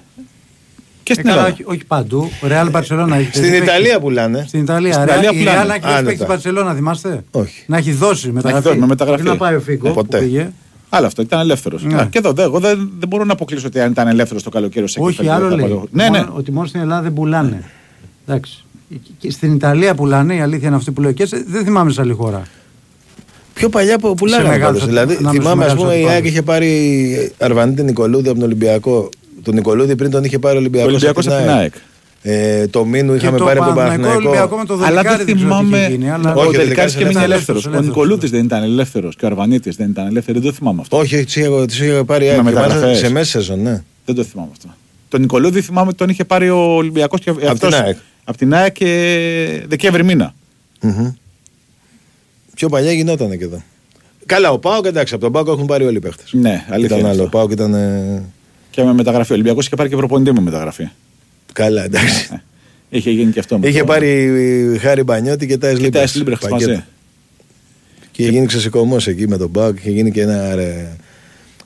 Και στην Ε, καλά, Ελλάδα. όχι, όχι παντού. Ρεάλ Μπαρσελόνα έχεις Στην παίξει- Ιταλία πουλάνε. Στην Ιταλία. Στην Ρε- Ιταλία η πουλάνε. Ρεάλ έχει Άνετα. παίξει Μπαρσελόνα, θυμάστε; Όχι. Να έχει δώσει μεταγραφή. δώσει με μεταγραφή. Πριν να πάει ο Φίγκο. Ποτέ. Που πήγε. Άλλο αυτό, ήταν ελεύθερος. Ναι. Και εδώ, δε, εγώ δεν, δεν μπορώ να αποκλείσω ότι αν ήταν ελεύθερο το καλοκαίρι ο Σέκεφελτ, Όχι, άλλο θα λέει. πάρει- Ναι, ναι. Μόνο- Ότι μόνο στην Ελλάδα δεν πουλάνε. Εντάξει. Και στην Ιταλία πουλάνε, η αλήθεια είναι αυτή που λέω. Και σε- δεν θυμάμαι σε άλλη χώρα. Πιο παλιά που πουλάγανε μεγάλους πάντως. Δηλαδή, αντιπάλους. θυμάμαι, ας Ανάμεσα πούμε, στους η ΑΕΚ μεγάλους είχε πάρει Αρβανίτη Νικολούδη από τον Ολυμπιακό. Τον Νικολούδη πριν τον είχε πάρει ο Ολυμπιακό. Ο Ολυμπιακός από την ΑΕΚ. Ε, το Μίνου είχαμε το πάρει από τον Παναθηναϊκό Παναθηναϊκό. Ολυμπιακό με το Αλλά Δελικάρη δεν ξέρω τι θυμάμαι. είχε γίνει, αλλά- Ο Όχι, ο Δελικάρη Δελικάρης και μείνει ελεύθερος, ελεύθερος. Ο ελεύθερος. Νικολούτης δεν ήταν ελεύθερος και ο Αρβανίτης δεν ήταν ελεύθερο. Δεν το θυμάμαι αυτό. Όχι, όχι, του είχε, τους είχε πάρει η Με ΑΕΚ. και μεταγραφές. μάλιστα Σε μέση σεζόν, ναι. Δεν το θυμάμαι αυτό. Τον Νικολούδη θυμάμαι ότι τον είχε πάρει ο Ολυμπιακός και την ΑΕΚ. Από την ΑΕΚ και Δεκέμβρη μήνα. Μμμ. Πιο παλιά γινόταν και εδώ. Καλά, ο Πάοκ εντάξει, από τον Πάοκ έχουν πάρει όλοι οι παίχτες. Ναι, αλήθεια. Ήταν είναι άλλο. Ο αυτό. Πάοκ ήταν. ε, Και με μεταγραφή. Ο Ολυμπιακός είχε πάρει και προπονητή με μεταγραφή. Καλά, εντάξει. Είχε γίνει και αυτό. με Είχε το- πάρει Χάρη Μπανιώτη και Τάις και τα Λίμπρεξ. Λίμπρεχτ πακέτο. μαζί. Και είχε γίνει ξεσηκωμό εκεί με τον Πάοκ. Είχε γίνει και ένα, ρε,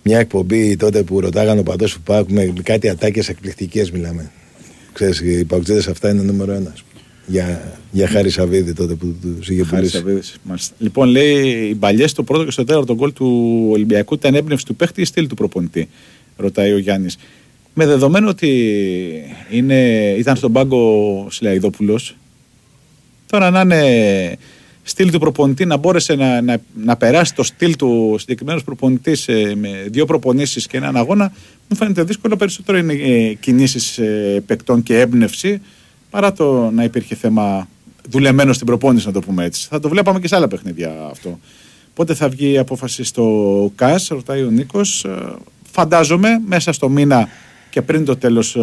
μια εκπομπή τότε που ρωτάγανε ο παντό του Πάοκ με με κάτι ατάκες εκπληκτικές μιλάμε. Ξέρεις, οι Παοκτζίδε αυτά είναι νούμερο ένας. ας πούμε. Για, για Χάρη Σαββίδη τότε που του είχε Χάρη πουλήσει. Σαββίδης, μάλιστα. Λοιπόν, λέει οι παλιέ στο πρώτο και στο τέταρτο γκολ του Ολυμπιακού ήταν έμπνευση του παίχτη ή στυλ του προπονητή, ρωτάει ο Γιάννης. Με δεδομένο ότι είναι, ήταν στον πάγκο Σιλαϊδόπουλος, τώρα να είναι στυλ του προπονητή να μπόρεσε να, να, να περάσει το στυλ του συγκεκριμένος προπονητής με δύο προπονήσεις και έναν αγώνα, μου φαίνεται δύσκολο. Περισσότερο είναι ε, κινήσεις ε, παικτών και έμπνευση παρά το να υπήρχε θέμα δουλεμένος στην προπόνηση, να το πούμε έτσι. Θα το βλέπαμε και σε άλλα παιχνίδια αυτό. Πότε θα βγει η απόφαση στο ΚΑΣ, ρωτάει ο Νίκος. Φαντάζομαι μέσα στο μήνα και πριν το τέλος, ε,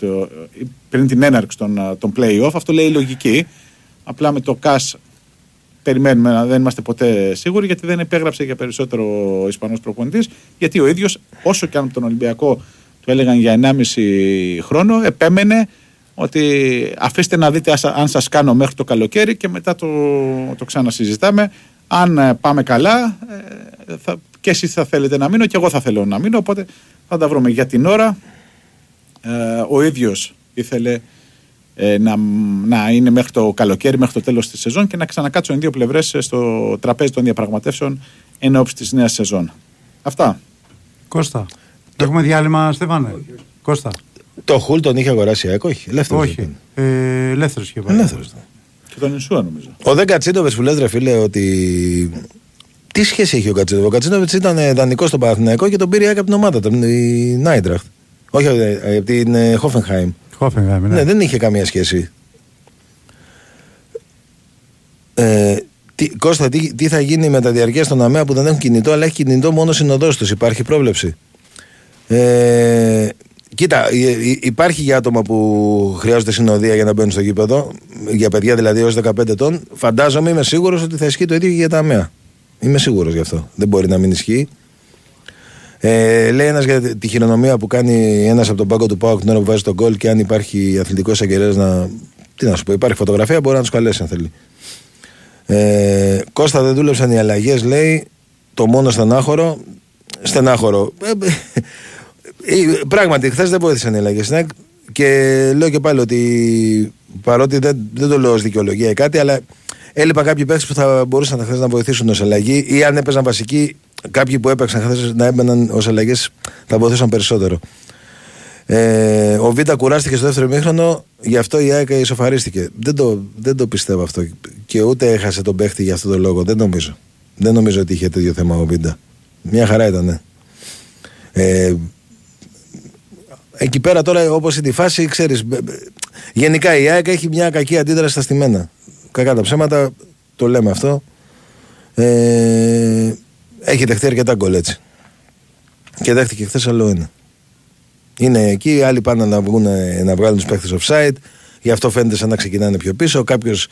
το, ε, πριν την έναρξη των, ε, των play-off, αυτό λέει η λογική. Απλά με το ΚΑΣ περιμένουμε, να- δεν είμαστε ποτέ σίγουροι γιατί δεν επέγραψε για περισσότερο ο Ισπανός προπονητής. Γιατί ο ίδιος όσο και αν από τον Ολυμπιακό του έλεγαν για 1,5 χρόνο επέμενε ότι αφήστε να δείτε άσα- αν σας κάνω μέχρι το καλοκαίρι και μετά το, το ξανασυζητάμε. Αν ε, πάμε καλά ε, θα, και εσείς θα θέλετε να μείνω και εγώ θα θέλω να μείνω οπότε θα τα βρούμε για την ώρα. ε, ο ίδιος ήθελε ε, να, να είναι μέχρι το καλοκαίρι, μέχρι το τέλος της σεζόν και να ξανακάτσουν οι δύο πλευρές ε, στο τραπέζι των διαπραγματεύσεων εν ώψη της νέας σεζόν. Αυτά. Κώστα. Έχουμε διάλειμμα, Στέφανε. Κώστα. Το Χουλ τον είχε αγοράσει η ΑΕΚ, όχι. Ελεύθερος Όχι. ήταν. Ε, Ελεύθερος είχε πάει. Ελεύθερος ήταν. Και τον Ινσούα νομίζω. Ο Δε Κατσίνοβιτ που λες ρε φίλε ότι. Τι σχέση έχει ο Κατσίνοβιτ. Ο Κατσίνοβιτ ήταν δανεικός στο Παναθηναϊκό και τον πήρε η ΑΕΚ από την ομάδα, την η Νάιντραχτ. Όχι ε, ε, από την ε, Χόφενχάιμ. Χόφενχάιμ, ναι. Ναι, δεν είχε καμία σχέση. Ε, τι, Κώστα, τι, τι θα γίνει με τα διαρκεία στον ΑΜΕΑ που δεν έχουν κινητό, αλλά έχει κινητό μόνο συνοδό τους. Υπάρχει πρόβλεψη. Ε, κοίτα, υ- υ- υπάρχει για άτομα που χρειάζονται συνοδεία για να μπαίνουν στο γήπεδο, για παιδιά δηλαδή έως 15 ετών. Φαντάζομαι, είμαι σίγουρος ότι θα ισχύει το ίδιο και για τα ΑΜΕΑ. Είμαι σίγουρος γι' αυτό. Δεν μπορεί να μην ισχύει. Ε, λέει ένας για τη χειρονομία που κάνει ένας από τον πάγκο του Πάουκ την ώρα που βάζει τον γκολ και αν υπάρχει αθλητικός αγγελέα να. Τι να σου πω, υπάρχει φωτογραφία, μπορεί να τους καλέσει αν θέλει. Ε, Κώστα δεν δούλεψαν οι αλλαγές, λέει. Το μόνο στενάχωρο. Στενάχωρο. Ε, ε, ε, πράγματι, χθες δεν βοήθησαν οι αλλαγές. Ναι, και λέω και πάλι ότι παρότι δεν, δεν το λέω ως δικαιολογία ή κάτι, αλλά έλειπα κάποιοι παίχτε που θα μπορούσαν χθες να βοηθήσουν ως αλλαγή ή αν έπαιζαν βασικοί, κάποιοι που έπαιξαν χθες να έμπαιναν ως αλλαγές θα βοηθούσαν περισσότερο. Ε, ο Β' κουράστηκε στο δεύτερο ημίχρονο, γι' αυτό η ΑΕΚ ισοφαρίστηκε. Δεν το, δεν το πιστεύω αυτό. Και ούτε έχασε τον παίχτη για αυτόν τον λόγο. Δεν νομίζω. Δεν νομίζω ότι είχε τέτοιο θέμα ο Β'. Μια χαρά ήταν. ναι. Ε, εκεί πέρα τώρα, όπως είναι η φάση, ξέρεις. Γενικά η ΑΕΚ έχει μια κακή αντίδραση στα στημένα. Κακά τα ψέματα, το λέμε αυτό. Ε, έχει δεχτεί αρκετά γκολ έτσι. Και δέχτηκε χθες άλλο ένα. Είναι εκεί, άλλοι πάνε να, βγουν, να βγάλουν τους παίχτε offside. Γι' αυτό φαίνεται σαν να ξεκινάνε πιο πίσω. Κάποιος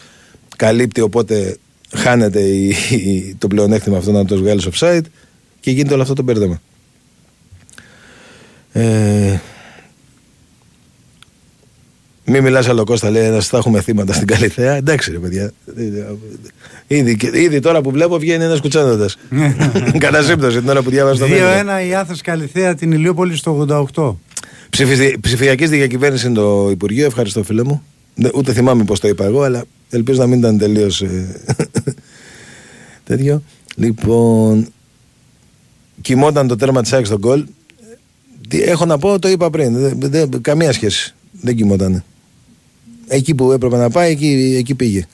καλύπτει οπότε χάνεται η, η- το πλεονέκτημα αυτό να το βγάλεις offside και γίνεται όλο αυτό το μπέρδεμα. Ε, μη μιλάς άλλο Κώστα λέει να θα έχουμε θύματα στην Καλυθέα. Εντάξει ρε παιδιά. Ήδη, και- ήδη τώρα που βλέπω βγαίνει ένας κουτσάνοντας. Κατά σύμπτωση την ώρα που διάβαζα το μήνυμα. 2-1 η Άθρας Καλυθέα την Ηλιούπολη στο 88. Ψηφι- Ψηφιακής διακυβέρνηση είναι το Υπουργείο. Ευχαριστώ, φίλε μου. Δεν- Ούτε θυμάμαι πώς το είπα εγώ, αλλά ελπίζω να μην ήταν τελείως τέτοιο. Λοιπόν, κοιμόταν το τέρμα της ΑΕΚ στον γκολ. Τι έχω να πω, το είπα πριν. Δεν- δεν- καμία σχέση. Δεν κοιμόταν. Εκεί που έπρεπε να πάει, εκεί, εκεί πήγε.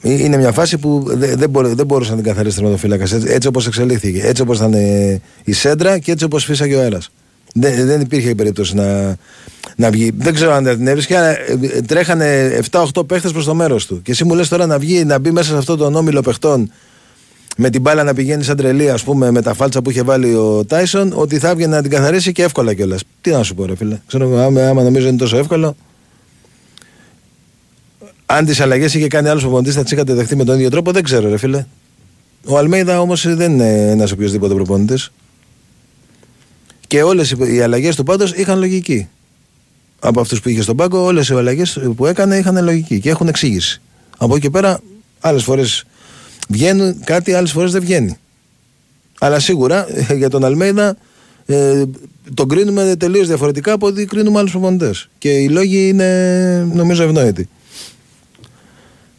Ε, Είναι μια φάση που δεν, δεν, μπορώ, δεν μπορούσε να την καθαρίσει τερματοφύλακα έτσι, έτσι όπως εξελίχθηκε. Έτσι όπως ήταν ε, η σέντρα και έτσι όπως φύσαγε ο αέρας. Δεν, δεν υπήρχε περίπτωση να, να βγει. Δεν ξέρω αν δεν την έβρισκε, αλλά ε, ε, τρέχανε 7-8 παίχτες προς το μέρος του. Και εσύ μου λες τώρα να βγει, να μπει μέσα σε αυτό τον όμιλο παιχτών με την μπάλα να πηγαίνει σαν τρελή, ας πούμε, με τα φάλτσα που είχε βάλει ο Τάισον, ότι θα έβγαινε να την καθαρίσει και εύκολα κιόλας. Τι να σου πω, ρε φίλε. Ξέρω, εγώ, άμα, άμα νομίζω είναι τόσο εύκολο. Αν τις αλλαγές είχε κάνει άλλος προπονητής, θα τις είχατε δεχτεί με τον ίδιο τρόπο, δεν ξέρω, ρε φίλε. Ο Αλμέιδα όμως δεν είναι ένας οποιοδήποτε προπονητής. Και όλες οι αλλαγές του πάντως είχαν λογική. Από αυτούς που είχε στον πάγκο, όλες οι αλλαγές που έκανε είχαν λογική και έχουν εξήγηση. Από εκεί και πέρα, άλλες φορές βγαίνουν κάτι, άλλες φορές δεν βγαίνει. Αλλά σίγουρα ε, για τον Αλμέιδα ε, τον κρίνουμε τελείως διαφορετικά από ότι κρίνουμε άλλους προπονητές. Και οι λόγοι είναι νομίζω ευνόητοι.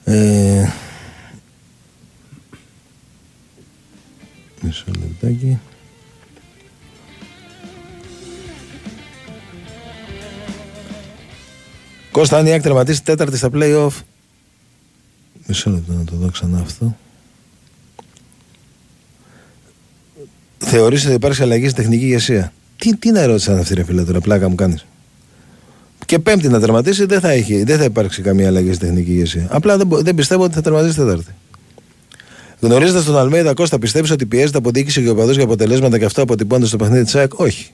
Ε, μισό λεπτάκι. Κώστα, αν η ΑΕΚ τερματίσει τέταρτη στα play-off. Μισό λεπτό να το δω ξανά αυτό. Θεωρείς ότι υπάρχει αλλαγή στην τεχνική ηγεσία. Τι, τι να ερώτηση είναι αυτή, ρε φίλε, τώρα, πλάκα μου κάνεις. Και πέμπτη να τερματίσει δεν θα, έχει, δεν θα υπάρξει καμία αλλαγή στην τεχνική ηγεσία. Απλά δεν, μπο- δεν πιστεύω ότι θα τερματίσει τέταρτη. Γνωρίζοντα τον Αλμέιδα Κώστα, πιστεύεις ότι πιέζεται από διοίκηση και οπαδού για αποτελέσματα και αυτό αποτυπώνεται στο παιχνίδι της ΑΕΚ; Όχι.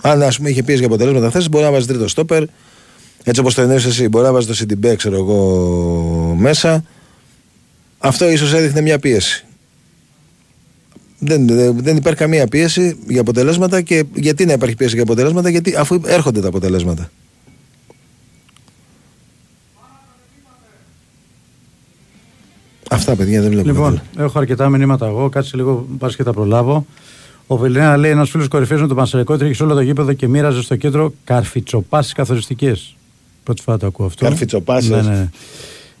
Αν ας πούμε είχε πίεση για αποτελέσματα χθες, μπορεί να βάζει τρίτο στόπερ. Έτσι όπως το εννοείς εσύ, μπορεί να βάζει το CDB, ξέρω εγώ, μέσα. Αυτό ίσως έδειχνε μια πίεση. Δεν, δεν, δεν υπάρχει καμία πίεση για αποτελέσματα και γιατί να υπάρχει πίεση για αποτελέσματα, γιατί αφού έρχονται τα αποτελέσματα. Αυτά παιδιά δεν βλέπω. Λοιπόν, έχω αρκετά μηνύματα εγώ. Κάτσε λίγο, πας και τα προλάβω. Ο Βελένα λέει: Ένας φίλος κορυφαίο με τον Πανσερικό τρέχει σε όλο το γήπεδο και μοίραζε στο κέντρο καρφιτσοπάσεις καθοριστικές. Πρώτη φορά το ακούω αυτό. Καρφιτσοπάσεις. Ναι, ναι.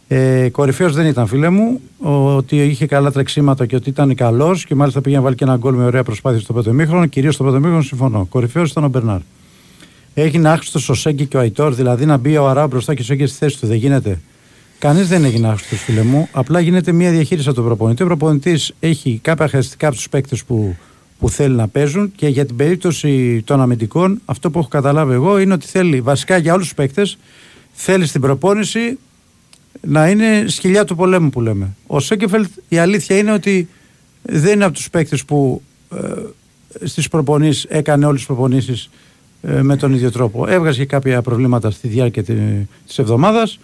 Ε, Κορυφαίος δεν ήταν, φίλε μου. Ο- Ότι είχε καλά τρεξίματα και ότι ήταν καλός και μάλιστα πήγε να βάλει και ένα γκολ με ωραία προσπάθεια στο πρώτο μήχρονο. Κυρίως στο πρώτο μήχρονο συμφωνώ. Κορυφαίος ήταν ο Μπερνάρ. Έγινε άχρηστος ο Σέγκη και ο Αϊτόρ, δηλαδή να μπει ο Αρά μπροστά και ο Σέγκη στη θέση του. Δεν γίνεται. Κανείς δεν έγινε άχρηστος, φίλε μου. Απλά γίνεται μια διαχείριση από τον προπονητή. Ο προπονητής έχει κάποια χαρακτηριστικά από τους παίκτες που, που θέλει να παίζουν και για την περίπτωση των αμυντικών, αυτό που έχω καταλάβει εγώ είναι ότι θέλει βασικά για όλους τους παίκτες, θέλει στην προπόνηση να είναι σκυλιά του πολέμου που λέμε. Ο Σέκεφελτ η αλήθεια είναι ότι δεν είναι από τους παίκτες που ε, στις προπονήσεις έκανε όλες τις προπονήσεις ε, με τον ίδιο τρόπο. Έβγαζε και κάποια προβλήματα στη διάρκεια τη, της εβδομάδας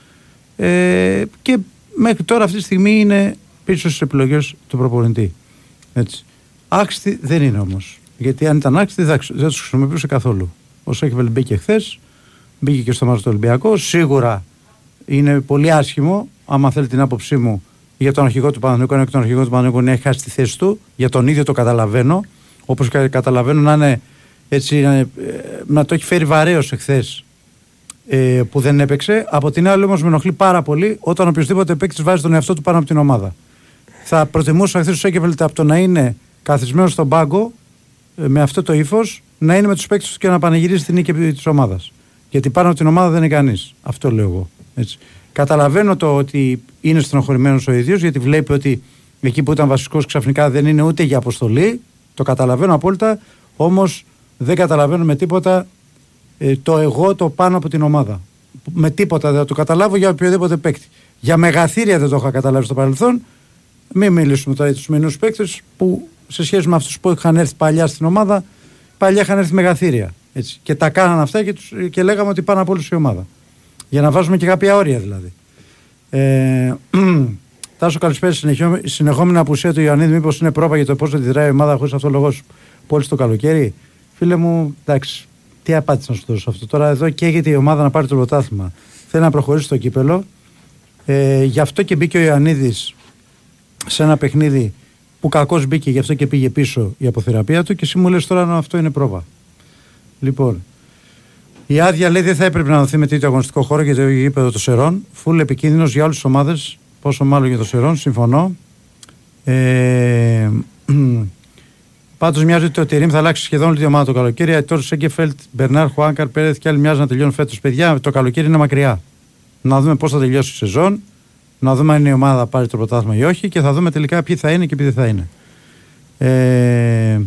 ε, και μέχρι τώρα αυτή τη στιγμή είναι πίσω στις επιλογές του προπονητή. Έτσι. Άξιτη δεν είναι όμως. Γιατί αν ήταν άξιτη δεν, θα- δεν τους χρησιμοποιούσε καθόλου. Ο Σέκεφελτ μπήκε χθες, μπήκε και στο μάτς του Ολυμπιακού. Σίγουρα είναι πολύ άσχημο, άμα θέλει την άποψή μου, για τον αρχηγό του Παναθηναϊκού, ενώ και τον αρχηγό του Παναθηναϊκού να έχει χάσει τη θέση του. Για τον ίδιο το καταλαβαίνω. Όπως καταλαβαίνω να είναι έτσι, να, είναι, ε, να το έχει φέρει βαρέως εχθές ε, που δεν έπαιξε. Από την άλλη, όμως, με ενοχλεί πάρα πολύ όταν οποιοδήποτε παίκτης βάζει τον εαυτό του πάνω από την ομάδα. Θα προτιμούσα χθε ο Σέκεφελτ από το να είναι καθισμένος στον πάγκο ε, με αυτό το ύφος να είναι με τους παίκτες του και να πανηγυρίζει την νίκη της ομάδας. Γιατί πάνω από την ομάδα δεν είναι κανείς. Αυτό λέω εγώ. Έτσι. Καταλαβαίνω το ότι είναι στενοχωρημένος ο ίδιος, γιατί βλέπει ότι εκεί που ήταν βασικός ξαφνικά δεν είναι ούτε για αποστολή. Το καταλαβαίνω απόλυτα. Όμως δεν καταλαβαίνω με τίποτα ε, το εγώ το πάνω από την ομάδα. Με τίποτα δεν θα το καταλάβω για οποιοδήποτε παίκτη. Για μεγαθύρια δεν το είχα καταλάβει στο παρελθόν. Μην μιλήσουμε τώρα για τους μηνού παίκτες που σε σχέση με αυτούς που είχαν έρθει παλιά στην ομάδα, παλιά είχαν έρθει μεγαθύρια. Έτσι. Και τα κάναν αυτά και, τους, και λέγαμε ότι πάνω από όλου η ομάδα. Για να βάζουμε και κάποια όρια δηλαδή. Ε, Τάσο, καλησπέρα. Συνεχιό- Συνεχόμενη απουσία του Ιωαννίδη, μήπως είναι πρόβα για το πώς αντιδράει η ομάδα χωρίς αυτό λόγο πόλης το καλοκαίρι; Φίλε μου, εντάξει, τι απάντηση να σου δώσω αυτό. Τώρα εδώ καίγεται η ομάδα να πάρει το πρωτάθλημα. Θέλει να προχωρήσει στο κύπελο. Ε, γι' αυτό και μπήκε ο Ιωαννίδης σε ένα παιχνίδι που κακώς μπήκε, γι' αυτό και πήγε πίσω η αποθεραπεία του και εσύ μου λες τώρα να αυτό είναι πρόβα. Λοιπόν, η άδεια λέει δεν θα έπρεπε να δοθεί με τέτοιο αγωνιστικό χώρο για το γήπεδο των Σερών. Φουλ επικίνδυνος για όλε τι ομάδες. Πόσο μάλλον για το Σερών, συμφωνώ. Ε, Πάντως μοιάζει ότι ο Τερήμ θα αλλάξει σχεδόν όλη τη ομάδα το καλοκαίρι. Αϊτόρ Σέγκεφελτ, Μπερνάρ, Χουάνκαρ, Πέρεθ και άλλοι μοιάζουν να τελειώνουν φέτος. Παιδιά, το καλοκαίρι είναι μακριά. Να δούμε πώς θα τελειώσει η σεζόν, να δούμε αν η ομάδα θα πάρει το πρωτάθλημα ή όχι και θα δούμε τελικά ποιοι θα είναι και ποιοι δεν θα είναι. Ε,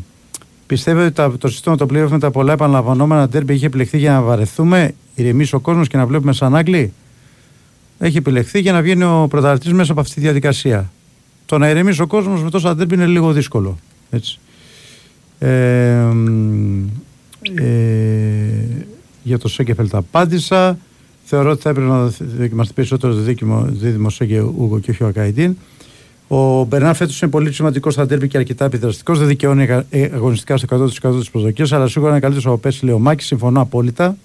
πιστεύετε ότι τα- το σύστημα το πλήρω με τα πολλά επαναλαμβανόμενα τέρμπι είχε επιλεχθεί για να βαρεθούμε, ηρεμήσει ο κόσμος και να βλέπουμε σαν Άγγλοι. Έχει επιλεχθεί για να βγαίνει ο πρωταθλητής μέσα από αυτή τη διαδικασία. Το να ηρεμήσει ο κόσμος με τόσα τέρμπι είναι λίγο δύσκολο. Έτσι. Ε, μ, ε, για το Σέγκεφελτ απάντησα. Θεωρώ ότι θα έπρεπε να δοθεί- δοκιμαστεί περισσότερο το δίκημο, δίδυμο Σέγκε Ούγκο και όχι ο Ακαϊντίν. Ο Μπερνάρ φέτος είναι πολύ σημαντικός στα τέρπι και αρκετά επιδραστικός. Δεν δικαιώνει αγα- ε, αγωνιστικά στο 100% της προσδοκία, αλλά σίγουρα είναι καλύτερος από πέρσι Λεωμάκη. Συμφωνώ απόλυτα.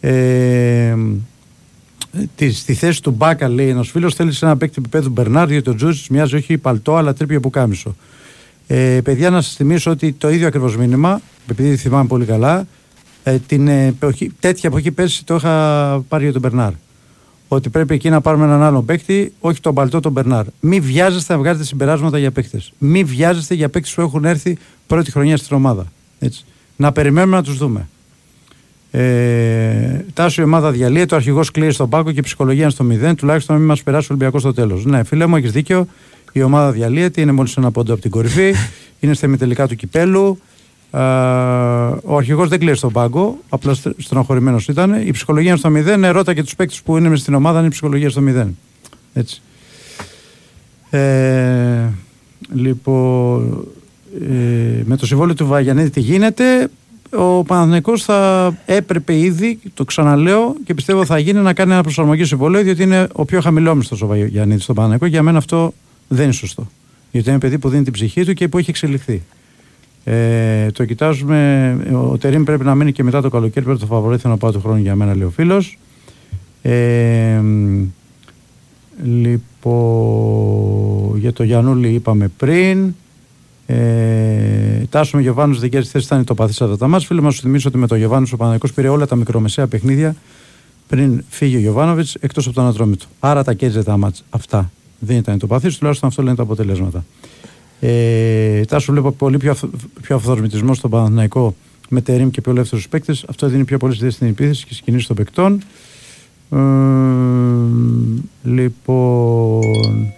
Ε, τη, στη θέση του Μπάκα, λέει ένας φίλος, θέλει σε ένα παίκτη επίπεδου Μπερνάρ, διότι ο Τζούζης μοιάζει όχι παλτό, αλλά τρίπει από κάμισο. Ε, παιδιά, να σας θυμίσω ότι το ίδιο ακριβώς μήνυμα, επειδή θυμάμαι πολύ καλά, ε, την ε, εποχή, τέτοια εποχή πέρσι το είχα πάρει για τον Μπερνάρ. Ότι πρέπει εκεί να πάρουμε έναν άλλον παίκτη, όχι τον παλτό, τον Μπερνάρ. Μην βιάζεστε να βγάζετε συμπεράσματα για παίκτες. Μην βιάζεστε για παίκτες που έχουν έρθει πρώτη χρονιά στην ομάδα. Έτσι. Να περιμένουμε να τους δούμε. Ε, τάσο η ομάδα διαλύεται, ο αρχηγός κλείει στον πάγκο και η ψυχολογία είναι στο μηδέν. Τουλάχιστον να μην μας περάσει ο Ολυμπιακός στο τέλος. Ναι, φίλε μου, έχεις δίκιο. Η ομάδα διαλύεται, είναι μόλις ένα πόντο από την κορυφή. είναι στα ημιτελικά του κυπέλου. Α, ο αρχηγό δεν κλείει στον πάγκο, απλά στε- στενοχωρημένος ήταν. Η ψυχολογία είναι στο μηδέν. Ε, ρώτα και τους παίκτες που είναι μες στην ομάδα, αν είναι η ψυχολογία στο μηδέν. Έτσι. Ε, λοιπόν, ε, με το συμβόλαιο του Βαγιανίδη τι γίνεται; Ο Παναθηναϊκός θα έπρεπε ήδη, το ξαναλέω και πιστεύω θα γίνει να κάνει ένα προσαρμογή συμβόλαιο διότι είναι ο πιο χαμηλόμιστος ο Βαγιανίδης στον Παναθηναϊκό. Για μένα αυτό δεν είναι σωστό. Γιατί είναι παιδί που δίνει την ψυχή του και που έχει εξελιχθεί. Ε, το κοιτάζουμε. Ο Τερήμ πρέπει να μείνει και μετά το καλοκαίρι. Πρέπει το φαβορέ θέλω να πάω του χρόνου για μένα, λέει ο φίλος. Ε, μ, λοιπόν, για το Γιαννούλη είπαμε πριν. Ε, Τάσο με Γιωβάνου δικέ θέσει ήταν το παθήσατε τα μα. Φίλε, μας σου θυμίσω ότι με το Γιωβάνου ο Παναγικός πήρε όλα τα μικρομεσαία παιχνίδια πριν φύγει ο Γιωβάνοβιτς εκτός από το ανατρόμι του. Άρα τα κέρδιζε τα μάτς αυτά. Δεν ήταν το παθή, τουλάχιστον αυτό λένε τα αποτελέσματα. Ε, Τάσο βλέπω πολύ πιο, αυθ- πιο αυθορμητισμό στον Παναθηναϊκό με τερίμ και πιο ελεύθερους παίκτες. Αυτό δίνει πιο πολύ στην επίθεση και σκηνή των παικτών. Ε, λοιπόν.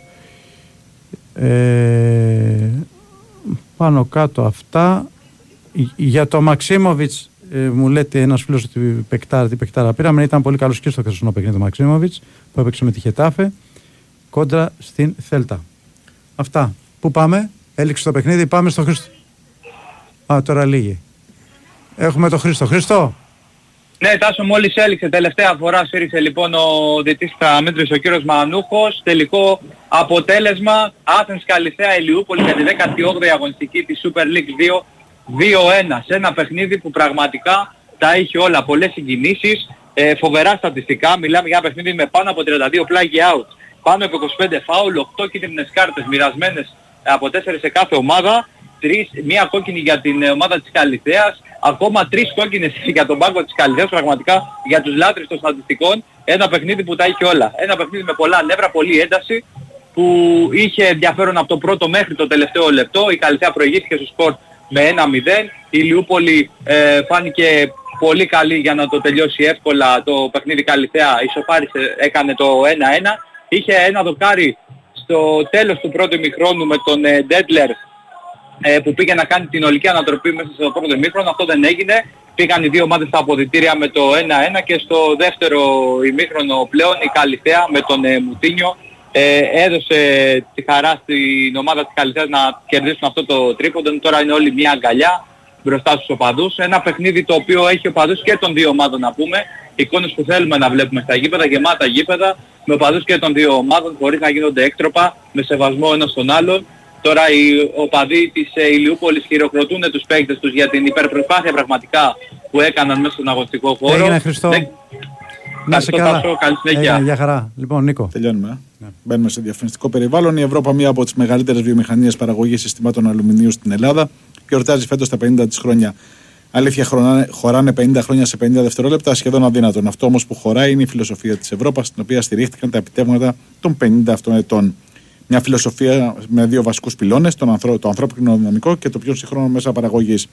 Ε, πάνω κάτω αυτά. Ι- Για το Μαξίμοβιτς, μου λέτε ένας φίλος ότι παικτάρα, τι παικτάρα πήραμε. Ήταν πολύ καλός και στο χθεσινό παιχνίδι του Μαξίμοβιτς που έπαιξε με τη Χετάφε κόντρα στην Θέλτα. Αυτά. Πού πάμε, έληξε το παιχνίδι, πάμε στο Χρήστο. Α, τώρα λίγη. Έχουμε το Χρήστο. Χρήστο, Ναι, Τάσο μόλις έληξε τελευταία φορά σφύριξε λοιπόν ο διετής Καμέντρης ο κύριος Μανούχος. Τελικό αποτέλεσμα Άθενς Καλυθέα Ηλιούπολη για τη 18η αγωνιστική της Super League 2 2-1 σε ένα παιχνίδι που πραγματικά τα είχε όλα. Πολλές συγκινήσεις, ε, φοβερά στατιστικά. Μιλάμε για ένα παιχνίδι με πάνω από 32 πλάγι out, πάνω από 25 φάουλ, 8 κίτρινες κάρτες μοιρασμένες από 4 σε κάθε ομάδα. Τρεις, μία κόκκινη για την ε, ομάδα της Καλυθέας, ακόμα τρεις κόκκινες για τον πάγκο της Καλυθέας, πραγματικά για τους λάτρες των στατιστικών. Ένα παιχνίδι που τα είχε όλα. Ένα παιχνίδι με πολλά νεύρα, πολλή ένταση, που είχε ενδιαφέρον από το πρώτο μέχρι το τελευταίο λεπτό. Η Καλυθέα προηγήθηκε στο σκορ με 1-0. Η Λιούπολη ε, φάνηκε πολύ καλή για να το τελειώσει εύκολα το παιχνίδι Καλυθέα. Ισοφάρισε, έκανε το 1-1. Είχε ένα δοκάρι στο τέλος του πρώτου ημιχρόνου με τον ε, Ντέτλερ ε, που πήγε να κάνει την ολική ανατροπή μέσα στο πρώτο ημίχρονο. Αυτό δεν έγινε. Πήγαν οι δύο ομάδες στα αποδητήρια με το 1-1 και στο δεύτερο ημίχρονο πλέον η Καλυθέα με τον ε, Μουτίνιο ε, έδωσε τη χαρά στην ομάδα της Καλυθέας να κερδίσουν αυτό το τρίποντο. Τώρα είναι όλοι μια αγκαλιά. Μπροστά στους οπαδούς. Ένα παιχνίδι το οποίο έχει οπαδούς και των δύο ομάδων να πούμε. Εικόνες που θέλουμε να βλέπουμε στα γήπεδα, γεμάτα γήπεδα, με οπαδούς και των δύο ομάδων χωρίς να γίνονται έκτροπα, με σεβασμό ένας τον άλλον. Τώρα οι οπαδοί της ε, Ηλιούπολης χειροκροτούν τους παίκτες τους για την υπερπροσπάθεια πραγματικά που έκαναν μέσα στον αγωνιστικό χώρο. Έγινε, Χριστό. Δεν- Να σε Ευχαριστώ, καλά. Τάσο. Καλή συνέχεια. Έγινε, Γεια χαρά. Λοιπόν, Νίκο. Τελειώνουμε. ε. Μπαίνουμε σε διαφημιστικό περιβάλλον. Η Ευρώπη, μία από τις μεγαλύτερες βιομηχανίες παραγωγής συστημάτων αλουμινίου στην Ελλάδα, γιορτάζει φέτος τα 50 της χρόνια. Αλήθεια, χρονάνε- χωράνε 50 χρόνια σε 50 δευτερόλεπτα, σχεδόν αδύνατον. Αυτό όμως που χωράει είναι η φιλοσοφία της Ευρώπη, στην οποία στηρίχθηκαν τα επιτεύγματα των 50 αυτών ετών. Μια φιλοσοφία με δύο βασικούς πυλώνες, το ανθρώπινο δυναμικό και το πιο σύγχρονο μέσα παραγωγής.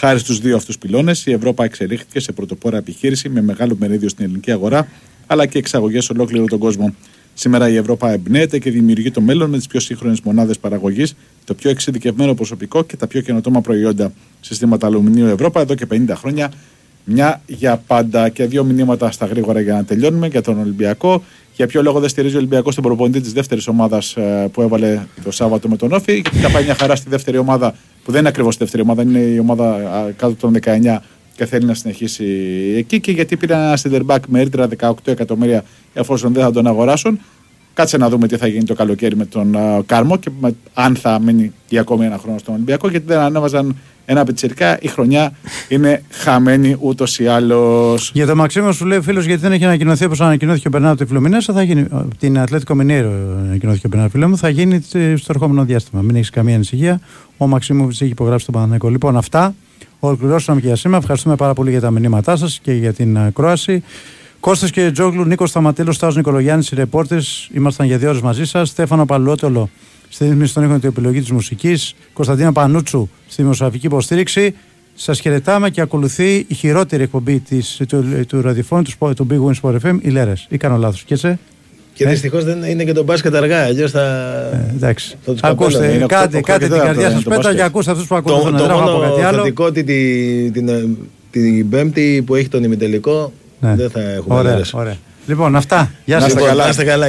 Χάρη στους δύο αυτούς πυλώνες, η Ευρώπη εξελίχθηκε σε πρωτοπόρα επιχείρηση με μεγάλο μερίδιο στην ελληνική αγορά, αλλά και εξαγωγές σε ολόκληρο τον κόσμο. Σήμερα η Ευρώπη εμπνέεται και δημιουργεί το μέλλον με τις πιο σύγχρονες μονάδες παραγωγής, το πιο εξειδικευμένο προσωπικό και τα πιο καινοτόμα προϊόντα. Συστήματα αλουμινίου Ευρώπη εδώ και 50 χρόνια. Μια για πάντα. Και δύο μηνύματα στα γρήγορα για να τελειώνουμε για τον Ολυμπιακό. Για ποιο λόγο δεν στηρίζει ο Ολυμπιακός τον προπονητή της δεύτερης ομάδας που έβαλε το Σάββατο με τον Όφη; Γιατί τα πάει μια χαρά στη δεύτερη ομάδα, που δεν είναι ακριβώς η δεύτερη ομάδα, είναι η ομάδα α, κάτω των 19 και θέλει να συνεχίσει εκεί. Και γιατί πήρε ένα center back με ρήτρα 18 εκατομμύρια εφόσον δεν θα τον αγοράσουν. Κάτσε να δούμε τι θα γίνει το καλοκαίρι με τον α, Κάρμο και με- αν θα μείνει για ακόμη ένα χρόνο στον Ολυμπιακό. Γιατί δεν ανέβαζαν ένα πιτσιρικά. Η χρονιά είναι χαμένη ούτως ή άλλως. Για το Μαξίμος σου λέει ο φίλος γιατί δεν έχει ανακοινωθεί όπως ανακοινώθηκε ο Μπερνάρdo τη Φλωμινέσα. Θα γίνει. από Την Ατλέτικο Μινέρο ανακοινώθηκε ο Μπερνάρdo φίλο μου. Θα γίνει τε- στο ερχόμενο διάστημα. Μην έχεις καμία ανησυχία. Ο Μαξίμοβιτς έχει υπογράψει τον Παναθηναϊκό. Λοιπόν, αυτά. Ολοκληρώσαμε και για σήμερα. Ευχαριστούμε πάρα πολύ για τα μηνύματά σας και για την ε, κρόαση. Κώστας και Τζόγλου, Νίκος Σταματέλο, Στάζος Νικολογιάννης, οι ρεπόρτες. Ήμασταν για δύο ώρες μαζί σας. Στέφανο Παλαιότολο στη ρύθμιση των ήχων και επιλογή της μουσικής. Κωνσταντίνα Πανούτσου στη δημοσιογραφική υποστήριξη. Σας χαιρετάμε και ακολουθεί η χειρότερη εκπομπή της, του, του ραδιοφώνου του, Sport- του Big Win Sport FM, οι Λέρες. Ή κάνω λάθος. Και σε. Και δυστυχώς δεν είναι και το μπάσκετ αργά, αλλιώς θα. Ε, εντάξει. θα τους Ακούστε, καπέλωνε. Είναι κάντε, οκτώ- κάντε οκτώ την και καρδιά τέταρτο σας είναι το πέτα μπάσκετ. και ακούστε αυτούς που Το, ακολουθούν. το Δεν έχω να πω μόνο κάτι άλλο. θετικό ότι την, την, την Πέμπτη που έχει τον ημιτελικό Ναι. δεν θα έχουμε Ωραία, λέρες. ωραία. Λοιπόν, αυτά. Γεια Να σας. είστε καλά. Να είστε καλά.